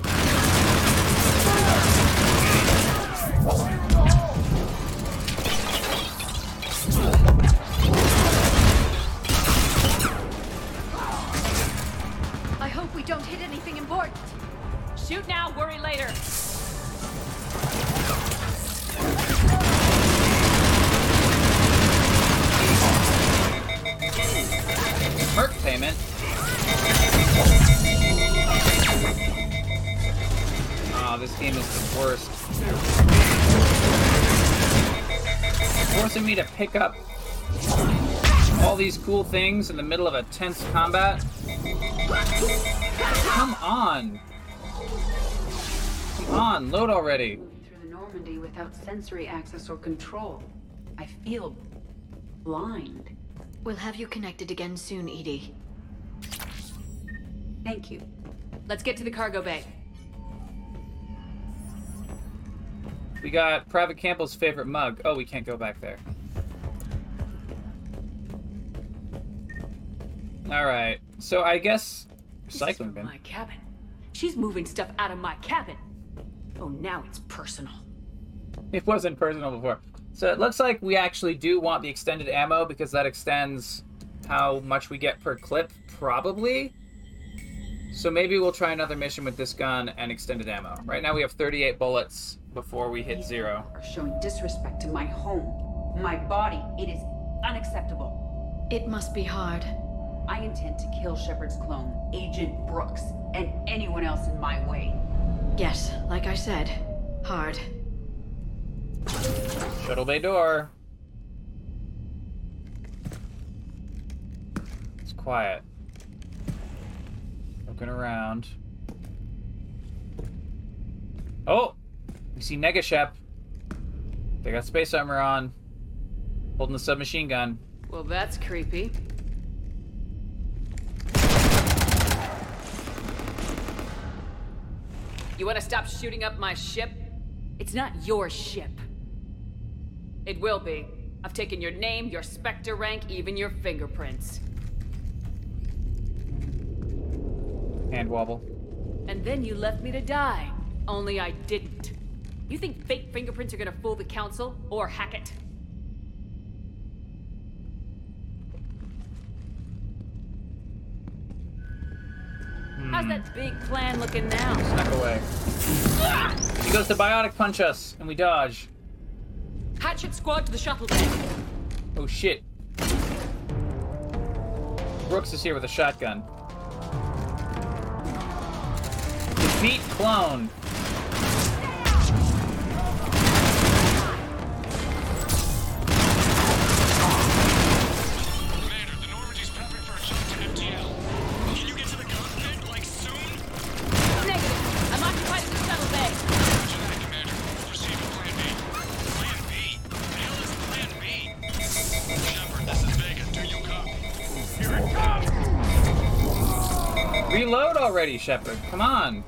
I hope we don't hit anything important. Shoot now, worry later. Payment. Oh, this game is the worst. Forcing me to pick up all these cool things in the middle of a tense combat. Come on. Come on, load already. Through the Normandy without sensory access or control. I feel blind. We'll have you connected again soon, EDI. Thank you. Let's get to the cargo bay. We got Private Campbell's favorite mug. Oh, we can't go back there. All right. So I guess recycling bin. My cabin. She's moving stuff out of my cabin. Oh, now it's personal. It wasn't personal before. So it looks like we actually do want the extended ammo because that extends how much we get per clip, probably. So maybe we'll try another mission with this gun and extended ammo. Right now we have 38 bullets before we hit zero. Are showing disrespect to my home, my body. It is unacceptable. It must be hard. I intend to kill Shepard's clone, Agent Brooks, and anyone else in my way. Yes, like I said, hard. Shuttle bay door. Quiet. Looking around. Oh! We see Negashep. They got space armor on. Holding the submachine gun. Well, that's creepy. You want to stop shooting up my ship? It's not your ship. It will be. I've taken your name, your Spectre rank, even your fingerprints. Hand wobble. And then you left me to die. Only I didn't. You think fake fingerprints are gonna fool the Council? Or hack Hackett? How's that big plan looking now? Snuck away. He goes to biotic punch us, and we dodge. Hatchet squad to the shuttle deck. Oh shit. Brooks is here with a shotgun. Defeat clone. Commander, the Normandy's prepping for a jump to FTL. Can you get to the cockpit, like, soon? Negative. I'm occupied the shuttle bay. Roger that, Commander. Proceed with Plan B. Plan B? The hell is Plan B? Shepard, this is Vega. Do you copy? Here it comes! Reload already, Shepard. Come on.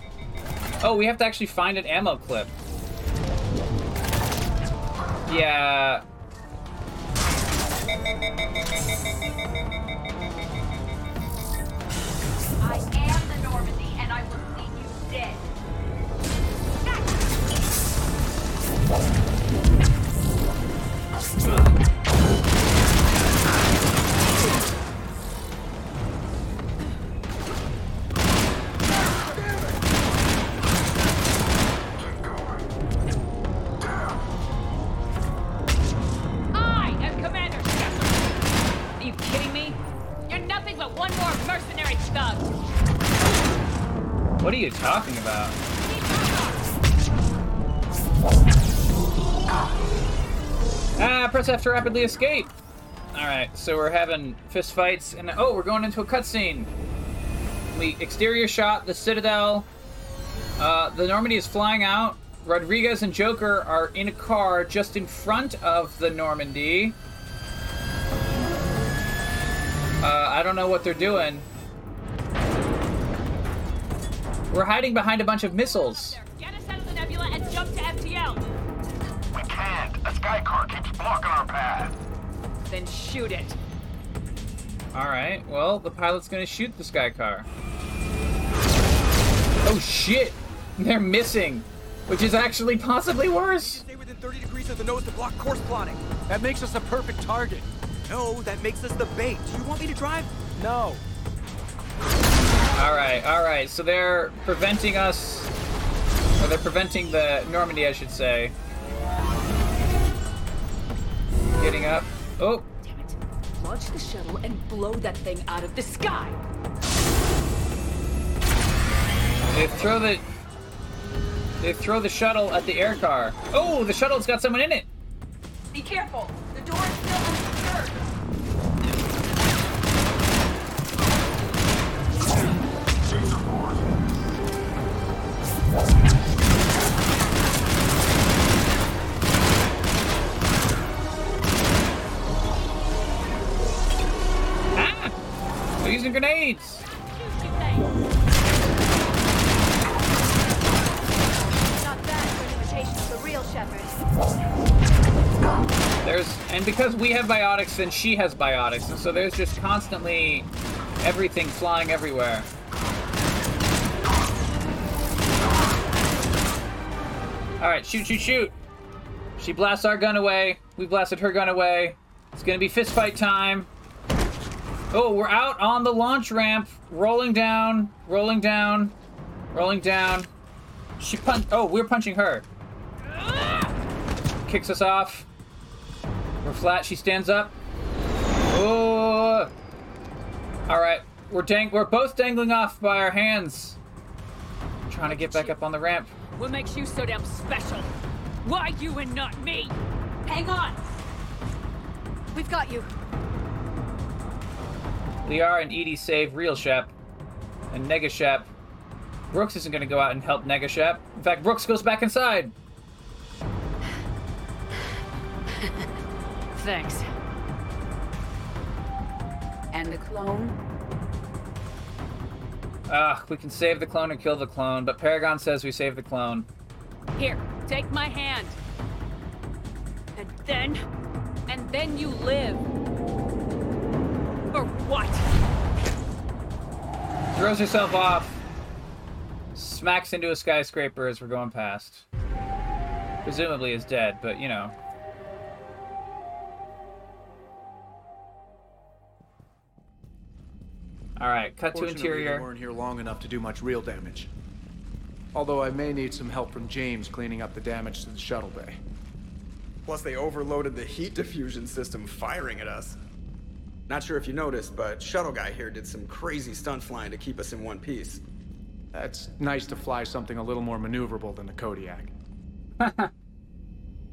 Oh, we have to actually find an ammo clip. Yeah. I am the Normandy, and I will see you dead. F to rapidly escape. All right, so we're having fist fights, and oh, we're going into a cutscene. We exterior shot the Citadel. Uh, the Normandy is flying out. Rodriguez and Joker are in a car just in front of the Normandy. Uh, I don't know what they're doing. We're hiding behind a bunch of missiles. Get us out of the nebula and jump to FTL. We can't. A sky car keeps blocking our path. Then shoot it. All right. Well, the pilot's gonna shoot the sky car. Oh shit! They're missing, which is actually possibly worse. Stay within 30 degrees of the nose to block course plotting. That makes us a perfect target. No, that makes us the bait. Do you want me to drive? No. All right, all right. So they're preventing us, or they're preventing the Normandy, I should say. Getting up. Oh, Damn it. Launch the shuttle and blow that thing out of the sky. they throw the. They throw the shuttle at the air car. Oh, the shuttle's got someone in it. Be careful. The door biotics and she has biotics, and so there's just constantly everything flying everywhere. Alright, shoot, shoot, shoot! She blasts our gun away, we blasted her gun away. It's gonna be fistfight time. Oh, we're out on the launch ramp, rolling down, rolling down, rolling down. She punch. Oh, we're punching her. Kicks us off. We're flat. She stands up. Oh. All right. We're dang. We're both dangling off by our hands. Trying to get back up on the ramp. What makes you so damn special? Why you and not me? Hang on! We've got you. Liara and EDI save Real Shep. And Negashep. Brooks isn't going to go out and help Negashep. In fact, Brooks goes back inside. Thanks. And the clone? Ah, we can save the clone or kill the clone, but Paragon says we save the clone. Here, take my hand. And then, and then you live. Or what? Throws herself off. Smacks into a skyscraper as we're going past. Presumably is dead, but you know. Alright, cut to interior. They weren't here long enough to do much real damage. Although I may need some help from James cleaning up the damage to the shuttle bay. Plus, they overloaded the heat diffusion system firing at us. Not sure if you noticed, but Shuttle Guy here did some crazy stunt flying to keep us in one piece. That's nice to fly something a little more maneuverable than the Kodiak. How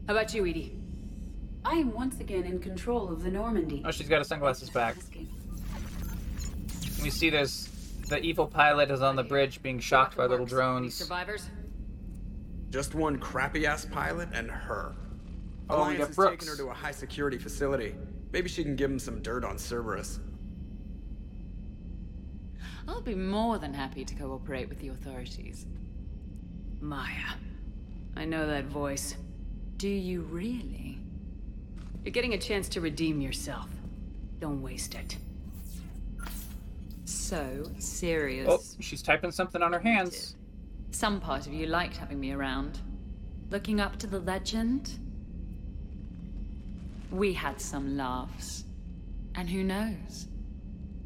about you, EDI? I am once again in control of the Normandy. Oh, she's got her sunglasses back. We see there's the evil pilot is on the bridge being shocked by little drones. Survivors? Just one crappy ass pilot and her. Oh, we Alliance got has Brooks. taken her to a high security facility. Maybe she can give him some dirt on Cerberus. I'll be more than happy to cooperate with the authorities. Maya. I know that voice. Do you really? You're getting a chance to redeem yourself. Don't waste it. So serious. Oh, she's typing something on her hands. Some part of you liked having me around. Looking up to the legend? We had some laughs. And who knows?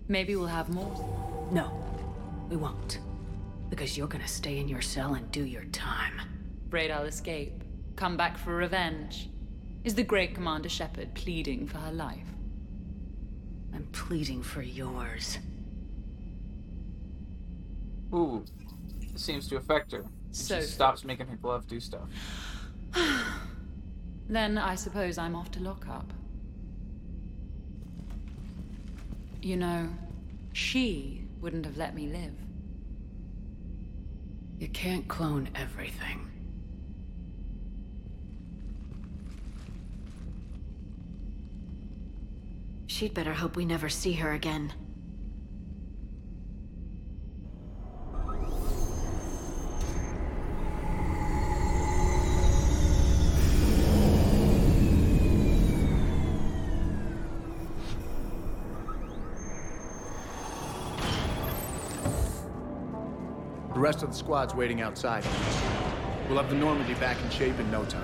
Maybe we'll have more. No, we won't. Because you're gonna stay in your cell and do your time. Afraid I'll escape. Come back for revenge. Is the great Commander Shepard pleading for her life? I'm pleading for yours. Ooh, it seems to affect her. So- she stops making her glove do stuff. Then I suppose I'm off to lock up. You know, she wouldn't have let me live. You can't clone everything. She'd better hope we never see her again. Rest of the squad's waiting outside. We'll have the Normandy back in shape in no time.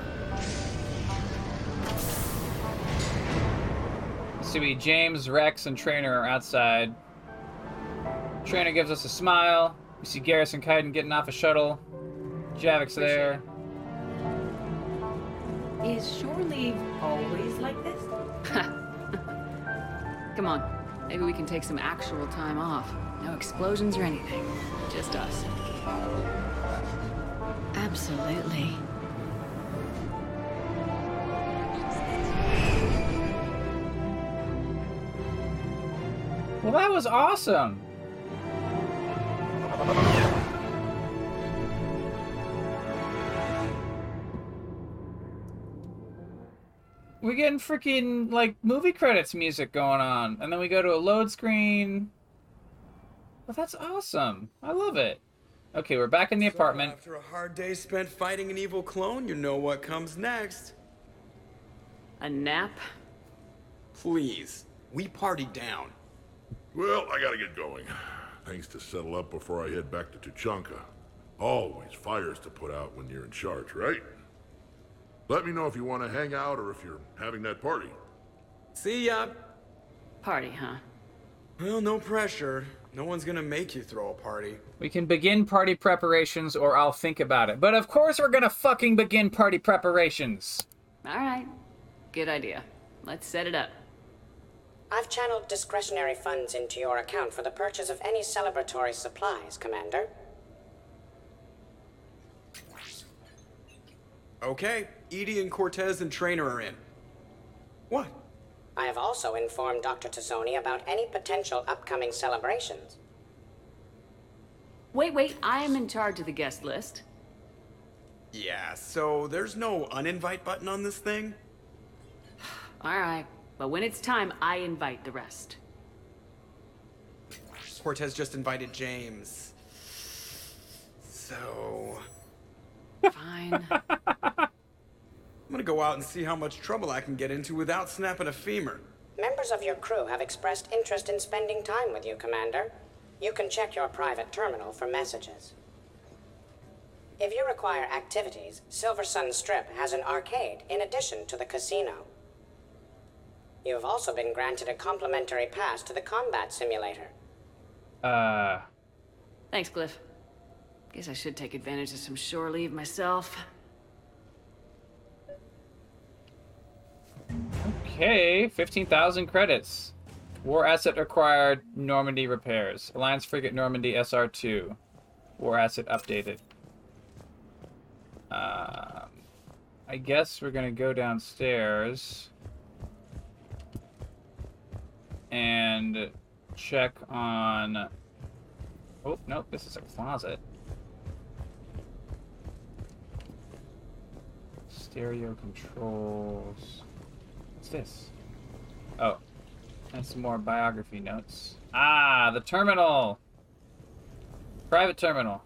See, we James, Wrex, and Traynor are outside. Traynor gives us a smile. We see Garrison Kaidan getting off a shuttle. Javik's there. Is shore leave always like this? Come on. Maybe we can take some actual time off. No explosions or anything. Just us. Absolutely. Well, that was awesome. We're getting freaking like movie credits music going on, and then we go to a load screen. Well, that's awesome. I love it. Okay, we're back in the apartment. After a hard day spent fighting an evil clone, you know what comes next. A nap? Please, we party down. Well, I gotta get going. Things to settle up before I head back to Tuchanka. Always fires to put out when you're in charge, right? Let me know if you want to hang out or if you're having that party. See ya. Party, huh? Well, no pressure. No one's gonna make you throw a party. We can begin party preparations or I'll think about it. But of course we're gonna fucking begin party preparations. Alright. Good idea. Let's set it up. I've channeled discretionary funds into your account for the purchase of any celebratory supplies, Commander. Okay, EDI and Cortez and Traynor are in. What? I have also informed Dr. T'Soni about any potential upcoming celebrations. Wait, wait, I am in charge of the guest list. Yeah, so there's no uninvite button on this thing? Alright, but when it's time, I invite the rest. Cortez just invited James. So. Fine. I'm gonna go out and see how much trouble I can get into without snapping a femur. Members of your crew have expressed interest in spending time with you, Commander. You can check your private terminal for messages. If you require activities, Silver Sun Strip has an arcade in addition to the casino. You have also been granted a complimentary pass to the combat simulator. Uh. Thanks, Glyph. Guess I should take advantage of some shore leave myself. Okay, 15,000 credits. War asset acquired, Normandy repairs. Alliance frigate Normandy SR2. War asset updated. Um, I guess we're gonna go downstairs and check on. Oh nope, this is a closet. Stereo controls. This? Oh, and some more biography notes. Ah, the terminal. Private terminal.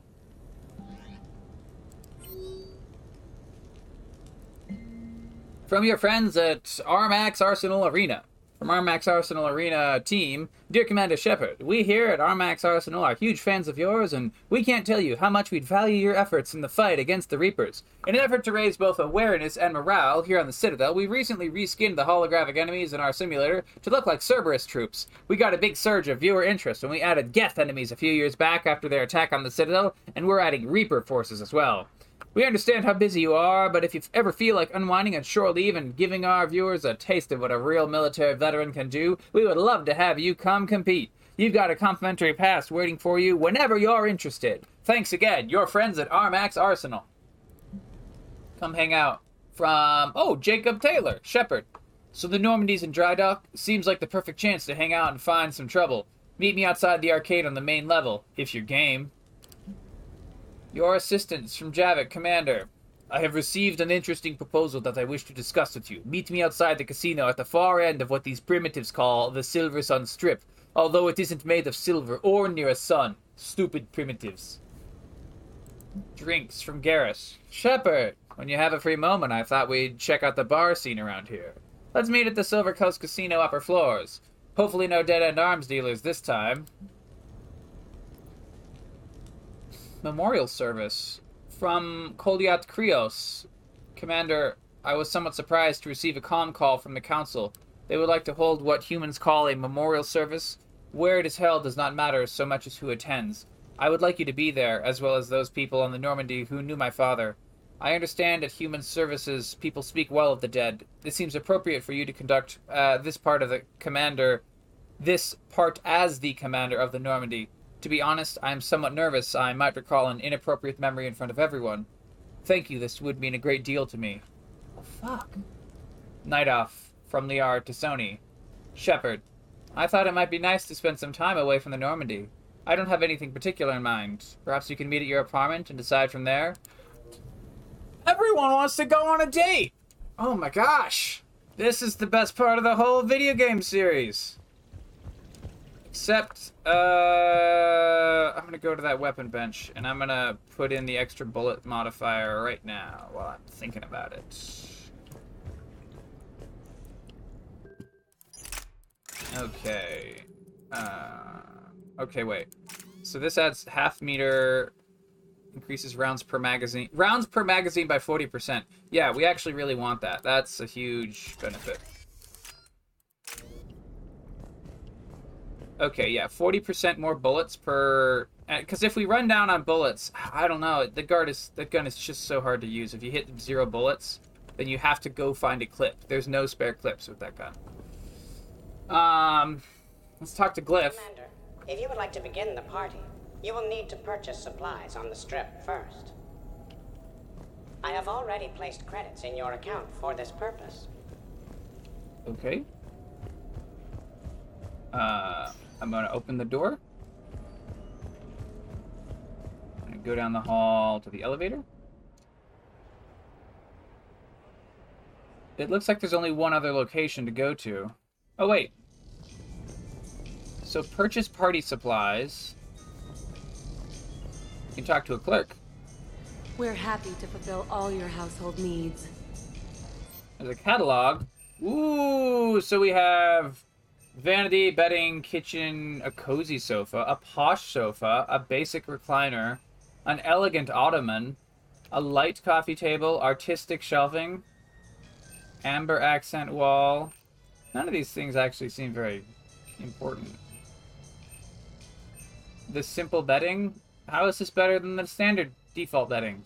From your friends at Armax Arsenal Arena. From Armax Arsenal Arena team, dear Commander Shepard, we here at Armax Arsenal are huge fans of yours, and we can't tell you how much we'd value your efforts in the fight against the Reapers. In an effort to raise both awareness and morale here on the Citadel, we recently reskinned the holographic enemies in our simulator to look like Cerberus troops. We got a big surge of viewer interest when we added Geth enemies a few years back after their attack on the Citadel, and we're adding Reaper forces as well. We understand how busy you are, but if you ever feel like unwinding on shore leave and giving our viewers a taste of what a real military veteran can do, we would love to have you come compete. You've got a complimentary pass waiting for you whenever you're interested. Thanks again, your friends at Armax Arsenal. Come hang out. From, oh, Jacob Taylor, Shepard. So the Normandy's in dry dock? Seems like the perfect chance to hang out and find some trouble. Meet me outside the arcade on the main level, if you're game. Your assistance from Javik, Commander. I have received an interesting proposal that I wish to discuss with you. Meet me outside the casino at the far end of what these primitives call the Silver Sun Strip, although it isn't made of silver or near a sun. Stupid primitives. Drinks from Garrus. Shepard, when you have a free moment, I thought we'd check out the bar scene around here. Let's meet at the Silver Coast Casino upper floors. Hopefully no dead-end arms dealers this time. Memorial service from Kolyat Krios. Commander, I was somewhat surprised to receive a comm call from the Council. They would like to hold what humans call a memorial service. Where it is held does not matter so much as who attends. I would like you to be there, as well as those people on the Normandy who knew my father. I understand at human services people speak well of the dead. It seems appropriate for you to conduct uh, this part of the commander, this part as the commander of the Normandy. To be honest, I am somewhat nervous I might recall an inappropriate memory in front of everyone. Thank you, this would mean a great deal to me. Oh, fuck. Night off, from Liara T'Soni. Shepard. I thought it might be nice to spend some time away from the Normandy. I don't have anything particular in mind. Perhaps you can meet at your apartment and decide from there? Everyone wants to go on a date! Oh my gosh! This is the best part of the whole video game series. Except, uh, I'm gonna go to that weapon bench and I'm gonna put in the extra bullet modifier right now while I'm thinking about it. Okay. Uh, okay, wait. So this adds half meter. Increases rounds per magazine. Rounds per magazine by 40%. Yeah, we actually really want that. That's a huge benefit. Okay, yeah, 40% more bullets per... Because if we run down on bullets, I don't know. The guard is the gun is just so hard to use. If you hit zero bullets, then you have to go find a clip. There's no spare clips with that gun. Um, let's talk to Glyph. Commander, if you would like to begin the party, you will need to purchase supplies on the strip first. I have already placed credits in your account for this purpose. Okay. Uh, I'm gonna open the door. And go down the hall to the elevator. It looks like there's only one other location to go to. Oh, wait. So purchase party supplies. You can talk to a clerk. We're happy to fulfill all your household needs. There's a catalog. Ooh, so we have vanity, bedding, kitchen, a cozy sofa, a posh sofa, a basic recliner, an elegant ottoman, a light coffee table, artistic shelving, amber accent wall. None of these things actually seem very important. The simple bedding? How is this better than the standard default bedding?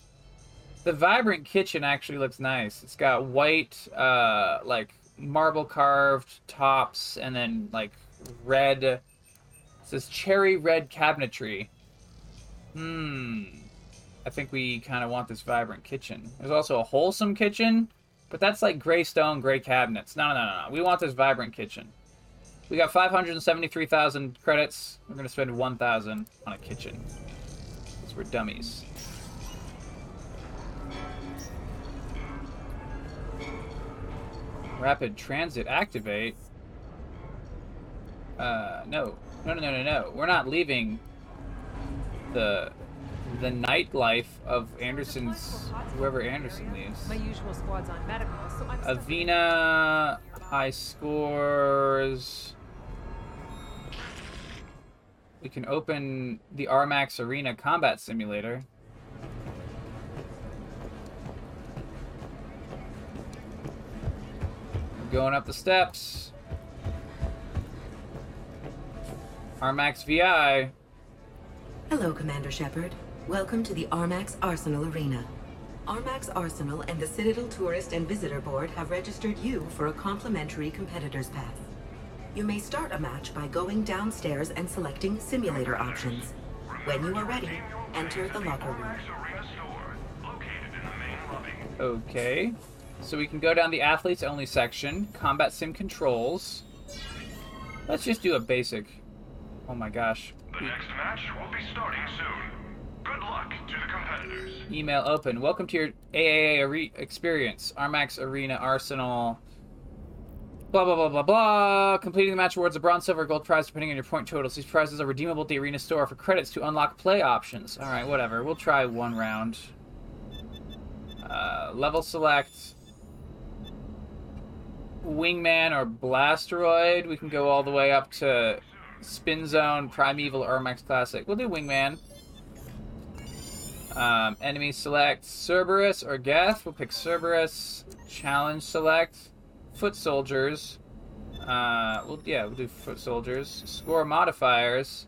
The vibrant kitchen actually looks nice. It's got white, uh, like marble carved tops, and then like red. It says cherry red cabinetry. Hmm. I think we kind of want this vibrant kitchen. There's also a wholesome kitchen, but that's like gray stone, gray cabinets. No, no, no, no. We want this vibrant kitchen. We got 573,000 credits. We're going to spend 1,000 on a kitchen. Because we're dummies. Rapid transit activate. Uh, no. No, no, no, no, no. We're not leaving the the nightlife of Anderson's whoever Anderson leaves. My usual squad's on medical, so I'm Avina high scores. We can open the Armax Arena Combat Simulator. Going up the steps. Armax VI. Hello, Commander Shepard. Welcome to the Armax Arsenal Arena. Armax Arsenal and the Citadel Tourist and Visitor Board have registered you for a complimentary competitor's pass. You may start a match by going downstairs and selecting simulator options. When you are ready, enter the locker room. Okay. So we can go down the athletes only section, combat sim controls. Let's just do a basic. Oh my gosh. The next match will be starting soon. Good luck to the competitors. Email open. Welcome to your AAA are- experience. Armax Arena Arsenal. Blah, blah, blah, blah, blah. Completing the match awards a bronze, silver, gold prize depending on your point totals. These prizes are redeemable at the arena store for credits to unlock play options. Alright, whatever. We'll try one round. Uh, level select. Wingman or Blasteroid. We can go all the way up to Spin Zone, Primeval, Armax Classic. We'll do Wingman. Um, enemy select Cerberus or Geth. We'll pick Cerberus. Challenge select Foot Soldiers. Uh, well, yeah, we'll do Foot Soldiers. Score modifiers.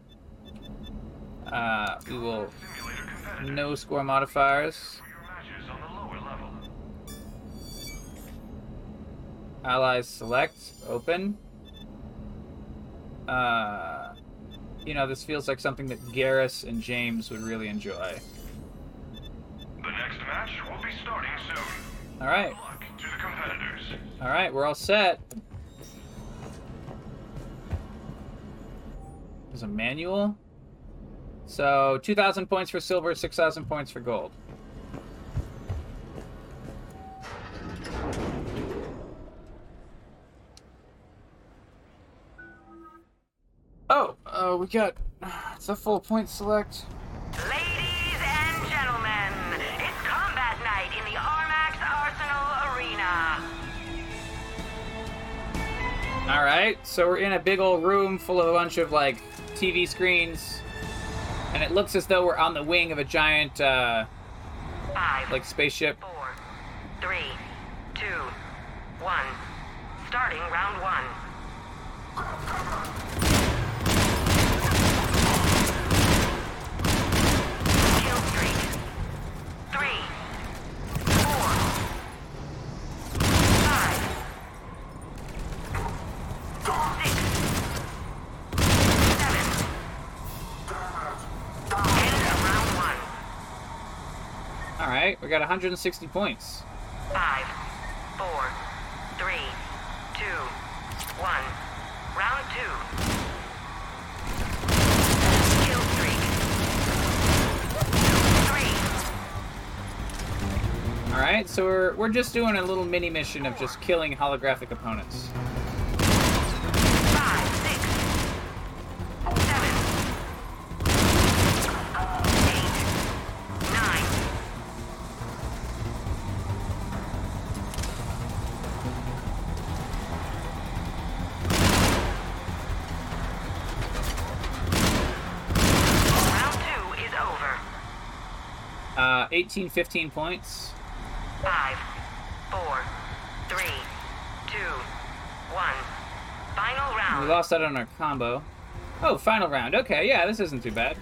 Uh, we will no score modifiers. Allies select open. Uh, you know, this feels like something that Garrus and James would really enjoy. The next match will be starting soon. All right. To the competitors. All right, we're all set. There's a manual. So 2,000 points for silver, 6,000 points for gold. Oh, uh, we got. It's a full point select. Ladies and gentlemen, it's combat night in the Armax Arsenal Arena. All right, so we're in a big old room full of a bunch of like TV screens. And it looks as though we're on the wing of a giant, uh, Five, like spaceship. four, three, two, one. Starting round one. Kill streak. Three, four, five, six, seven. End of round one. All right, we got 160 points. Five, four, three, two, one. Round two. All right, so we're we're just doing a little mini mission of just killing holographic opponents. Five, six, seven, eight, nine. Round two is over. Uh, 18, 15 points. Five, four, three, two, one. Final round. We lost that on our combo. Oh, final round. Okay, yeah, this isn't too bad.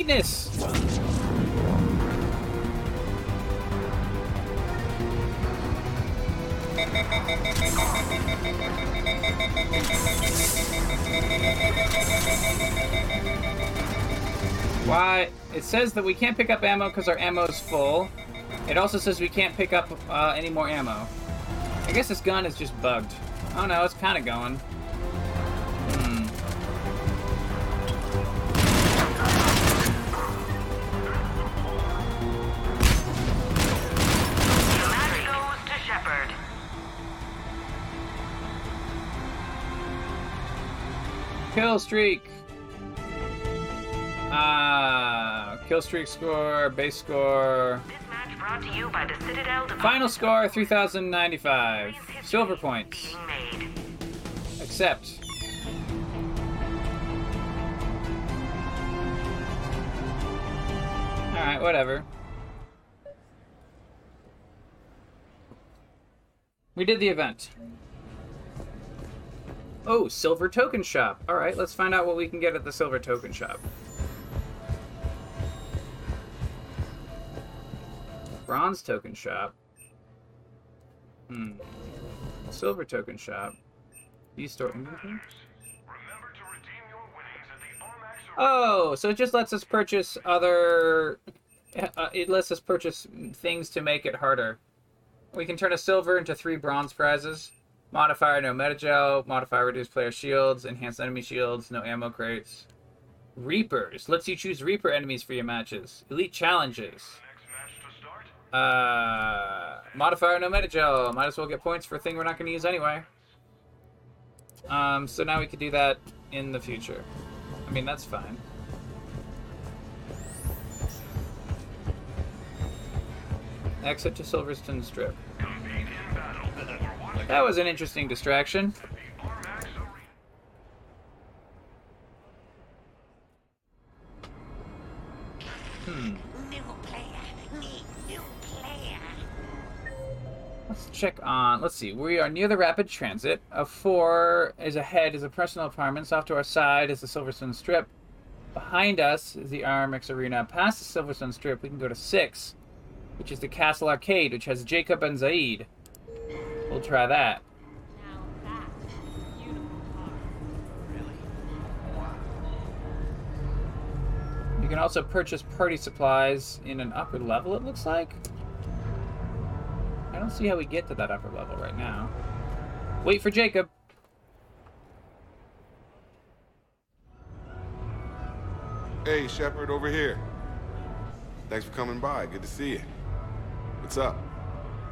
Weakness. Why? It says that we can't pick up ammo because our ammo's full. It also says we can't pick up uh, any more ammo. I guess this gun is just bugged. Oh no, it's kind of going. Kill streak. Ah, kill streak score, base score. This match brought to you by the Citadel Final score 3095. Silver points. Accept. Alright, whatever. We did the event. Oh, silver token shop. Alright, let's find out what we can get at the silver token shop. Bronze token shop. Hmm. Silver token shop. Do you store inventory? Oh, so it just lets us purchase other. Uh, it lets us purchase things to make it harder. We can turn a silver into three bronze prizes. Modifier no medigel. Modifier reduce player shields. Enhance enemy shields. No ammo crates. Reapers lets you choose Reaper enemies for your matches. Elite challenges. Uh, modifier no medigel. Might as well get points for a thing we're not going to use anyway. Um, so now we could do that in the future. I mean, that's fine. Exit to Silversun Strip. That was an interesting distraction. Hmm. Let's check on. Let's see. We are near the rapid transit. A four is ahead is a personal apartments. Off to our side is the Silversun Strip. Behind us is the Armax Arena. Past the Silversun Strip, we can go to six, which is the Castle Arcade, which has Jacob and Zaeed. We'll try that. You can also purchase party supplies in an upper level, it looks like. I don't see how we get to that upper level right now. Wait for Jacob. Hey, Shepard, over here. Thanks for coming by. Good to see you. What's up?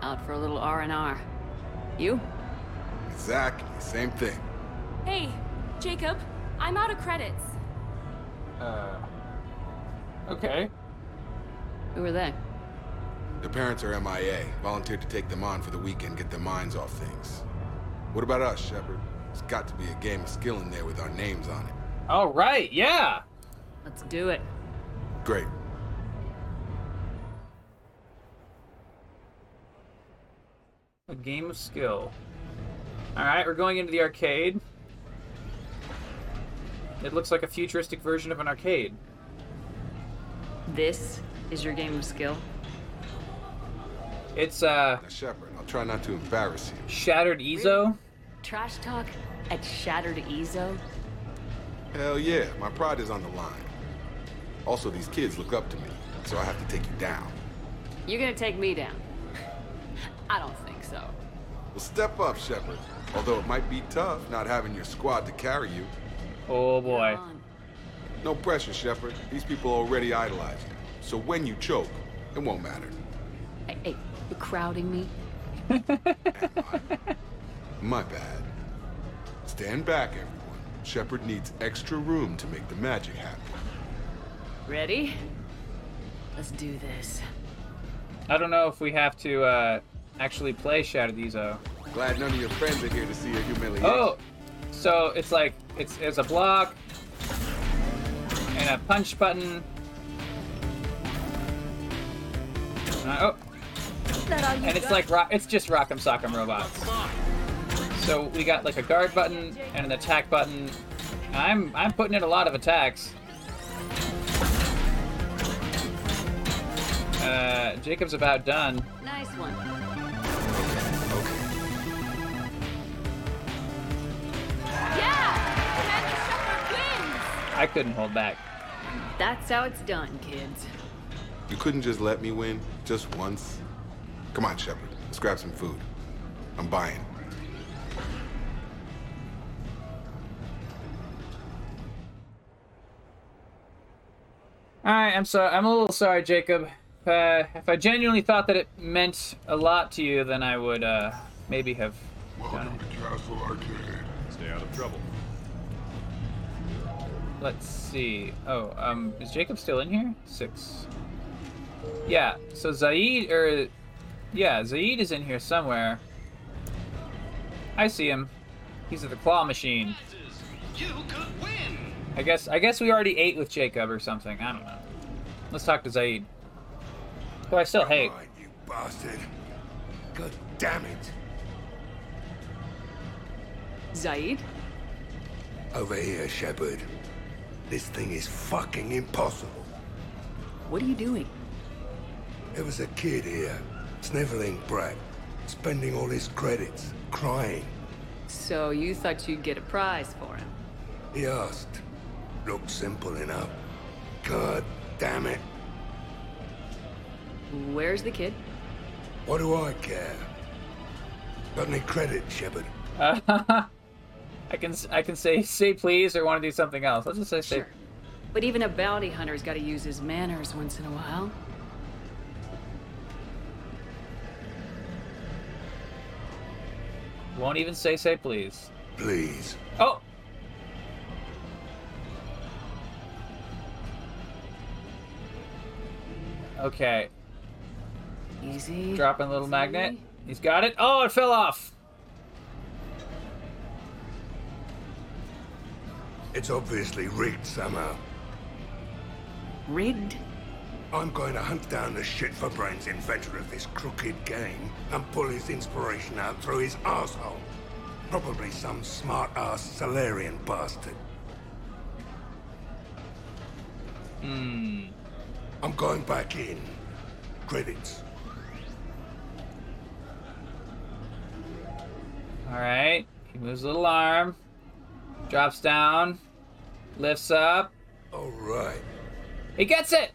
Out for a little R&R. You? Exactly. Same thing. Hey, Jacob, I'm out of credits. Uh. Okay. Who are they? Their parents are MIA. Volunteered to take them on for the weekend, get their minds off things. What about us, Shepard? It's got to be a game of skill in there with our names on it. All right, yeah. Let's do it. Great. A game of skill. All right, we're going into the arcade. It looks like a futuristic version of an arcade. This is your game of skill? It's uh Now, Shepard, I'll try not to embarrass you. Shattered Ezo. Trash talk at Shattered Ezo? Hell yeah, my pride is on the line. Also, these kids look up to me, so I have to take you down. You're gonna take me down? I don't think so. Well, step up, Shepard. Although it might be tough not having your squad to carry you. Oh boy. No pressure, Shepard. These people already idolize you. So when you choke, it won't matter. Hey, hey, you crowding me? My bad. Stand back, everyone. Shepard needs extra room to make the magic happen. Ready? Let's do this. I don't know if we have to uh, actually play Shattered Ezo. Glad none of your friends are here to see your humiliation. Oh, so it's like it's it's a block and a punch button. Uh, oh, and it's like rock. It's just Rock'em Sock'em robots. So we got like a guard button and an attack button. I'm I'm putting in a lot of attacks. Uh, Jacob's about done. Nice one. Yeah! Commander Shepard wins! I couldn't hold back. That's how it's done, kids. You couldn't just let me win, just once? Come on, Shepard. Let's grab some food. I'm buying. All right, I'm sorry. I'm a little sorry, Jacob. Uh, if I genuinely thought that it meant a lot to you, then I would uh, maybe have done it. Trouble. Let's see. Oh, um, is Jacob still in here? Six. Yeah. So Zaeed, or yeah, Zaeed is in here somewhere. I see him. He's at the claw machine. You could win! I guess. I guess we already ate with Jacob or something. I don't know. Let's talk to Zaeed. Who I still hate. You bastard. God damn it. Zaeed? Over here, Shepard. This thing is fucking impossible. What are you doing? There was a kid here, sniveling brat, spending all his credits, crying. So you thought you'd get a prize for him? He asked. Looked simple enough. God damn it. Where's the kid? What do I care? Got any credit, Shepard? I can I can say say please or want to do something else. Let's just say say. Sure. But even a bounty hunter's got to use his manners once in a while. Won't even say say please. Please. Oh. Okay. Easy. Dropping a little magnet. He's got it. Oh, it fell off. It's obviously rigged somehow. Rigged? I'm going to hunt down the shit for brains inventor of this crooked game and pull his inspiration out through his asshole. Probably some smart-ass Salarian bastard. Hmm. I'm going back in. Credits. All right. He moves a little arm. Drops down. Lifts up. All right. He gets it!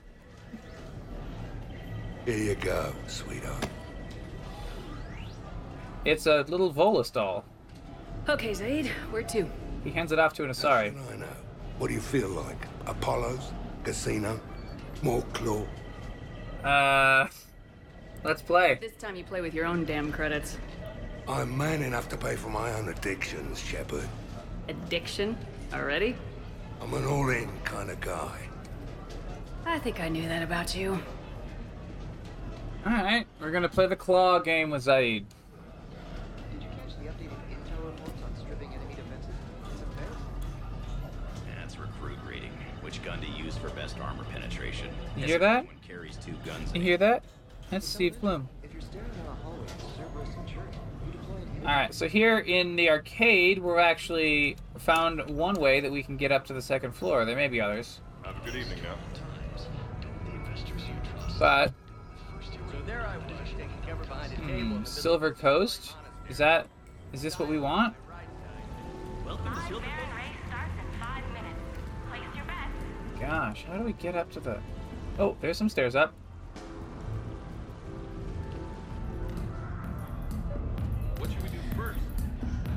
Here you go, sweetheart. It's a little Volus doll. Okay, Zaeed, where to? He hands it off to an Asari. I know. What do you feel like? Apollo's? Casino? More claw? Uh, let's play. This time you play with your own damn credits. I'm man enough to pay for my own addictions, Shepard. Addiction? Already? I'm an all-in kind of guy. I think I knew that about you. Alright, we're gonna play the claw game with Zaeed. Did you catch the updated intel reports on stripping enemy defenses? It's embarrassing. That's recruit rating. Which gun to use for best armor penetration. You hear that? One carries two guns. You hear that? That's Steve Blum. Alright, so here in the arcade, we're actually found one way that we can get up to the second floor. There may be others. Have a good evening now. But, So there I was, taking cover behind a table. in hmm, Silver Coast? Is that, is this what we want? Welcome to Silver Gosh, how do we get up to the... Oh, there's some stairs up.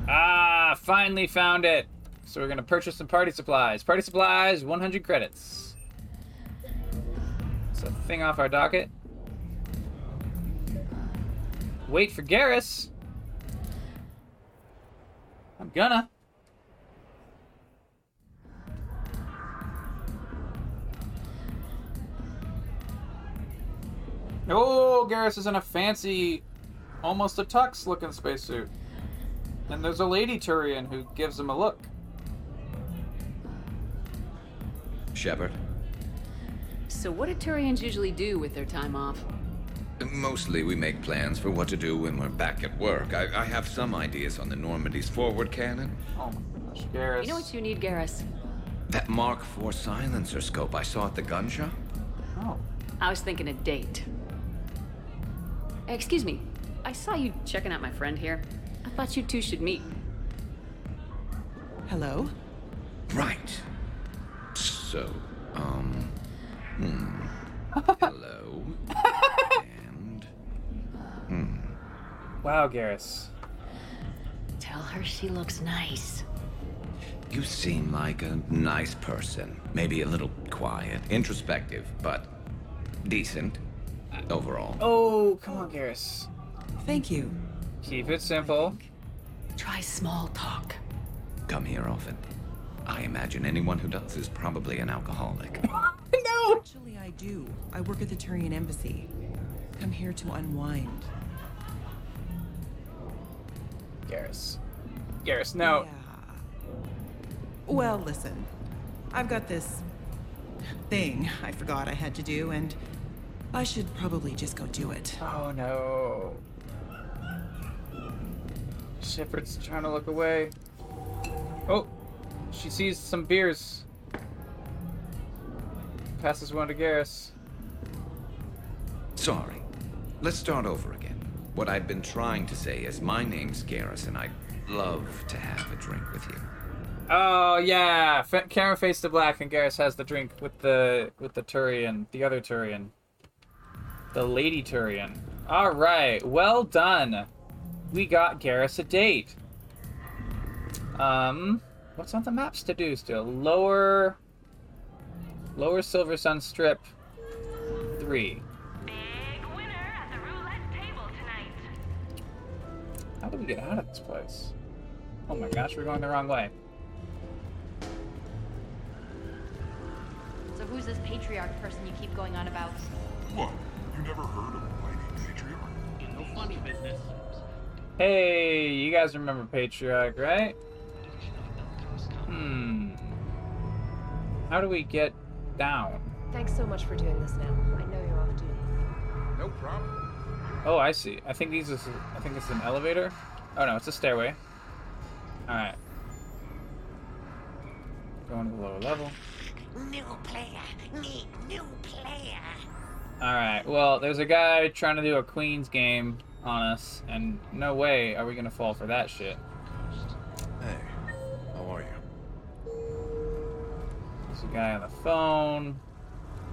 Ah, finally found it. So we're gonna purchase some party supplies. Party supplies, 100 credits. It's a thing off our docket. Wait for Garrus. I'm gonna. Oh, Garrus is in a fancy, almost a tux looking spacesuit. And there's a lady Turian who gives him a look. Shepard. So what do Turians usually do with their time off? Mostly we make plans for what to do when we're back at work. I, I have some ideas on the Normandy's forward cannon. Oh my gosh, Garrus. You know what you need, Garrus? That Mark IV silencer scope I saw at the gun shop. Oh. I was thinking a date. Excuse me. I saw you checking out my friend here. I thought you two should meet. Hello? Right. So, um, hmm. Hello. and, hmm. Wow, Garrus. Tell her she looks nice. You seem like a nice person. Maybe a little quiet, introspective, but decent overall. Oh, come on, Garrus. Thank you. Keep it simple. Try small talk. Come here often. I imagine anyone who does is probably an alcoholic. no! Actually, I do. I work at the Turian Embassy. Come here to unwind. Garrus. Garrus, no. Well, listen. I've got this thing I forgot I had to do, and I should probably just go do it. Oh no. Shepard's trying to look away. Oh, she sees some beers. Passes one to Garrus. Sorry. Let's start over again. What I've been trying to say is my name's Garrus, and I'd love to have a drink with you. Oh yeah, F- camera face to black, and Garrus has the drink with the with the Turian, the other Turian, the Lady Turian. All right, well done. We got Garrus a date. Um, what's on the maps to do still? Lower, lower Silver Sun Strip, three. How do we get out of this place? Oh my gosh, we're going the wrong way. So who's this patriarch person you keep going on about? What? You never heard of a mighty patriarch? No funny business. Hey, you guys remember Patriarch, right? Hmm. How do we get down? Thanks so much for doing this now. I know you're off duty. No problem. Oh, I see. I think these is I think it's an elevator. Oh no, it's a stairway. All right. Going to the lower level. New player. Need new player. All right. Well, there's a guy trying to do a Queen's game on us, and no way are we gonna fall for that shit. Hey, how are you? There's a guy on the phone.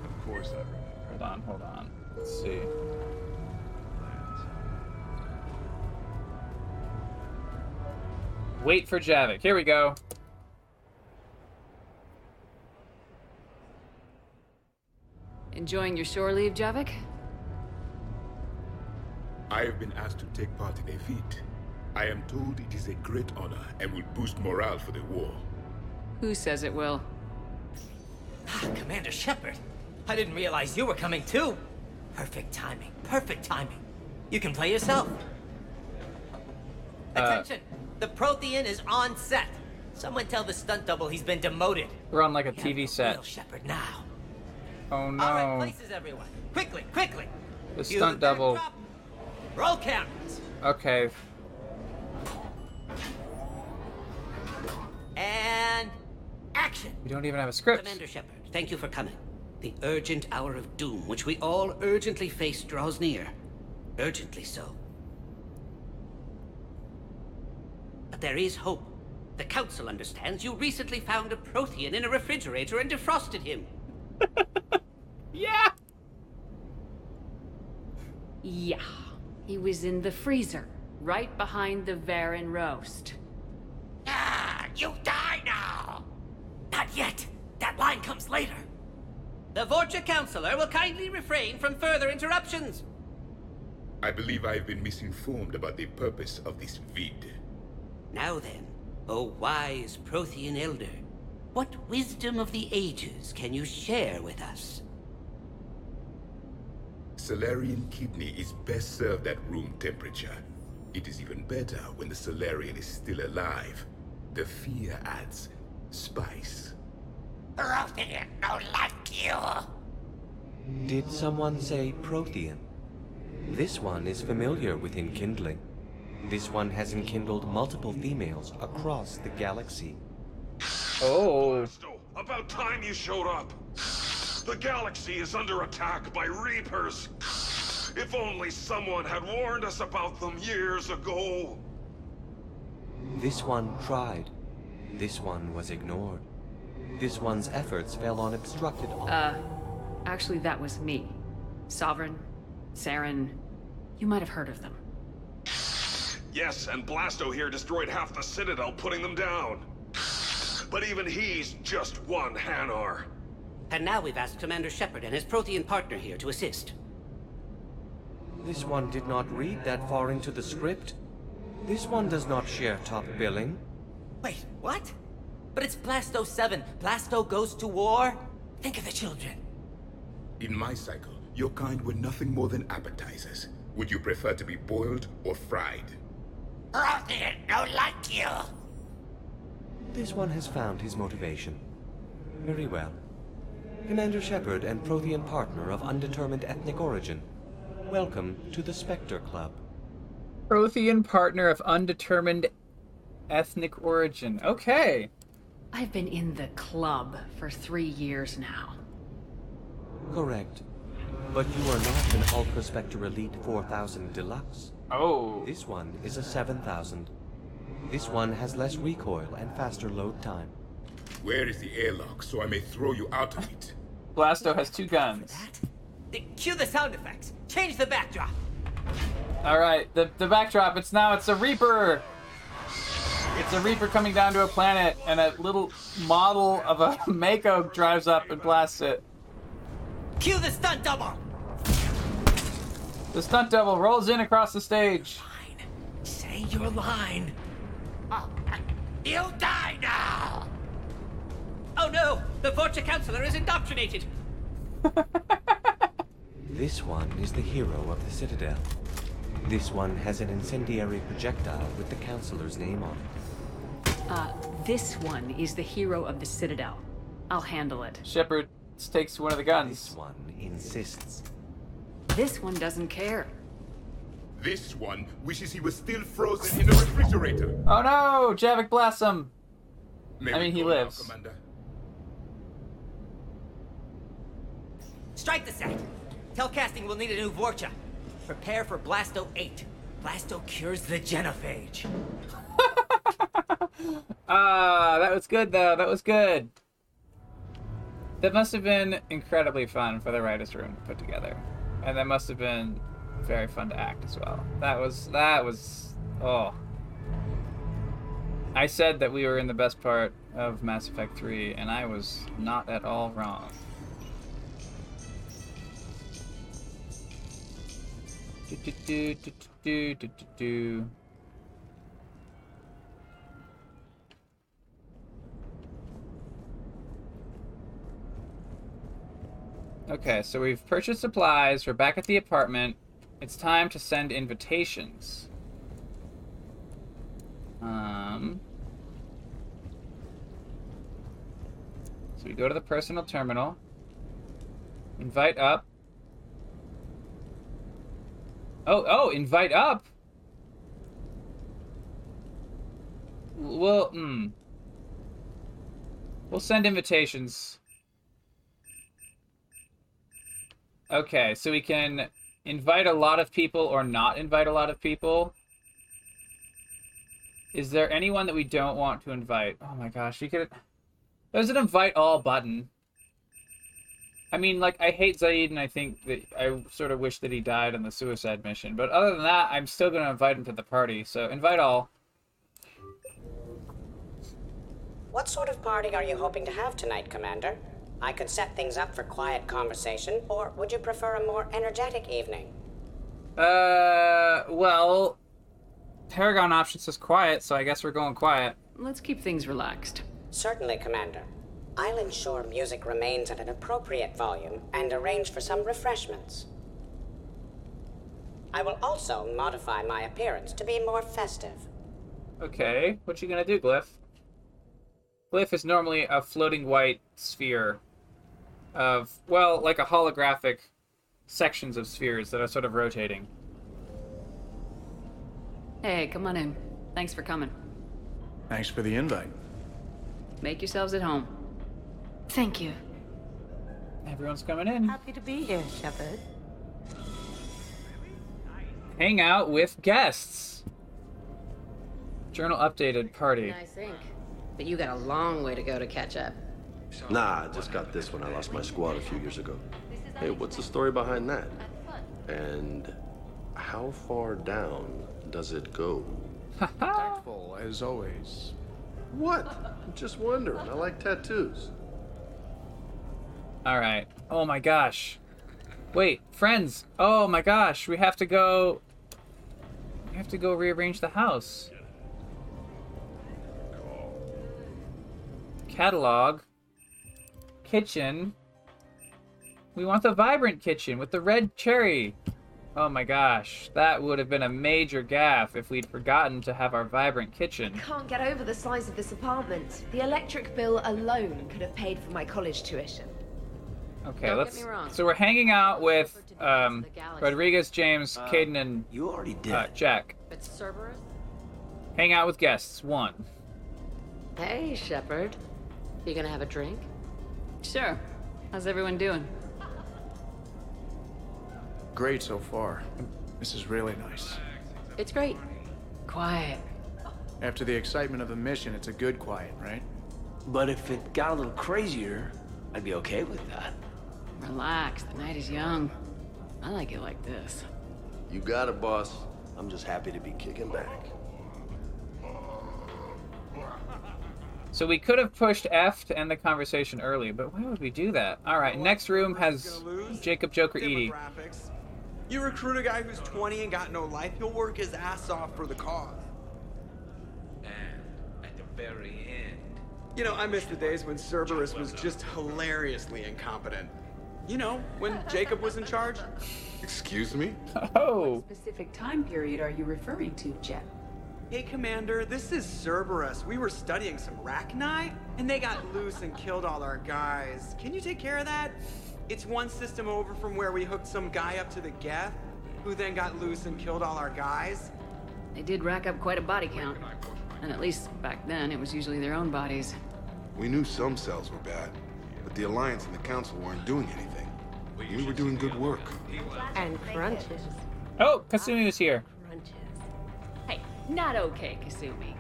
Of course I remember. Hold on, hold on. Let's see. Wait for Javik. Here we go. Enjoying your shore leave, Javik? I have been asked to take part in a feat. I am told it is a great honor and will boost morale for the war. Who says it will? Ah, Commander Shepard. I didn't realize you were coming too. Perfect timing. Perfect timing. You can play yourself. Uh, Attention! The Prothean is on set. Someone tell the stunt double he's been demoted. We're on like a We have TV real set. Shepard now. Oh All right, no. places everyone. Quickly, quickly. The You stunt back double. drop. Roll cameras. Okay. And action. We don't even have a script. Commander Shepard, thank you for coming. The urgent hour of doom, which we all urgently face, draws near. Urgently so. But there is hope. The Council understands you recently found a Prothean in a refrigerator and defrosted him. yeah! Yeah. He was in the freezer, right behind the varren roast. Ah, you die now! Not yet. That line comes later. The Vorcha Councilor will kindly refrain from further interruptions. I believe I have been misinformed about the purpose of this vid. Now then, O wise Prothean Elder, what wisdom of the ages can you share with us? Salarian kidney is best served at room temperature. It is even better when the Salarian is still alive. The fear adds spice. Prothean no like you. Did someone say Prothean? This one is familiar with enkindling. This one has enkindled multiple females across the galaxy. Oh. About time you showed up. The galaxy is under attack by Reapers. If only someone had warned us about them years ago. This one tried. This one was ignored. This one's efforts fell on obstructed. Uh, actually, that was me. Sovereign, Saren. You might have heard of them. Yes, and Blasto here destroyed half the Citadel, putting them down. But even he's just one Hanar. And now we've asked Commander Shepard and his Prothean partner here to assist. This one did not read that far into the script. This one does not share top billing. Wait, what? But it's Blasto 7. Blasto goes to war? Think of the children. In my cycle, your kind were nothing more than appetizers. Would you prefer to be boiled or fried? Prothean no like you. This one has found his motivation. Very well. Commander Shepard and Prothean partner of undetermined ethnic origin. Welcome to the Spectre Club. Prothean partner of undetermined ethnic origin. Okay. I've been in the club for three years now. Correct. But you are not an Ultra Spectre Elite 4000 Deluxe. Oh. This one is a 7000. This one has less recoil and faster load time. Where is the airlock so I may throw you out of it? Blasto has two guns. Cue the sound effects. Change the backdrop. All right, the the backdrop. It's now it's a Reaper. It's a Reaper coming down to a planet, and a little model of a Mako drives up and blasts it. Cue the stunt double. The stunt double rolls in across the stage. Say your line. Oh, you die now. Oh no! The Vorcha Counselor is indoctrinated. This one is the hero of the Citadel. This one has an incendiary projectile with the Counselor's name on it. Uh, this one is the hero of the Citadel. I'll handle it. Shepard takes one of the guns. This one insists. This one doesn't care. This one wishes he was still frozen in the refrigerator. Oh no! Javik Blossom! I mean, he go now, lives. Commander? Strike the set. Telcasting will need a new Vorcha. Prepare for Blasto 8. Blasto cures the genophage. Ah, that was good though. That was good. That must have been incredibly fun for the writers' room to put together, and that must have been very fun to act as well. That was that was oh. I said that we were in the best part of Mass Effect 3, and I was not at all wrong. Do, do, do, do, do, do, do, do. Okay, so we've purchased supplies. We're back at the apartment. It's time to send invitations. Um. So we go to the personal terminal. Invite up. Oh, oh, invite up. Well, hmm. We'll send invitations. Okay, so we can invite a lot of people or not invite a lot of people. Is there anyone that we don't want to invite? Oh my gosh, you could. There's an invite all button. I mean, like, I hate Zaeed, and I think that I sort of wish that he died on the suicide mission. But other than that, I'm still going to invite him to the party. So invite all. What sort of party are you hoping to have tonight, Commander? I could set things up for quiet conversation, or would you prefer a more energetic evening? Uh, well, Paragon option says quiet, so I guess we're going quiet. Let's keep things relaxed. Certainly, Commander. I'll ensure music remains at an appropriate volume and arrange for some refreshments. I will also modify my appearance to be more festive. Okay, what you gonna do, Glyph? Glyph is normally a floating white sphere of, well, like a holographic sections of spheres that are sort of rotating. Hey, come on in. Thanks for coming. Thanks for the invite. Make yourselves at home. Thank you. Everyone's coming in. Happy to be here, Shepard. Hang out with guests. Journal updated party. I think. But you got a long way to go to catch up. Nah, I just got this when I lost my squad a few years ago. Hey, what's the story behind that? And how far down does it go? Tactful, as always. What? I'm just wondering. I like tattoos. All right. Oh my gosh. Wait, friends. Oh my gosh, we have to go. We have to go rearrange the house. Catalog. Kitchen. We want the vibrant kitchen with the red cherry. Oh my gosh, that would have been a major gaffe if we'd forgotten to have our vibrant kitchen. I can't get over the size of this apartment. The electric bill alone could have paid for my college tuition. Okay, Don't let's. me wrong. So we're hanging out with um, Rodriguez, James, Kaidan, and you already did. Uh, Jack. It's Cerberus? Hang out with guests. One. Hey, Shepard. You gonna have a drink? Sure. How's everyone doing? Great so far. This is really nice. It's great. Quiet. After the excitement of the mission, it's a good quiet, right? But if it got a little crazier, I'd be okay with that. Relax. The night is young. I like it like this. You got it, boss. I'm just happy to be kicking back. So we could have pushed F to end the conversation early, but why would we do that? All right, next room has Jacob Joker EDI. Demographics. You recruit a guy who's 20 and got no life, he'll work his ass off for the cause. And at the very end, You know, I miss the days when Cerberus was just hilariously incompetent. You know, when Jacob was in charge. Excuse me? Oh. What specific time period are you referring to, Jet? Hey, Commander, this is Cerberus. We were studying some Rachni, and they got loose and killed all our guys. Can you take care of that? It's one system over from where we hooked some guy up to the Geth, who then got loose and killed all our guys. They did rack up quite a body count. And at least back then, it was usually their own bodies. We knew some cells were bad, but the Alliance and the Council weren't doing anything. We were doing good work. And crunches. Oh, Kasumi was here. Crunches. Hey, not okay, Kasumi.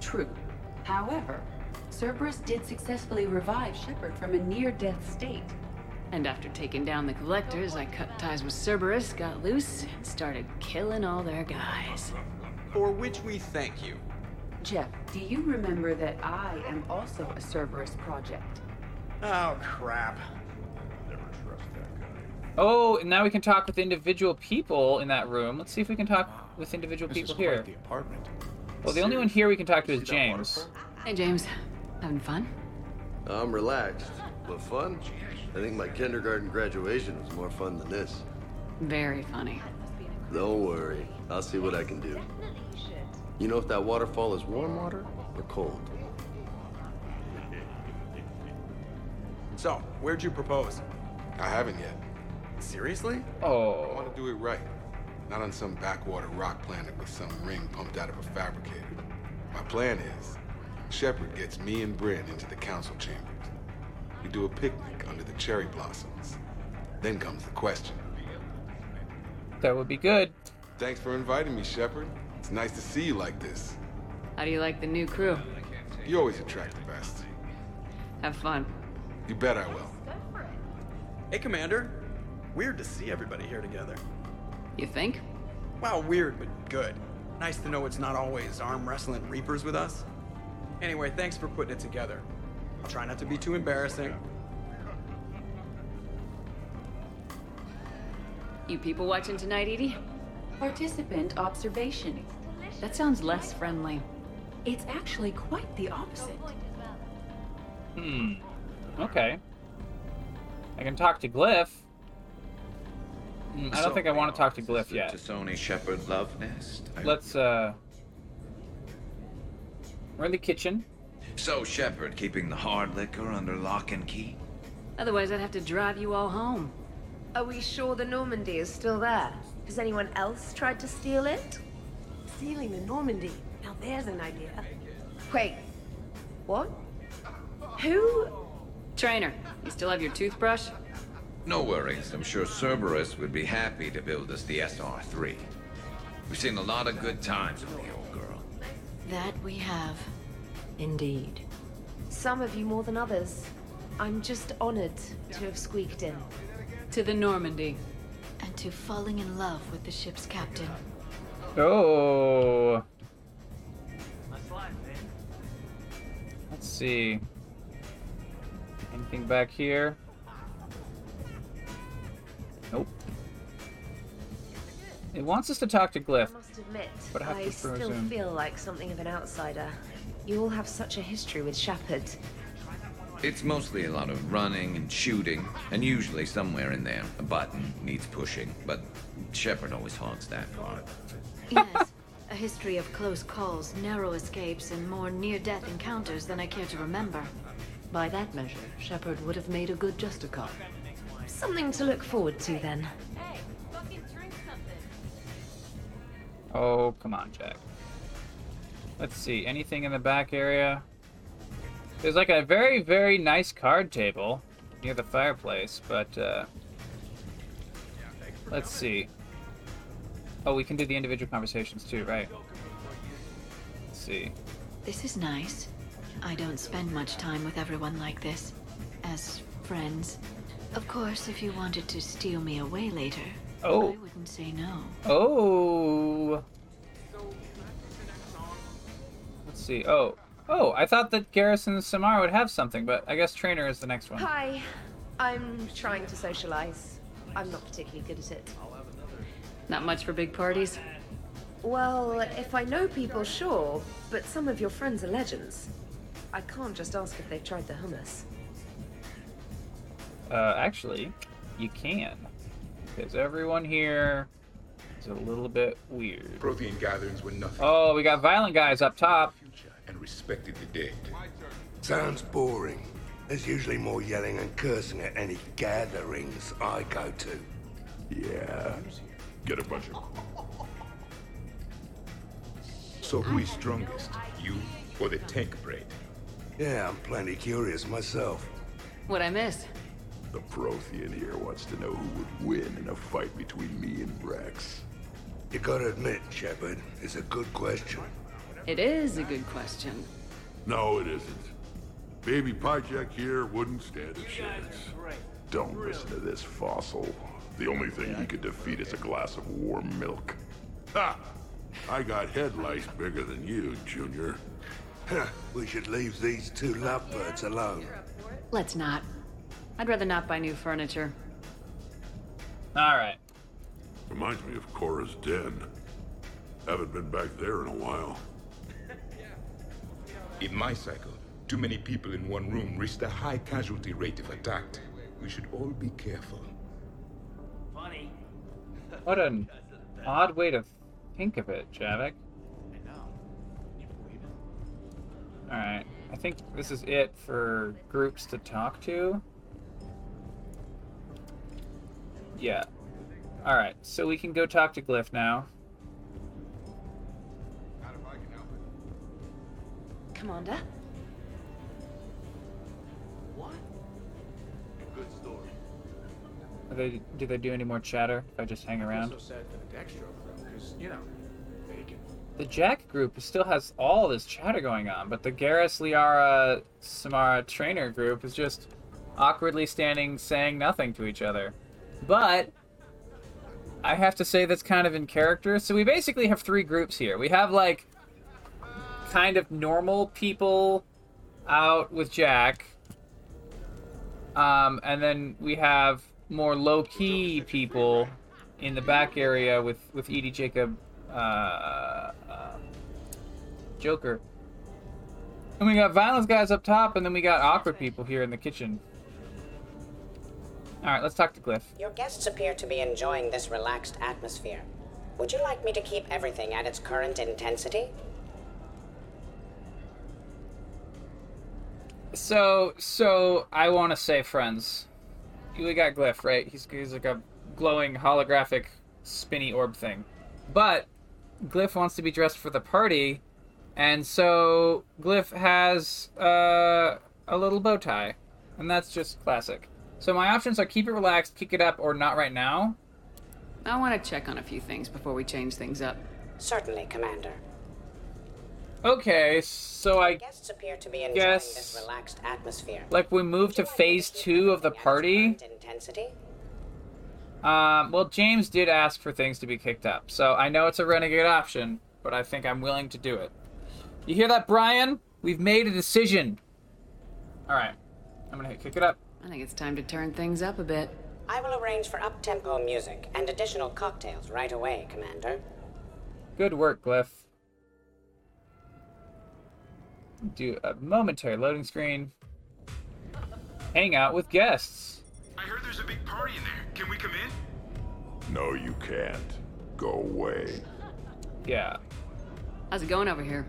True. However, Cerberus did successfully revive Shepard from a near-death state. And after taking down the collectors, I cut ties with Cerberus, got loose, and started killing all their guys. For which we thank you. Jeff, do you remember that I am also a Cerberus project? Oh, crap. Oh, and now we can talk with individual people in that room. Let's see if we can talk with individual This people is here. the apartment. Well, the only one here we can talk to is James. Hey, James. Having fun? I'm relaxed, but fun? I think my kindergarten graduation was more fun than this. Very funny. Don't worry, I'll see what I can do. You know if that waterfall is warm water or cold? So, where'd you propose? I haven't yet. Seriously? Oh. I want to do it right. Not on some backwater rock planet with some ring pumped out of a fabricator. My plan is, Shepard gets me and Bryn into the council chambers. We do a picnic under the cherry blossoms. Then comes the question. That would be good. Thanks for inviting me, Shepard. It's nice to see you like this. How do you like the new crew? You always attract the best. Have fun. You bet I will. Hey, Commander. Weird to see everybody here together. You think? Well, weird, but good. Nice to know it's not always arm wrestling reapers with us. Anyway, thanks for putting it together. I'll try not to be too embarrassing. You people watching tonight, EDI? Participant observation. That sounds less friendly. It's actually quite the opposite. Hmm. Okay. I can talk to Glyph. Hmm, I don't think I want to talk to Glyph yet. To Sony Shepard Love Nest. I- Let's, uh... We're in the kitchen. So, Shepard, keeping the hard liquor under lock and key? Otherwise, I'd have to drive you all home. Are we sure the Normandy is still there? Has anyone else tried to steal it? Stealing the Normandy. Now there's an idea. Wait. What? Who? Traynor, you still have your toothbrush? No worries. I'm sure Cerberus would be happy to build us the SR-3. We've seen a lot of good times with the old girl. That we have. Indeed. Some of you more than others. I'm just honored to have squeaked in. To the Normandy. And to falling in love with the ship's captain. Oh. Let's see. Anything back here? Nope. It wants us to talk to Glyph. I must admit, But I have to still presume. feel like something of an outsider. You all have such a history with Shepard. It's mostly a lot of running and shooting, and usually somewhere in there, a button needs pushing, but Shepard always hogs that part. Yes. A history of close calls, narrow escapes, and more near-death encounters than I care to remember. By that measure, Shepard would have made a good Justicar. Something to look forward to then. Oh, come on, Jack. Let's see. Anything in the back area? There's like a very, very nice card table near the fireplace, but uh, let's see. Oh, we can do the individual conversations too, right? Let's see. This is nice. I don't spend much time with everyone like this. As friends. Of course, if you wanted to steal me away later, Oh. I wouldn't say no. Oh. Let's see. Oh. Oh, I thought that Garrus and Samara would have something, but I guess Traynor is the next one. Hi. I'm trying to socialize. I'm not particularly good at it. Not much for big parties? Well, if I know people, sure, but some of your friends are legends. I can't just ask if they've tried the hummus. Uh, actually, you can. Because everyone here is a little bit weird. Prothean gatherings were nothing Oh, we got violent guys up top. and respected the dead. Sounds boring. There's usually more yelling and cursing at any gatherings I go to. Yeah. Get a bunch of. So who is strongest, you or the tank brain? Yeah, I'm plenty curious myself. What I miss? The Prothean here wants to know who would win in a fight between me and Brax. You gotta admit, Shepard, it's a good question. It is a good question. No, it isn't. Baby Pyjak here wouldn't stand a chance. Don't listen to this fossil. The only thing he could defeat is a glass of warm milk. Ha! I got head lice bigger than you, Junior. we should leave these two lovebirds alone. Let's not. I'd rather not buy new furniture. Alright. Reminds me of Chora's den. Haven't been back there in a while. In my cycle, too many people in one room risk a high casualty rate if attacked. We should all be careful. Funny. What an odd way to think of it, Javik. Alright. I think this is it for groups to talk to. Yeah. Alright, so we can go talk to Glyph now. Commander? Good story. Are they, do they do any more chatter if I just hang around? Also sad for the Dextro crew, because, you know, bacon. The Jack group still has all this chatter going on, but the Garrus, Liara, Samara Traynor group is just awkwardly standing saying nothing to each other. But I have to say that's kind of in character. So we basically have three groups here. We have like kind of normal people out with Jack. Um, and then we have more low key people in the back area with, with EDI Jacob, uh, uh, Joker. And we got violence guys up top, and then we got awkward people here in the kitchen. Alright, let's talk to Glyph. Your guests appear to be enjoying this relaxed atmosphere. Would you like me to keep everything at its current intensity? So, so I want to say, friends, we got Glyph, right? He's he's like a glowing holographic spinny orb thing, but Glyph wants to be dressed for the party, and so Glyph has uh, a little bow tie, and that's just classic. So my options are keep it relaxed, kick it up, or not right now. I want to check on a few things before we change things up. Certainly, Commander. Okay, so I Guests appear to be enjoying guess this relaxed atmosphere. like we move to phase two of the party. Intensity? Um, well, James did ask for things to be kicked up, so I know it's a renegade option, but I think I'm willing to do it. You hear that, Brian? We've made a decision. All right, I'm gonna hit kick it up. I think it's time to turn things up a bit. I will arrange for up-tempo music and additional cocktails right away, Commander. Good work, Glyph. Do a momentary loading screen. Hang out with guests. I heard there's a big party in there. Can we come in? No, you can't. Go away. Yeah. How's it going over here?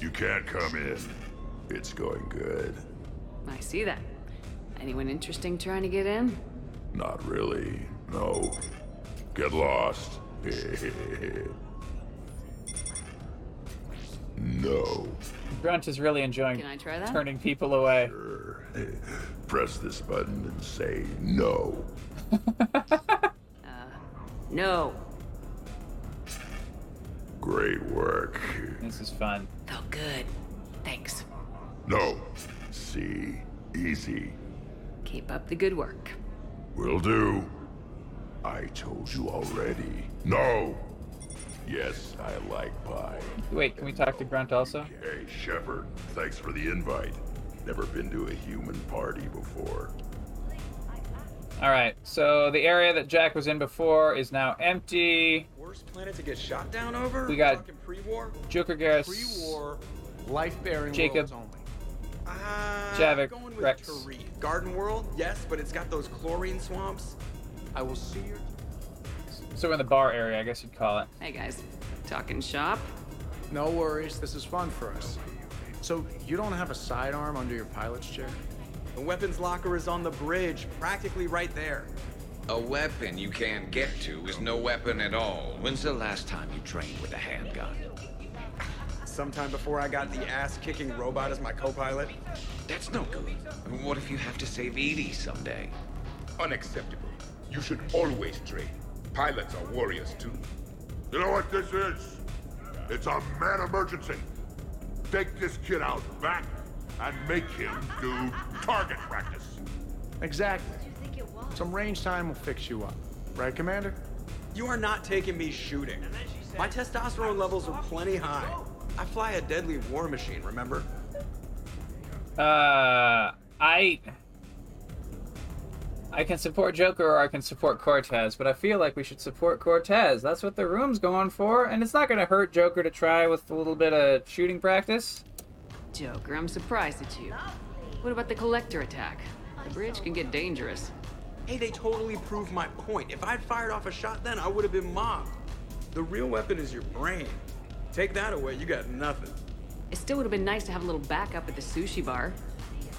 You can't come in. It's going good. I see that. Anyone interesting trying to get in? Not really. No. Get lost. no. Grunt is really enjoying Can I try that? turning people away. Press this button and say no. Uh, no. Great work. This is fun. Felt good. Thanks. No. See? Easy. Keep up the good work. Will do. I told you already. No. Yes, I like pie. Wait, can we talk to Grunt also? Hey, Shepard. Thanks for the invite. Never been to a human party before. All right, so the area that Jack was in before is now empty. Worst planet to get shot down over? We got pre-war? Joker Garrus, Pre-war, life-bearing Jacob, worlds only. Uh, Javik, going with Wrex. Tariq. Garden World, yes, but it's got those chlorine swamps. I will see you. So we're in the bar area, I guess you'd call it. Hey guys, talking shop? No worries, this is fun for us. So, you don't have a sidearm under your pilot's chair? The weapons locker is on the bridge, practically right there. A weapon you can't get to is no weapon at all. When's the last time you trained with a handgun? Sometime before I got the ass-kicking robot as my co-pilot. That's no good. What if you have to save EDI someday? Unacceptable. You should always train. Pilots are warriors too. You know what this is? It's a man emergency. Take this kid out back and make him do target practice. Exactly. Some range time will fix you up. Right, Commander? You are not taking me shooting. My testosterone levels are plenty high. I fly a deadly war machine, remember? Uh, I. I can support Joker or I can support Cortez, but I feel like we should support Cortez. That's what the room's going for, and it's not going to hurt Joker to try with a little bit of shooting practice. Joker, I'm surprised at you. What about the Collector attack? The bridge can get dangerous. Hey, they totally proved my point. If I'd fired off a shot then, I would have been mobbed. The real weapon is your brain. Take that away, you got nothing. It still would have been nice to have a little backup at the sushi bar.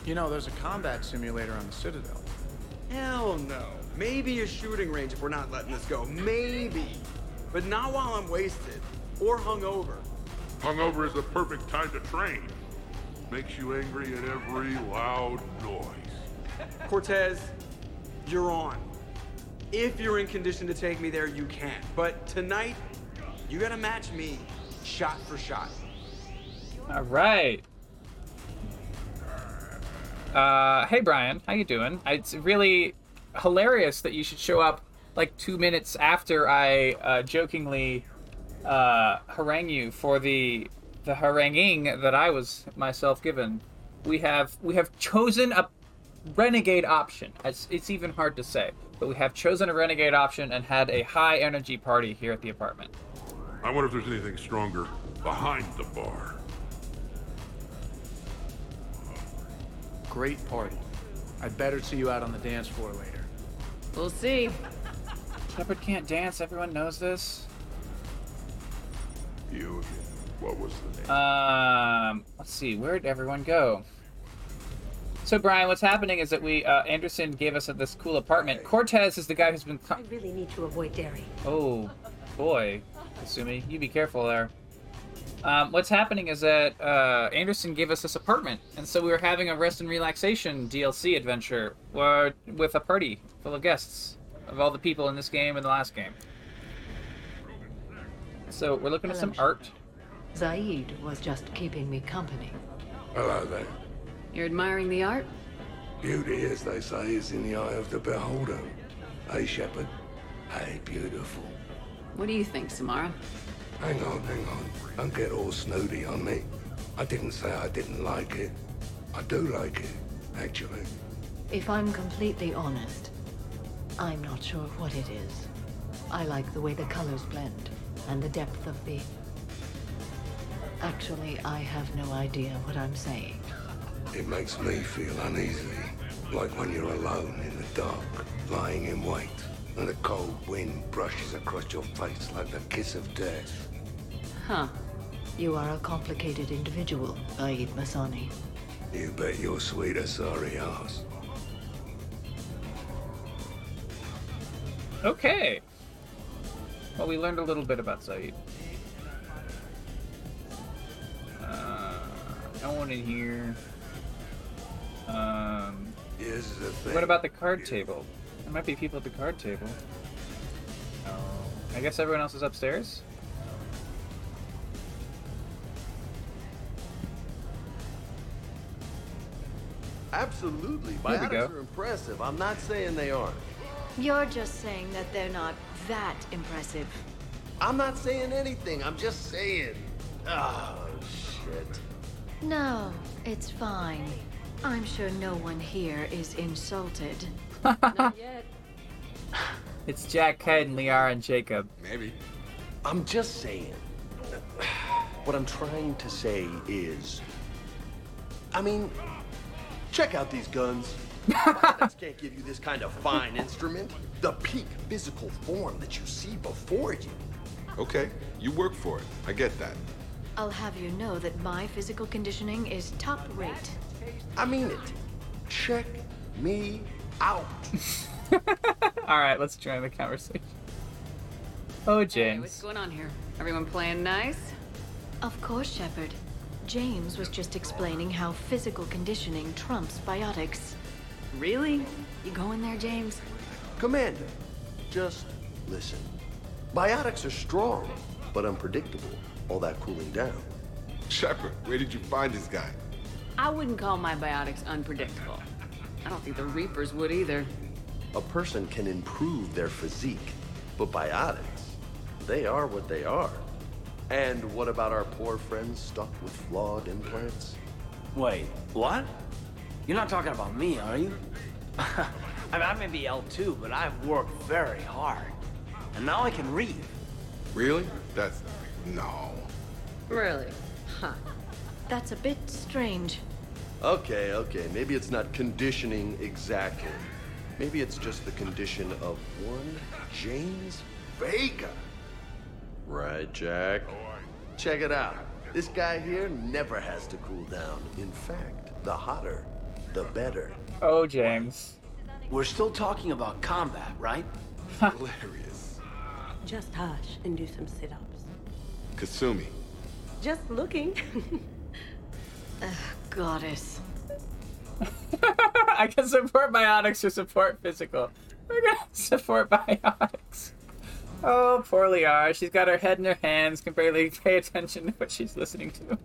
You know, there's a combat simulator on the Citadel. Hell no. Maybe a shooting range if we're not letting this go. Maybe. But not while I'm wasted. Or hungover. Hungover is the perfect time to train. Makes you angry at every loud noise. Cortez, you're on. If you're in condition to take me there, you can. But tonight, you gotta match me shot for shot. All right. Uh, hey Brian, how you doing? It's really hilarious that you should show up like two minutes after I uh, jokingly uh, harangue you for the the haranguing that I was myself given. We have we have chosen a renegade option. It's, it's even hard to say, but we have chosen a renegade option and had a high energy party here at the apartment. I wonder if there's anything stronger behind the bar. Great party. I'd better see you out on the dance floor later. We'll see. Shepard can't dance. Everyone knows this. You again. What was the name? Um, let's see. Where'd everyone go? So Brian, what's happening is that we uh, Anderson gave us this cool apartment. Cortez is the guy who's been. I really need to avoid dairy. Oh, boy, Kasumi, you be careful there. Um, what's happening is that uh, Anderson gave us this apartment, and so we were having a rest and relaxation DLC adventure uh, with a party full of guests of all the people in this game and the last game. So we're looking at some art. Zaeed was just keeping me company. Hello there. You're admiring the art? Beauty, as they say, is in the eye of the beholder. Hey, Shepard. Hey, beautiful. What do you think, Samara? Hang on, hang on. Don't get all snooty on me. I didn't say I didn't like it. I do like it, actually. If I'm completely honest, I'm not sure what it is. I like the way the colors blend and the depth of the. Actually, I have no idea what I'm saying. It makes me feel uneasy. Like when you're alone in the dark, lying in wait, and the cold wind brushes across your face like the kiss of death. Huh. You are a complicated individual, Zaeed Massani. You bet your sweet sorry ass. Okay. Well, we learned a little bit about Zaeed. Uh, no one in here. Um, Here's the thing. what about the card table? There might be people at the card table. Oh, I guess everyone else is upstairs. Absolutely. There are impressive. I'm not saying they aren't. You're just saying that they're not that impressive. I'm not saying anything. I'm just saying. Oh, shit. No, it's fine. I'm sure no one here is insulted. Not yet. It's Jack, Ken, Liara, and Jacob. Maybe. I'm just saying. What I'm trying to say is. I mean, check out these guns. Biotics can't give you this kind of fine instrument. The peak physical form that you see before you. Okay, you work for it. I get that. I'll have you know that my physical conditioning is top rate. I mean it. Check me out. All right, let's join the conversation. Oh, Hey, James. what's going on here? Everyone playing nice? Of course, Shepard. James was just explaining how physical conditioning trumps biotics. Really? You going there, James? Commander, just listen. Biotics are strong, but unpredictable. All that cooling down. Shepard, where did you find this guy? I wouldn't call my biotics unpredictable. I don't think the Reapers would either. A person can improve their physique, but biotics, they are what they are. And what about our poor friends stuck with flawed implants? Wait, what? You're not talking about me, are you? I mean, I may be L2, but I've worked very hard. And now I can read. Really? That's... no. Really? Huh. That's a bit strange. Okay, okay, maybe it's not conditioning exactly. Maybe it's just the condition of one James Vega. Right, Jack? Check it out. This guy here never has to cool down. In fact, the hotter, the better. Oh, James. We're still talking about combat, right? Hilarious. Just hush and do some sit-ups. Kasumi. Just looking. Ugh, uh, goddess. I can support biotics or support physical. We're gonna support biotics. Oh, poor Liara. She's got her head in her hands, can barely pay attention to what she's listening to.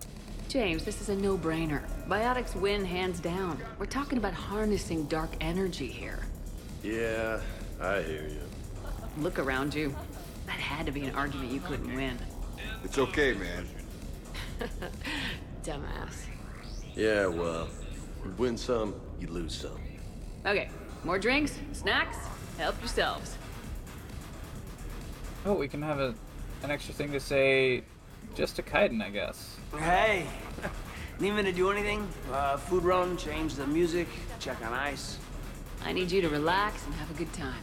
James, this is a no-brainer. Biotics win hands down. We're talking about harnessing dark energy here. Yeah, I hear you. Look around you. That had to be an argument you couldn't win. It's okay, man. Dumbass. Yeah, well, you win some, you lose some. Okay, more drinks, snacks, help yourselves. Oh, we can have a, an extra thing to say just to Kaidan, I guess. Hey, need me to do anything? Uh, food run, change the music, check on ice. I need you to relax and have a good time.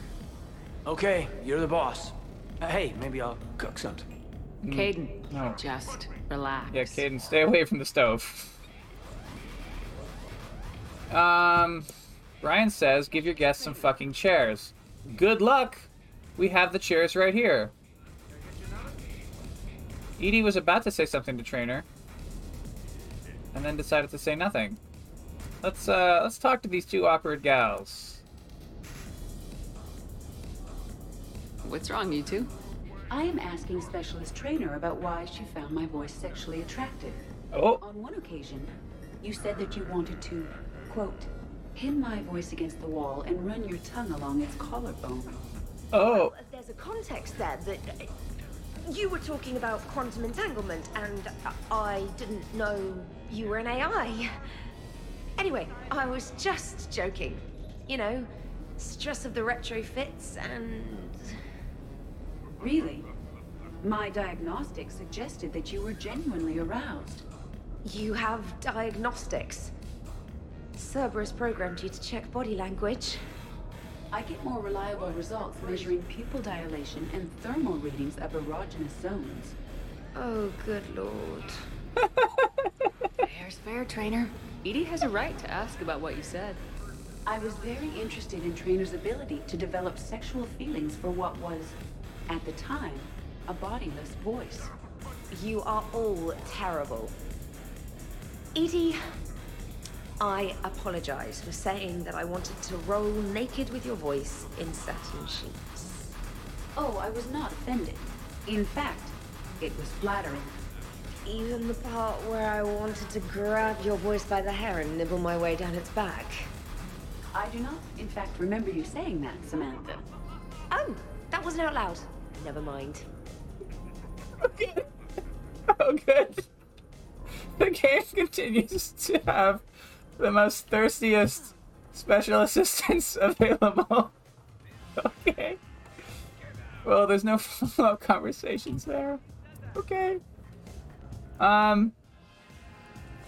Okay, you're the boss. Uh, hey, maybe I'll cook something. Kaidan, no. just relax. Yeah, Kaidan, stay away from the stove. Um, Brian says, give your guests some fucking chairs. Good luck! We have the chairs right here. EDI was about to say something to Traynor, and then decided to say nothing. Let's uh, let's talk to these two awkward gals. What's wrong, you two? I am asking Specialist Traynor about why she found my voice sexually attractive. Oh. On one occasion, you said that you wanted to, quote, pin my voice against the wall and run your tongue along its collarbone. Oh. There's a context there that uh, you were talking about quantum entanglement, and I didn't know you were an AI. Anyway, I was just joking. You know, stress of the retrofits and. Really? My diagnostics suggested that you were genuinely aroused. You have diagnostics. Cerberus programmed you to check body language. I get more reliable results measuring pupil dilation and thermal readings of erogenous zones. Oh, good lord. Fair's fair, Traynor. EDI has a right to ask about what you said. I was very interested in Traynor's ability to develop sexual feelings for what was, at the time, a bodiless voice. You are all terrible. EDI, I apologize for saying that I wanted to roll naked with your voice in satin sheets. Oh, I was not offended. In fact, it was flattering. Even the part where I wanted to grab your voice by the hair and nibble my way down its back. I do not, in fact, remember you saying that, Samantha. Oh, that wasn't out loud. Never mind. Oh, good. The game continues to have the most thirstiest special assistants available. Okay. Well, there's no conversations there. Okay. Um,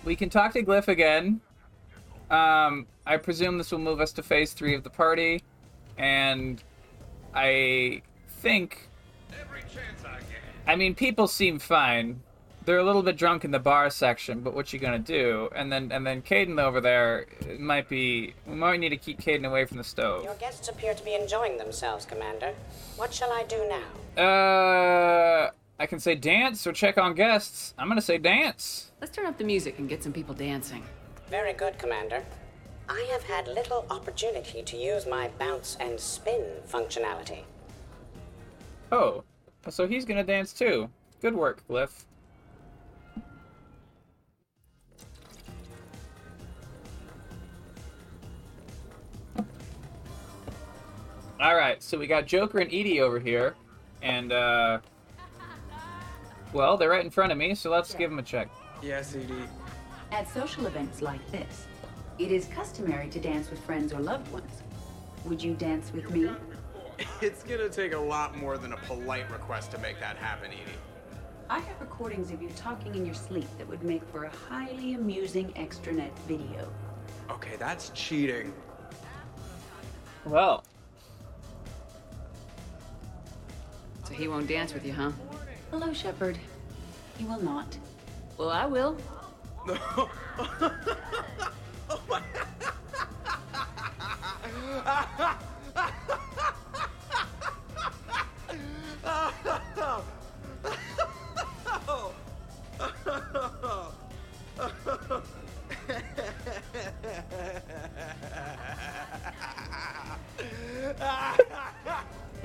we can talk to Glyph again. Um, I presume this will move us to phase three of the party, and I think. I mean, people seem fine. They're a little bit drunk in the bar section, but what you gonna do? And then, and then Kaidan over there it might be. We might need to keep Kaidan away from the stove. Your guests appear to be enjoying themselves, Commander. What shall I do now? Uh, I can say dance or check on guests. I'm gonna say dance. Let's turn up the music and get some people dancing. Very good, Commander. I have had little opportunity to use my bounce and spin functionality. Oh, so he's gonna dance too. Good work, Glyph. All right, so we got Joker and EDI over here, and uh, well, they're right in front of me, so let's give them a check. Yes, EDI. At social events like this, it is customary to dance with friends or loved ones. Would you dance with me? It's gonna take a lot more than a polite request to make that happen, EDI. I have recordings of you talking in your sleep that would make for a highly amusing extranet video. Okay, that's cheating. Well, So he won't dance with you, huh? Hello, Shepard. He will not. Well, I will.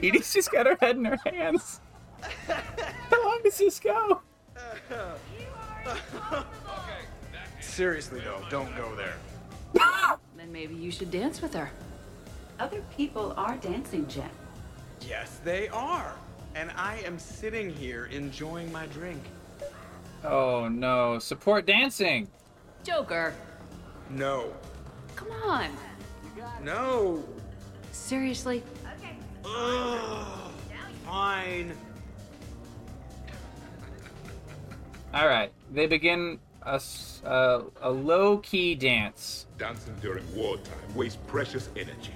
EDI's just got her head in her hands. How long does this go? Seriously though, don't go there. Then maybe you should dance with her. Other people are dancing, Jen. Yes, they are. And I am sitting here enjoying my drink. Oh no, support dancing. Joker, No. come on. No. Seriously? Ugh. Fine. All right, they begin a, s- uh, a low-key dance. Dancing during wartime wastes precious energy.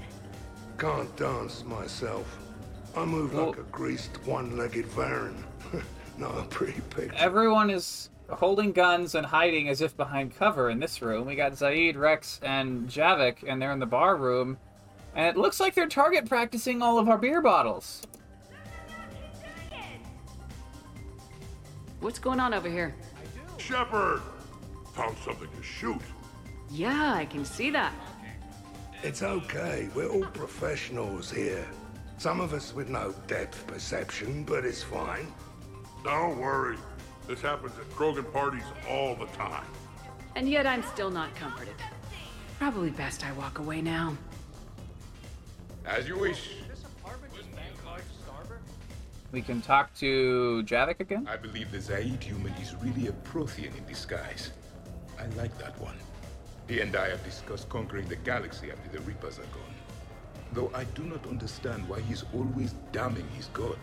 Can't dance myself. I move like a greased one-legged varren. Not a pretty picture. Everyone is holding guns and hiding as if behind cover in this room. We got Zaeed, Wrex, and Javik, and they're in the bar room. And it looks like they're target practicing all of our beer bottles. What's going on over here? Shepard! Found something to shoot. Yeah, I can see that. It's okay. We're all professionals here. Some of us with no depth perception, but it's fine. Don't worry. This happens at Krogan parties all the time. And yet I'm still not comforted. Probably best I walk away now. As you wish. We can talk to Javik again. I believe the Zaeed human is really a Prothean in disguise. I like that one. He and I have discussed conquering the galaxy after the Reapers are gone. Though I do not understand why he's always damning his god.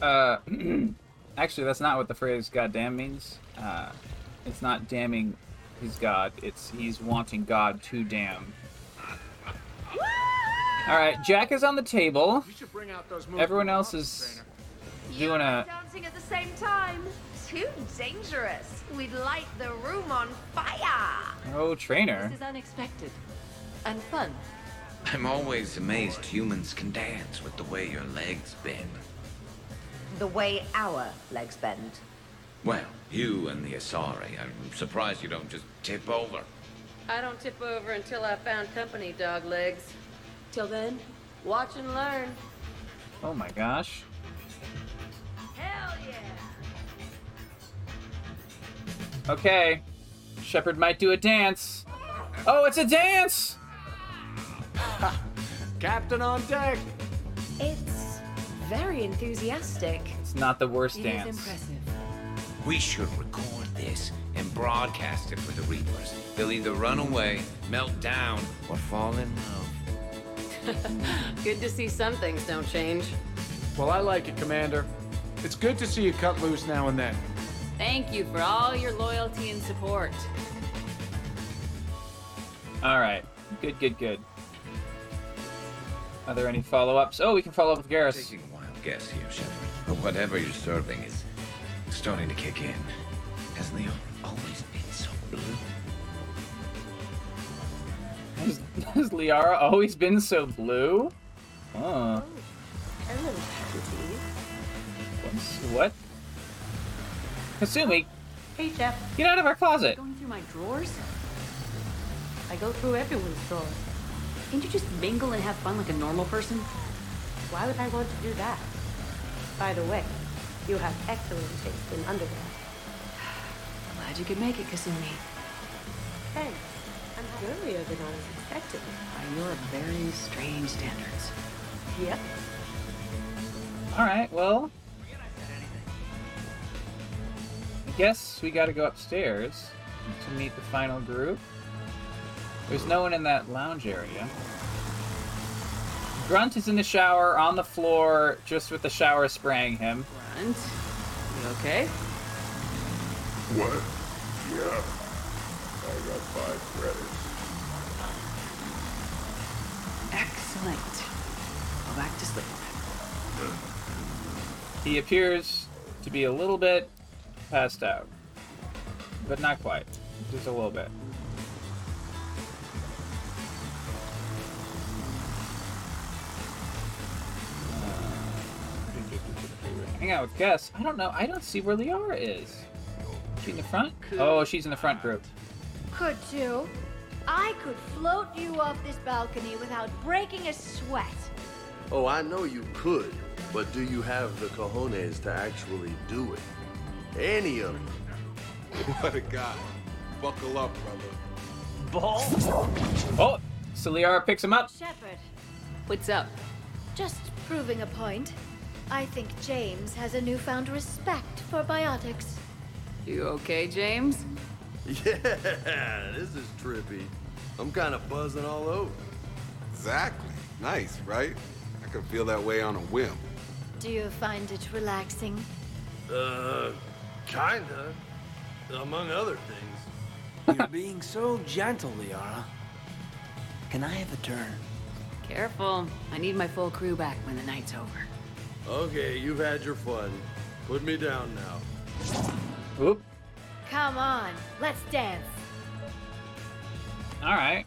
Uh, actually, that's not what the phrase "goddamn" means. Uh, it's not damning his god. It's he's wanting God to damn. All right, Jack is on the table. You should bring out those Everyone else is Traynor. doing a. Dancing at the same time. Too dangerous. We'd light the room on fire. Oh, Traynor. This is unexpected. And fun. I'm always amazed humans can dance with the way your legs bend. The way our legs bend. Well, you and the Asari. I'm surprised you don't just tip over. I don't tip over until I found company, dog legs. Till then, watch and learn. Oh my gosh. Hell yeah. Okay. Shepard might do a dance. Oh, it's a dance! Captain on deck. It's very enthusiastic. It's not the worst It is dance. impressive. We should record this and broadcast it for the Reapers. They'll either run away, melt down, or fall in love. Good to see some things don't change. Well, I like it, Commander. It's good to see you cut loose now and then. Thank you for all your loyalty and support. All right. Good, good, good. Are there any follow-ups? Oh, we can follow up with Garrus. Taking a wild guess here, Shepard. But whatever you're serving is starting to kick in. Has Leon always been so blue? Has, has Liara always been so blue? Oh. Hello, panties. What's- What? Kasumi, Hey, Jeff. get out of our closet. Going through my drawers? I go through everyone's drawers. Can't you just mingle and have fun like a normal person? Why would I want to do that? By the way, you have excellent taste in underwear. I'm Glad you could make it, Kasumi. intense and earlier than I was expecting. By your very strange standards. Yep. Alright, well. I guess we gotta go upstairs to meet the final group. There's no one in that lounge area. Grunt is in the shower, on the floor, just with the shower spraying him. Grunt, you okay? What? Yeah. I got five credits. Excellent. Go back to sleep. He appears to be a little bit passed out. But not quite. Just a little bit. Hang out with Gus. I don't know. I don't see where Liara is. She in the front? Oh, she's in the front group. Could too. I could float you off this balcony without breaking a sweat. Oh, I know you could, but do you have the cojones to actually do it? Any of them. What a guy. Buckle up, brother. Ball? Oh, so Liara picks him up. Shepard, What's up? just proving a point. I think James has a newfound respect for biotics. You okay, James? Yeah, this is trippy. I'm kind of buzzing all over. Exactly. Nice, right? I can feel that way on a whim. Do you find it relaxing? Uh, kinda. Among other things. You're being so gentle, Liara. Can I have a turn? Careful. I need my full crew back when the night's over. Okay, you've had your fun. Put me down now. Oop. Come on, let's dance. Alright.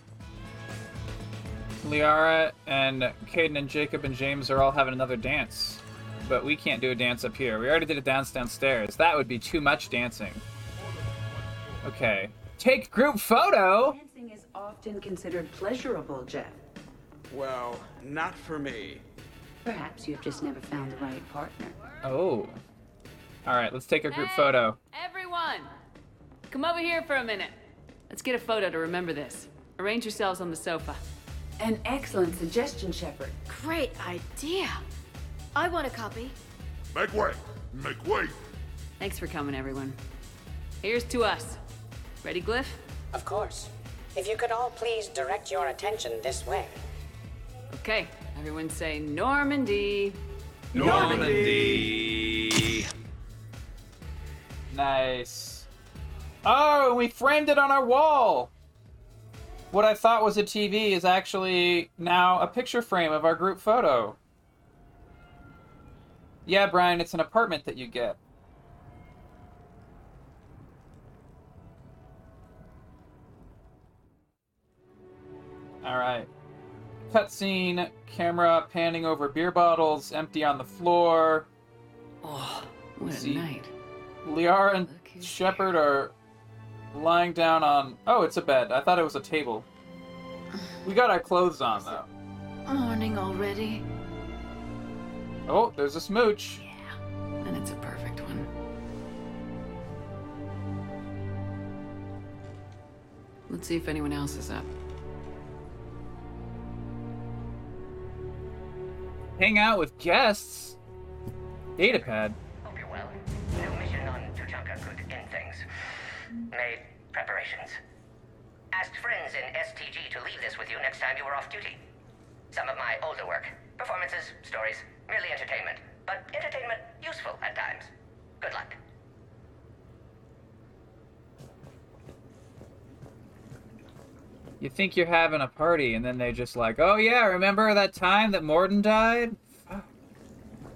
Liara and Kaidan and Jacob and James are all having another dance. But we can't do a dance up here. We already did a dance downstairs. That would be too much dancing. Okay. Take group photo! Dancing is often considered pleasurable, Jeff. Well, not for me. Perhaps you've just never found the right partner. Oh. Alright, let's take a group photo. Everyone! Come over here for a minute. Let's get a photo to remember this. Arrange yourselves on the sofa. An excellent suggestion, Shepard. Great idea. I want a copy. Make way! Make way! Thanks for coming, everyone. Here's to us. Ready, Glyph? Of course. If you could all please direct your attention this way. Okay, everyone say Normandy. Normandy. Nice. Oh, and we framed it on our wall! What I thought was a TV is actually now a picture frame of our group photo. Yeah, Brian, it's an apartment that you get. Alright. Cutscene, camera panning over beer bottles, empty on the floor. Oh, what a See- night. Liara and Shepard are lying down on. Oh, it's a bed. I thought it was a table. We got our clothes on, though. Morning already. Oh, there's a smooch. Yeah, and it's a perfect one. Let's see if anyone else is up. Hang out with guests. Datapad. Hope you're well. New mission on Tuchanka could end things. Made preparations. Asked friends in STG to leave this with you next time you were off duty. Some of my older work. Performances, stories, merely entertainment. But entertainment useful at times. Good luck. You think you're having a party, and then they just like, oh yeah, remember that time that Mordin died?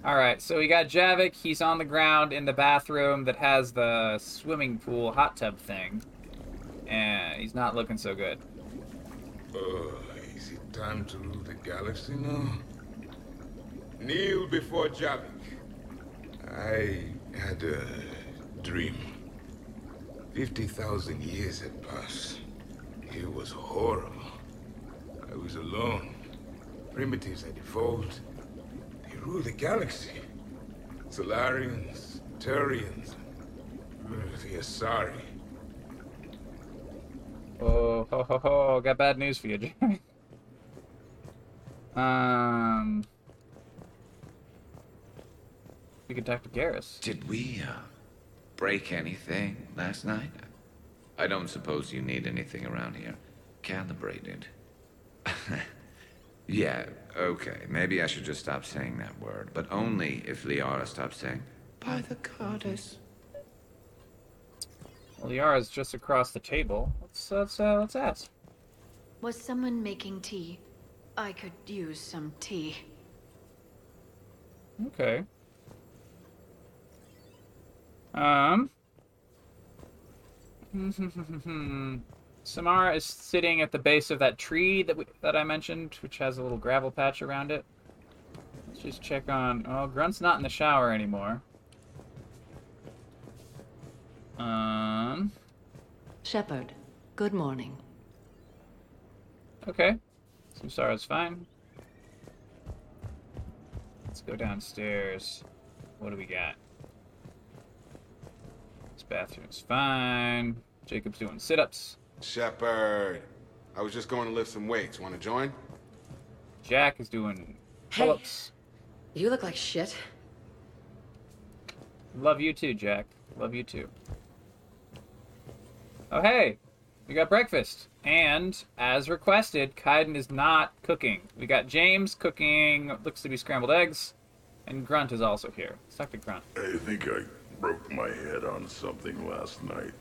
All right, so we got Javik. He's on the ground in the bathroom that has the swimming pool hot tub thing, and he's not looking so good. Is it time to rule the galaxy now? Kneel before Javik. I had a dream. 50,000 years had passed. It was horrible. I was alone. Primitives had evolved. They rule the galaxy. Salarians, Turians, the Asari. Oh, ho, ho, ho. Got bad news for you, Jeremy. um. We could talk to Garrus. Did we, uh, break anything last night? I don't suppose you need anything around here calibrated. yeah, okay. Maybe I should just stop saying that word, but only if Liara stops saying, by the goddess. Well, Liara's just across the table. Let's let's uh, let's ask. Was someone making tea? I could use some tea. Okay. Um. Samara is sitting at the base of that tree that we, that I mentioned, which has a little gravel patch around it. Let's just check on. Oh, Grunt's not in the shower anymore. Um. Shepard, good morning. Okay. Samara's fine. Let's go downstairs. What do we got? This bathroom's fine. Jacob's doing sit-ups. Shepard. I was just going to lift some weights. Want to join? Jack is doing Hey. pull-ups. You look like shit. Love you too, Jack. Love you too. Oh hey, we got breakfast. And as requested, Kaidan is not cooking. We got James cooking looks to be scrambled eggs, and Grunt is also here. Let's talk to Grunt. I think I broke my head on something last night.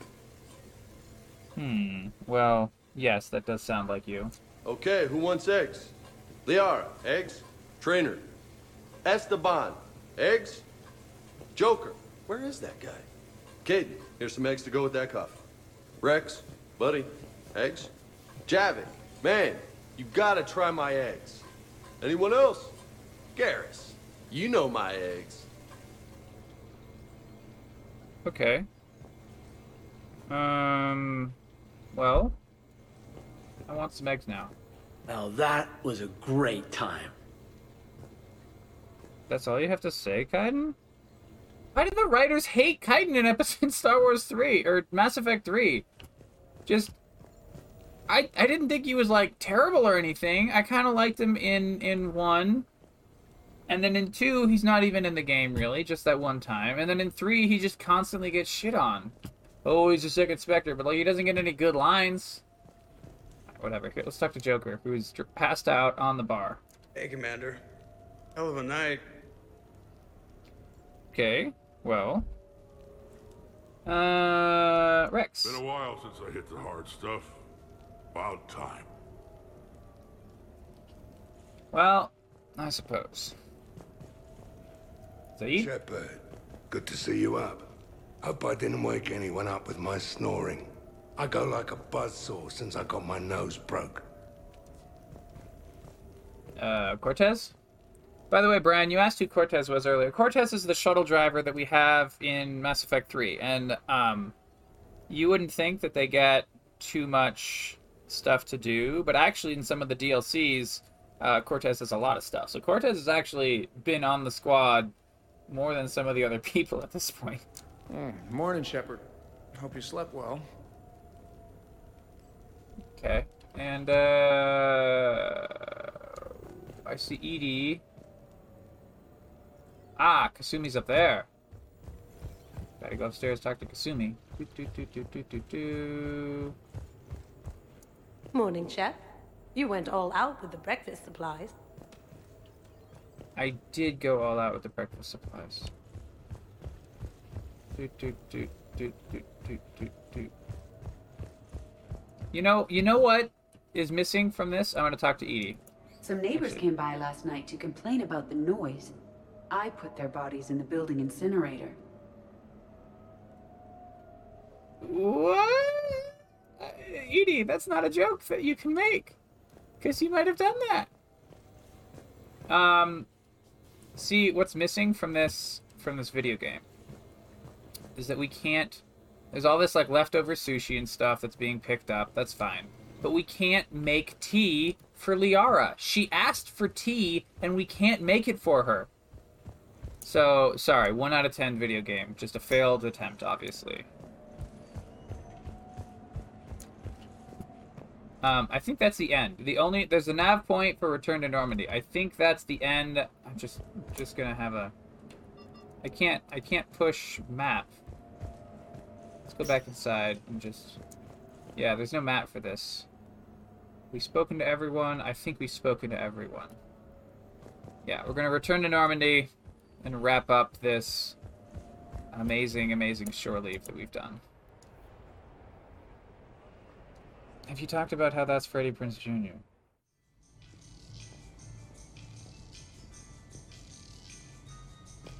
Hmm. Well, yes, that does sound like you. Okay, who wants eggs? Liara, eggs? Traynor. Esteban, eggs? Joker, where is that guy? Kaidan, here's some eggs to go with that coffee. Wrex, buddy, eggs? Javik, man, you gotta try my eggs. Anyone else? Garrus, you know my eggs. Okay. Um. Well, I want some eggs now. Now that was a great time. That's all you have to say, Kaidan? Why did the writers hate Kaidan in episode Star Wars 3 or Mass Effect 3? Just I I didn't think he was like terrible or anything. I kind of liked him in in 1. And then in 2, he's not even in the game really, just that one time. And then in 3, he just constantly gets shit on. Oh, he's a second Spectre, but like he doesn't get any good lines. Whatever. Here, let's talk to Joker, who's dr- passed out on the bar. Hey, Commander. Hell of a night. Okay, well. Uh, Wrex. Been a while since I hit the hard stuff. About time. Well, I suppose. Shepard, good to see you up. Hope I didn't wake anyone up with my snoring. I go like a buzzsaw since I got my nose broke. Uh, Cortez? By the way, Brian, you asked who Cortez was earlier. Cortez is the shuttle driver that we have in Mass Effect 3, and um, you wouldn't think that they get too much stuff to do, but actually, in some of the DLCs, uh, Cortez has a lot of stuff. So Cortez has actually been on the squad more than some of the other people at this point. Hmm, morning, Shepard. Hope you slept well. Okay, and uh, I see EDI. Ah, Kasumi's up there. Gotta go upstairs talk to Kasumi. Do, do, do, do, do, do, do. Morning, Chef. You went all out with the breakfast supplies. I did go all out with the breakfast supplies. Do, do, do, do, do, do, do, do. You know, you know what is missing from this? I'm gonna talk to EDI. Some neighbors came by last night to complain about the noise. I put their bodies in the building incinerator. What? EDI, that's not a joke that you can make. Because you might have done that. Um, see, what's missing from this from this video game is that we can't. There's all this like leftover sushi and stuff that's being picked up. That's fine, but we can't make tea for Liara. She asked for tea, and we can't make it for her. So sorry, one out of ten video game, just a failed attempt, obviously. Um, I think that's the end. The only there's a nav point for return to Normandy. I think that's the end. I'm just just gonna have a. I can't I can't push map. Let's go back inside and just. Yeah, there's no map for this. We've spoken to everyone. I think we've spoken to everyone. Yeah, we're gonna return to Normandy and wrap up this amazing, amazing shore leave that we've done. Have you talked about how that's Freddie Prinze Jr.?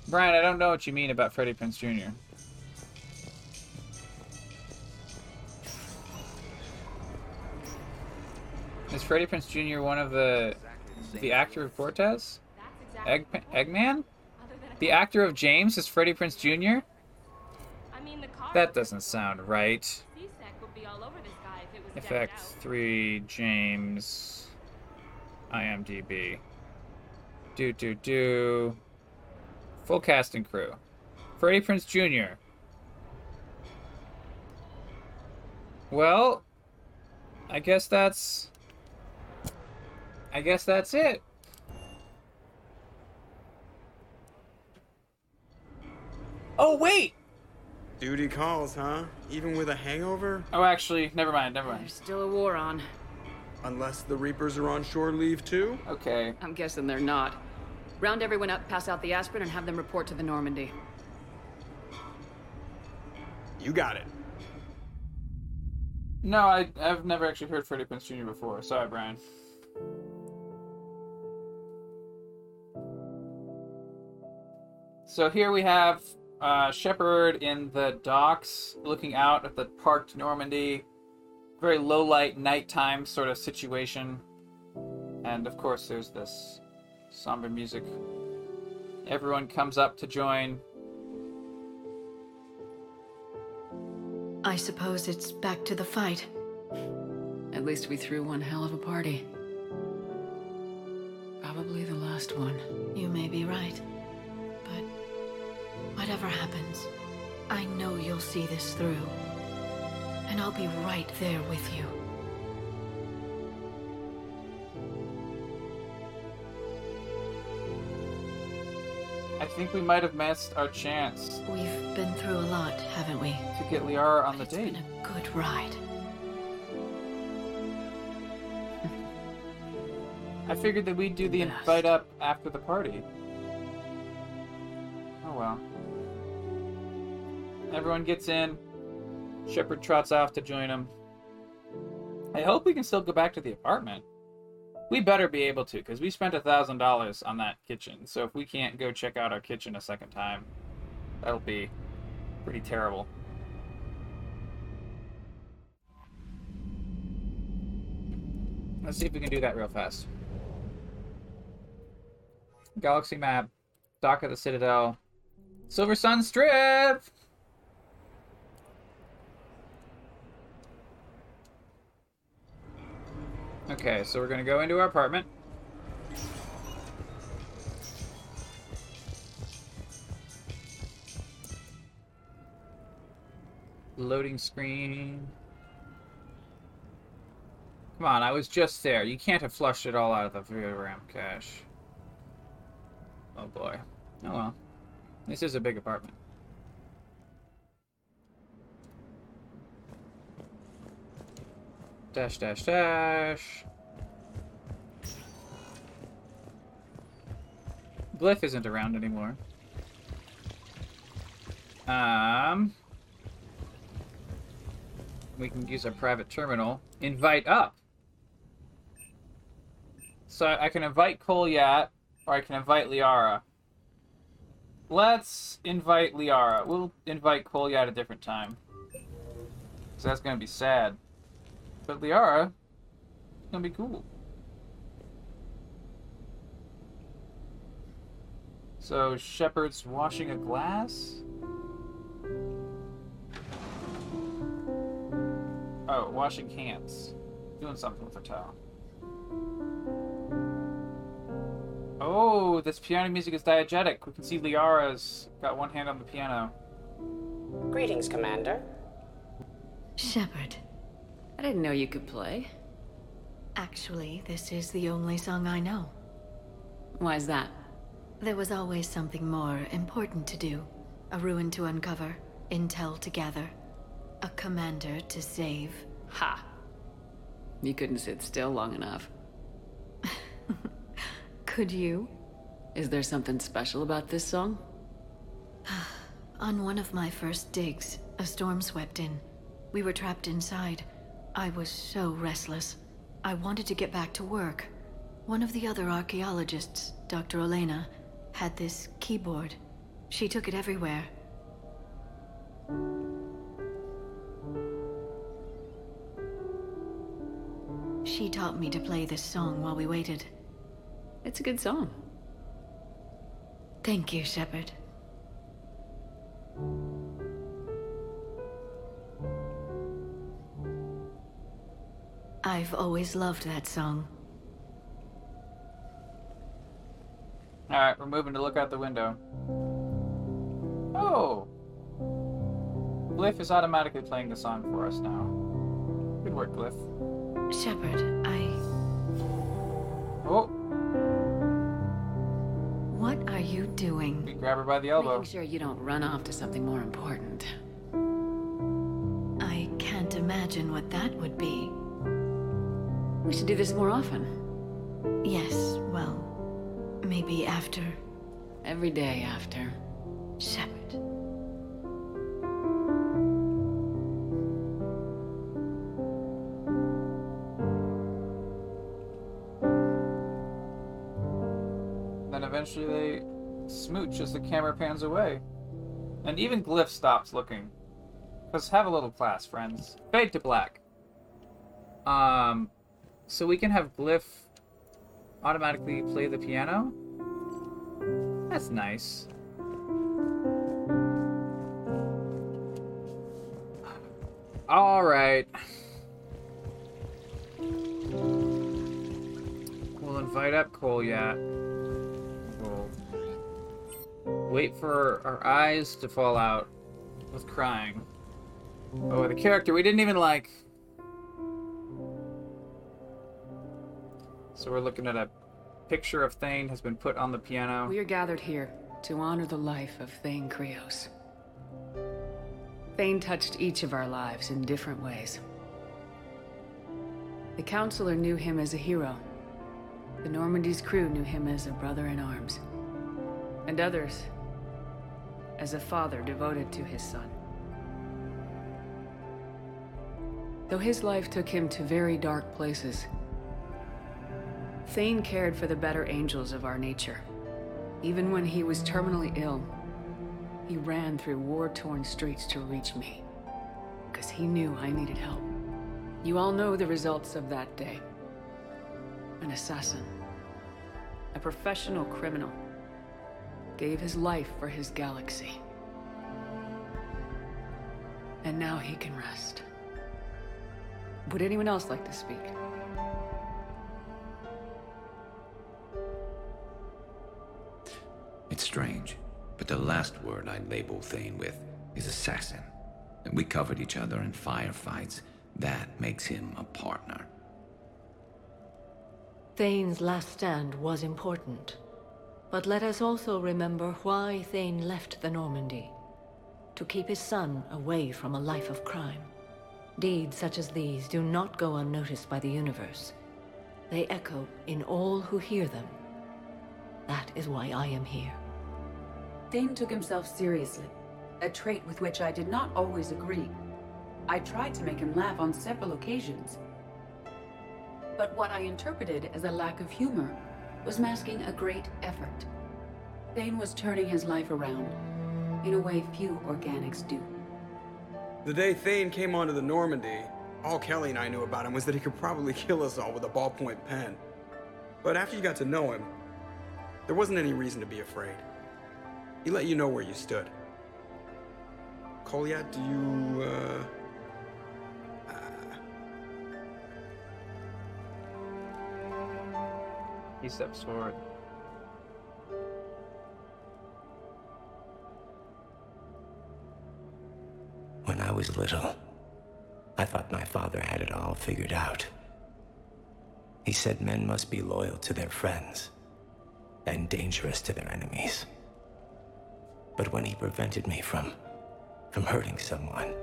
Brian, I don't know what you mean about Freddie Prinze Jr. Is Freddie Prinze Jr. one of the the actor of Cortez? Egg Eggman? The actor of James is Freddie Prinze Jr. That doesn't sound right. Effect 3, James, IMDb. Do, do, do. Full cast and crew. Freddie Prinze Jr. Well, I guess that's... I guess that's it. Oh, wait! Duty calls, huh? Even with a hangover? Oh, actually, never mind, never mind. There's still a war on. Unless the Reapers are on shore leave too? Okay. I'm guessing they're not. Round everyone up, pass out the aspirin, and have them report to the Normandy. You got it. No, I, I've never actually heard Freddie Prinze Jr. before. Sorry, Brian. So here we have uh, Shepard in the docks, looking out at the parked Normandy. Very low light, nighttime sort of situation. And of course, there's this somber music. Everyone comes up to join. I suppose it's back to the fight. At least we threw one hell of a party. Probably the last one. You may be right. But whatever happens, I know you'll see this through. And I'll be right there with you. I think we might have missed our chance We've been through a lot, haven't we? to get Liara on the It's date. been a good ride. I figured that we'd do the invite up after the party. Oh well. Everyone gets in. Shepard trots off to join him. I hope we can still go back to the apartment. We better be able to, because we spent a thousand dollars on that kitchen. So if we can't go check out our kitchen a second time, that'll be pretty terrible. Let's see if we can do that real fast. Galaxy map, dock of the Citadel, Silversun Strip. Okay, so we're gonna go into our apartment. Loading screen. Come on, I was just there. You can't have flushed it all out of the VRAM cache. Oh boy. Oh well. This is a big apartment. Dash, dash, dash. Glyph isn't around anymore. Um, we can use our private terminal. Invite up. So I can invite Kolyat, or I can invite Liara. Let's invite Liara. We'll invite Kolyat a different time. Because that's to be sad. But Liara, it's going to be cool. So Shepard's washing a glass? Oh, washing hands. Doing something with her towel. Oh, this piano music is diegetic. We can see Liara's got one hand on the piano. Greetings, Commander. Shepard. I didn't know you could play. Actually, this is the only song I know. Why's that? There was always something more important to do. A ruin to uncover, intel to gather, a commander to save. Ha! You couldn't sit still long enough. Could you? Is there something special about this song? On one of my first digs, a storm swept in. We were trapped inside. I was so restless. I wanted to get back to work. One of the other archaeologists, Dr. Elena, had this keyboard. She took it everywhere. She taught me to play this song while we waited. It's a good song. Thank you, Shepard. I've always loved that song. Alright, we're moving to look out the window. Oh! Glyph is automatically playing the song for us now. Good work, Glyph. Shepard, I. Oh! What are you doing? We grab her by the elbow. Making sure you don't run off to something more important. I can't imagine what that would be. We should do this more often. Yes, well, maybe after. Every day after. Shepard. Then eventually they smooch as the camera pans away. And even Glyph stops looking. Because have a little class, friends. Fade to black. Um, so we can have Glyph automatically play the piano? That's nice. Alright. We'll invite up Kolyat. We'll wait for our eyes to fall out with crying. Oh, the character we didn't even like. So we're looking at a picture of Thane has been put on the piano. We are gathered here to honor the life of Thane Krios. Thane touched each of our lives in different ways. The Counselor knew him as a hero. The Normandy's crew knew him as a brother in arms. And others as a father devoted to his son. Though his life took him to very dark places, Thane cared for the better angels of our nature. Even when he was terminally ill, he ran through war-torn streets to reach me. Because he knew I needed help. You all know the results of that day. An assassin. A professional criminal. Gave his life for his galaxy. And now he can rest. Would anyone else like to speak? It's strange, but the last word I label Thane with is assassin. And we covered each other in firefights. That makes him a partner. Thane's last stand was important. But let us also remember why Thane left the Normandy. To keep his son away from a life of crime. Deeds such as these do not go unnoticed by the universe. They echo in all who hear them. That is why I am here. Thane took himself seriously, a trait with which I did not always agree. I tried to make him laugh on several occasions. But what I interpreted as a lack of humor was masking a great effort. Thane was turning his life around, in a way few organics do. The day Thane came onto the Normandy, all Kelly and I knew about him was that he could probably kill us all with a ballpoint pen. But after you got to know him, there wasn't any reason to be afraid. He let you know where you stood. Kolyat, do you, uh... He steps forward. When I was little, I thought my father had it all figured out. He said men must be loyal to their friends and dangerous to their enemies. But when he prevented me from from hurting someone,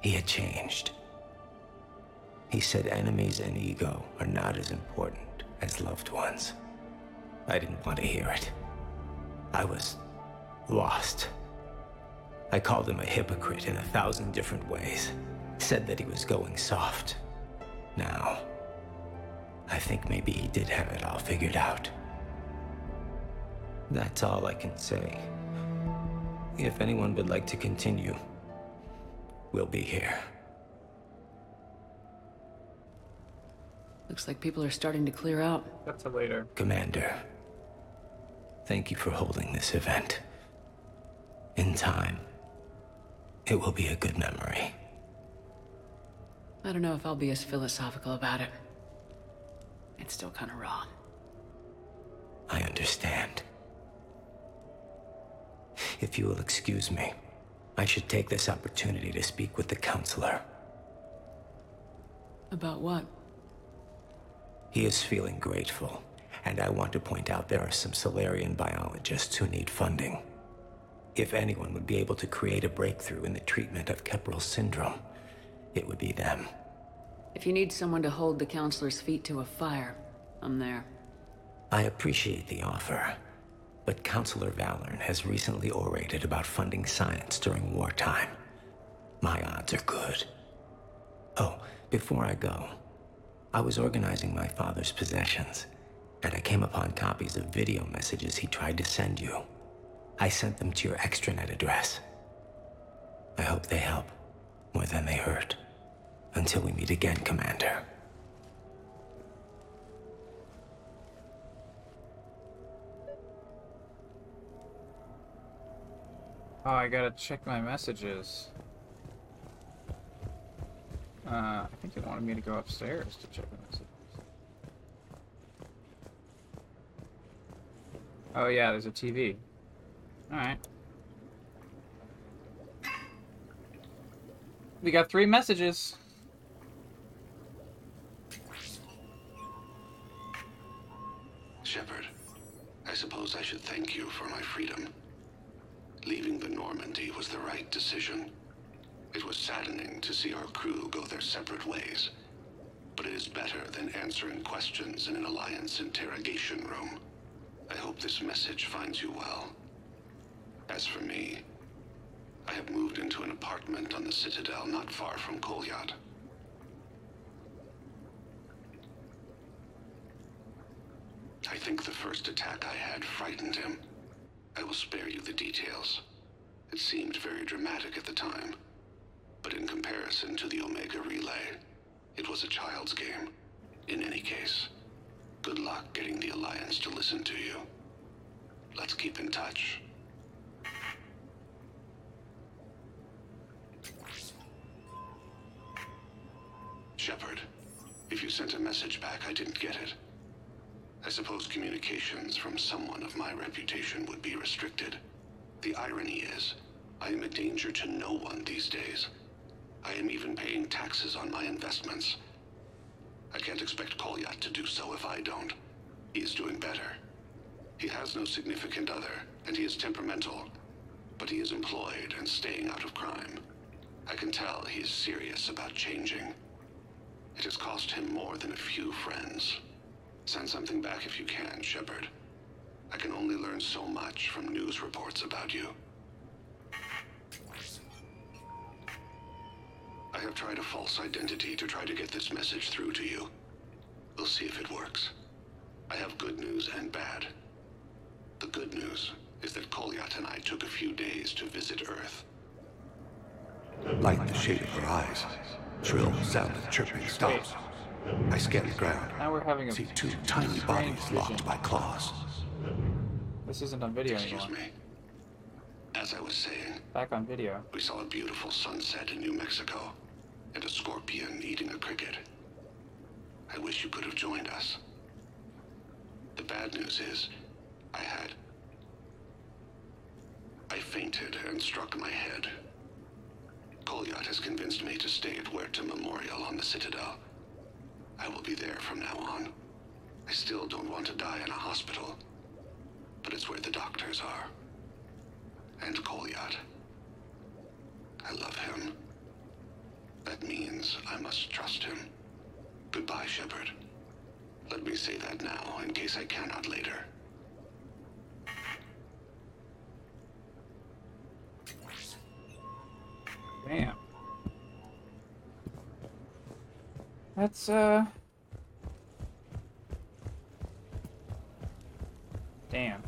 he had changed. He said enemies and ego are not as important as loved ones. I didn't want to hear it. I was lost. I called him a hypocrite in a thousand different ways. Said that he was going soft. Now, I think maybe he did have it all figured out. That's all I can say. If anyone would like to continue, we'll be here. Looks like people are starting to clear out. That's a later. Commander, thank you for holding this event. In time, it will be a good memory. I don't know if I'll be as philosophical about it. It's still kind of raw. I understand. If you will excuse me, I should take this opportunity to speak with the counselor. About what? He is feeling grateful, and I want to point out there are some Salarian biologists who need funding. If anyone would be able to create a breakthrough in the treatment of Kepral syndrome, it would be them. If you need someone to hold the counselor's feet to a fire, I'm there. I appreciate the offer, but Counselor Valern has recently orated about funding science during wartime. My odds are good. Oh, before I go, I was organizing my father's possessions, and I came upon copies of video messages he tried to send you. I sent them to your extranet address. I hope they help more than they hurt. Until we meet again, Commander. Oh, I gotta check my messages. Uh, I think they wanted me to go upstairs to check my messages. Oh yeah, there's a TV. Alright. We got three messages. Shepard, I suppose I should thank you for my freedom. Leaving the Normandy was the right decision. It was saddening to see our crew go their separate ways. But it is better than answering questions in an Alliance interrogation room. I hope this message finds you well. As for me, I have moved into an apartment on the Citadel not far from Kolyat. I think the first attack I had frightened him. I will spare you the details. It seemed very dramatic at the time. But in comparison to the Omega Relay, it was a child's game. In any case, good luck getting the Alliance to listen to you. Let's keep in touch. Shepard, if you sent a message back, I didn't get it. I suppose communications from someone of my reputation would be restricted. The irony is, I am a danger to no one these days. I am even paying taxes on my investments. I can't expect Kolyat to do so if I don't. He is doing better. He has no significant other, and he is temperamental. But he is employed and staying out of crime. I can tell he is serious about changing. It has cost him more than a few friends. Send something back if you can, Shepard. I can only learn so much from news reports about you. I have tried a false identity to try to get this message through to you. We'll see if it works. I have good news and bad. The good news is that Kolyat and I took a few days to visit Earth. Like the shape of her eyes. Shrill sound of chirping stops. I scan the ground. Now we're having a See two tiny bodies locked by claws. This isn't on video Excuse anymore. me. As I was saying, Back on video. we saw a beautiful sunset in New Mexico and a scorpion eating a cricket. I wish you could have joined us. The bad news is, I had. I fainted and struck my head. Kolyat has convinced me to stay at Huerta Memorial on the Citadel. I will be there from now on. I still don't want to die in a hospital, but it's where the doctors are. And Kolyat. I love him. That means I must trust him. Goodbye, Shepard. Let me say that now, in case I cannot later. Damn. That's, uh... Damn.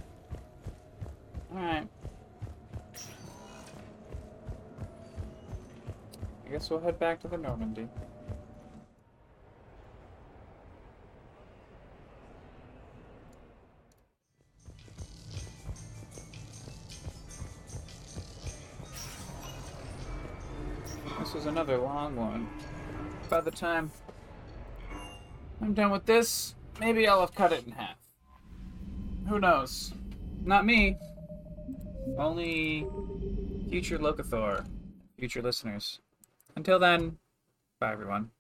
Alright. I guess we'll head back to the Normandy. This was another long one. By the time I'm done with this, maybe I'll have cut it in half. Who knows? Not me. Only future Locathor, future listeners. Until then, bye everyone.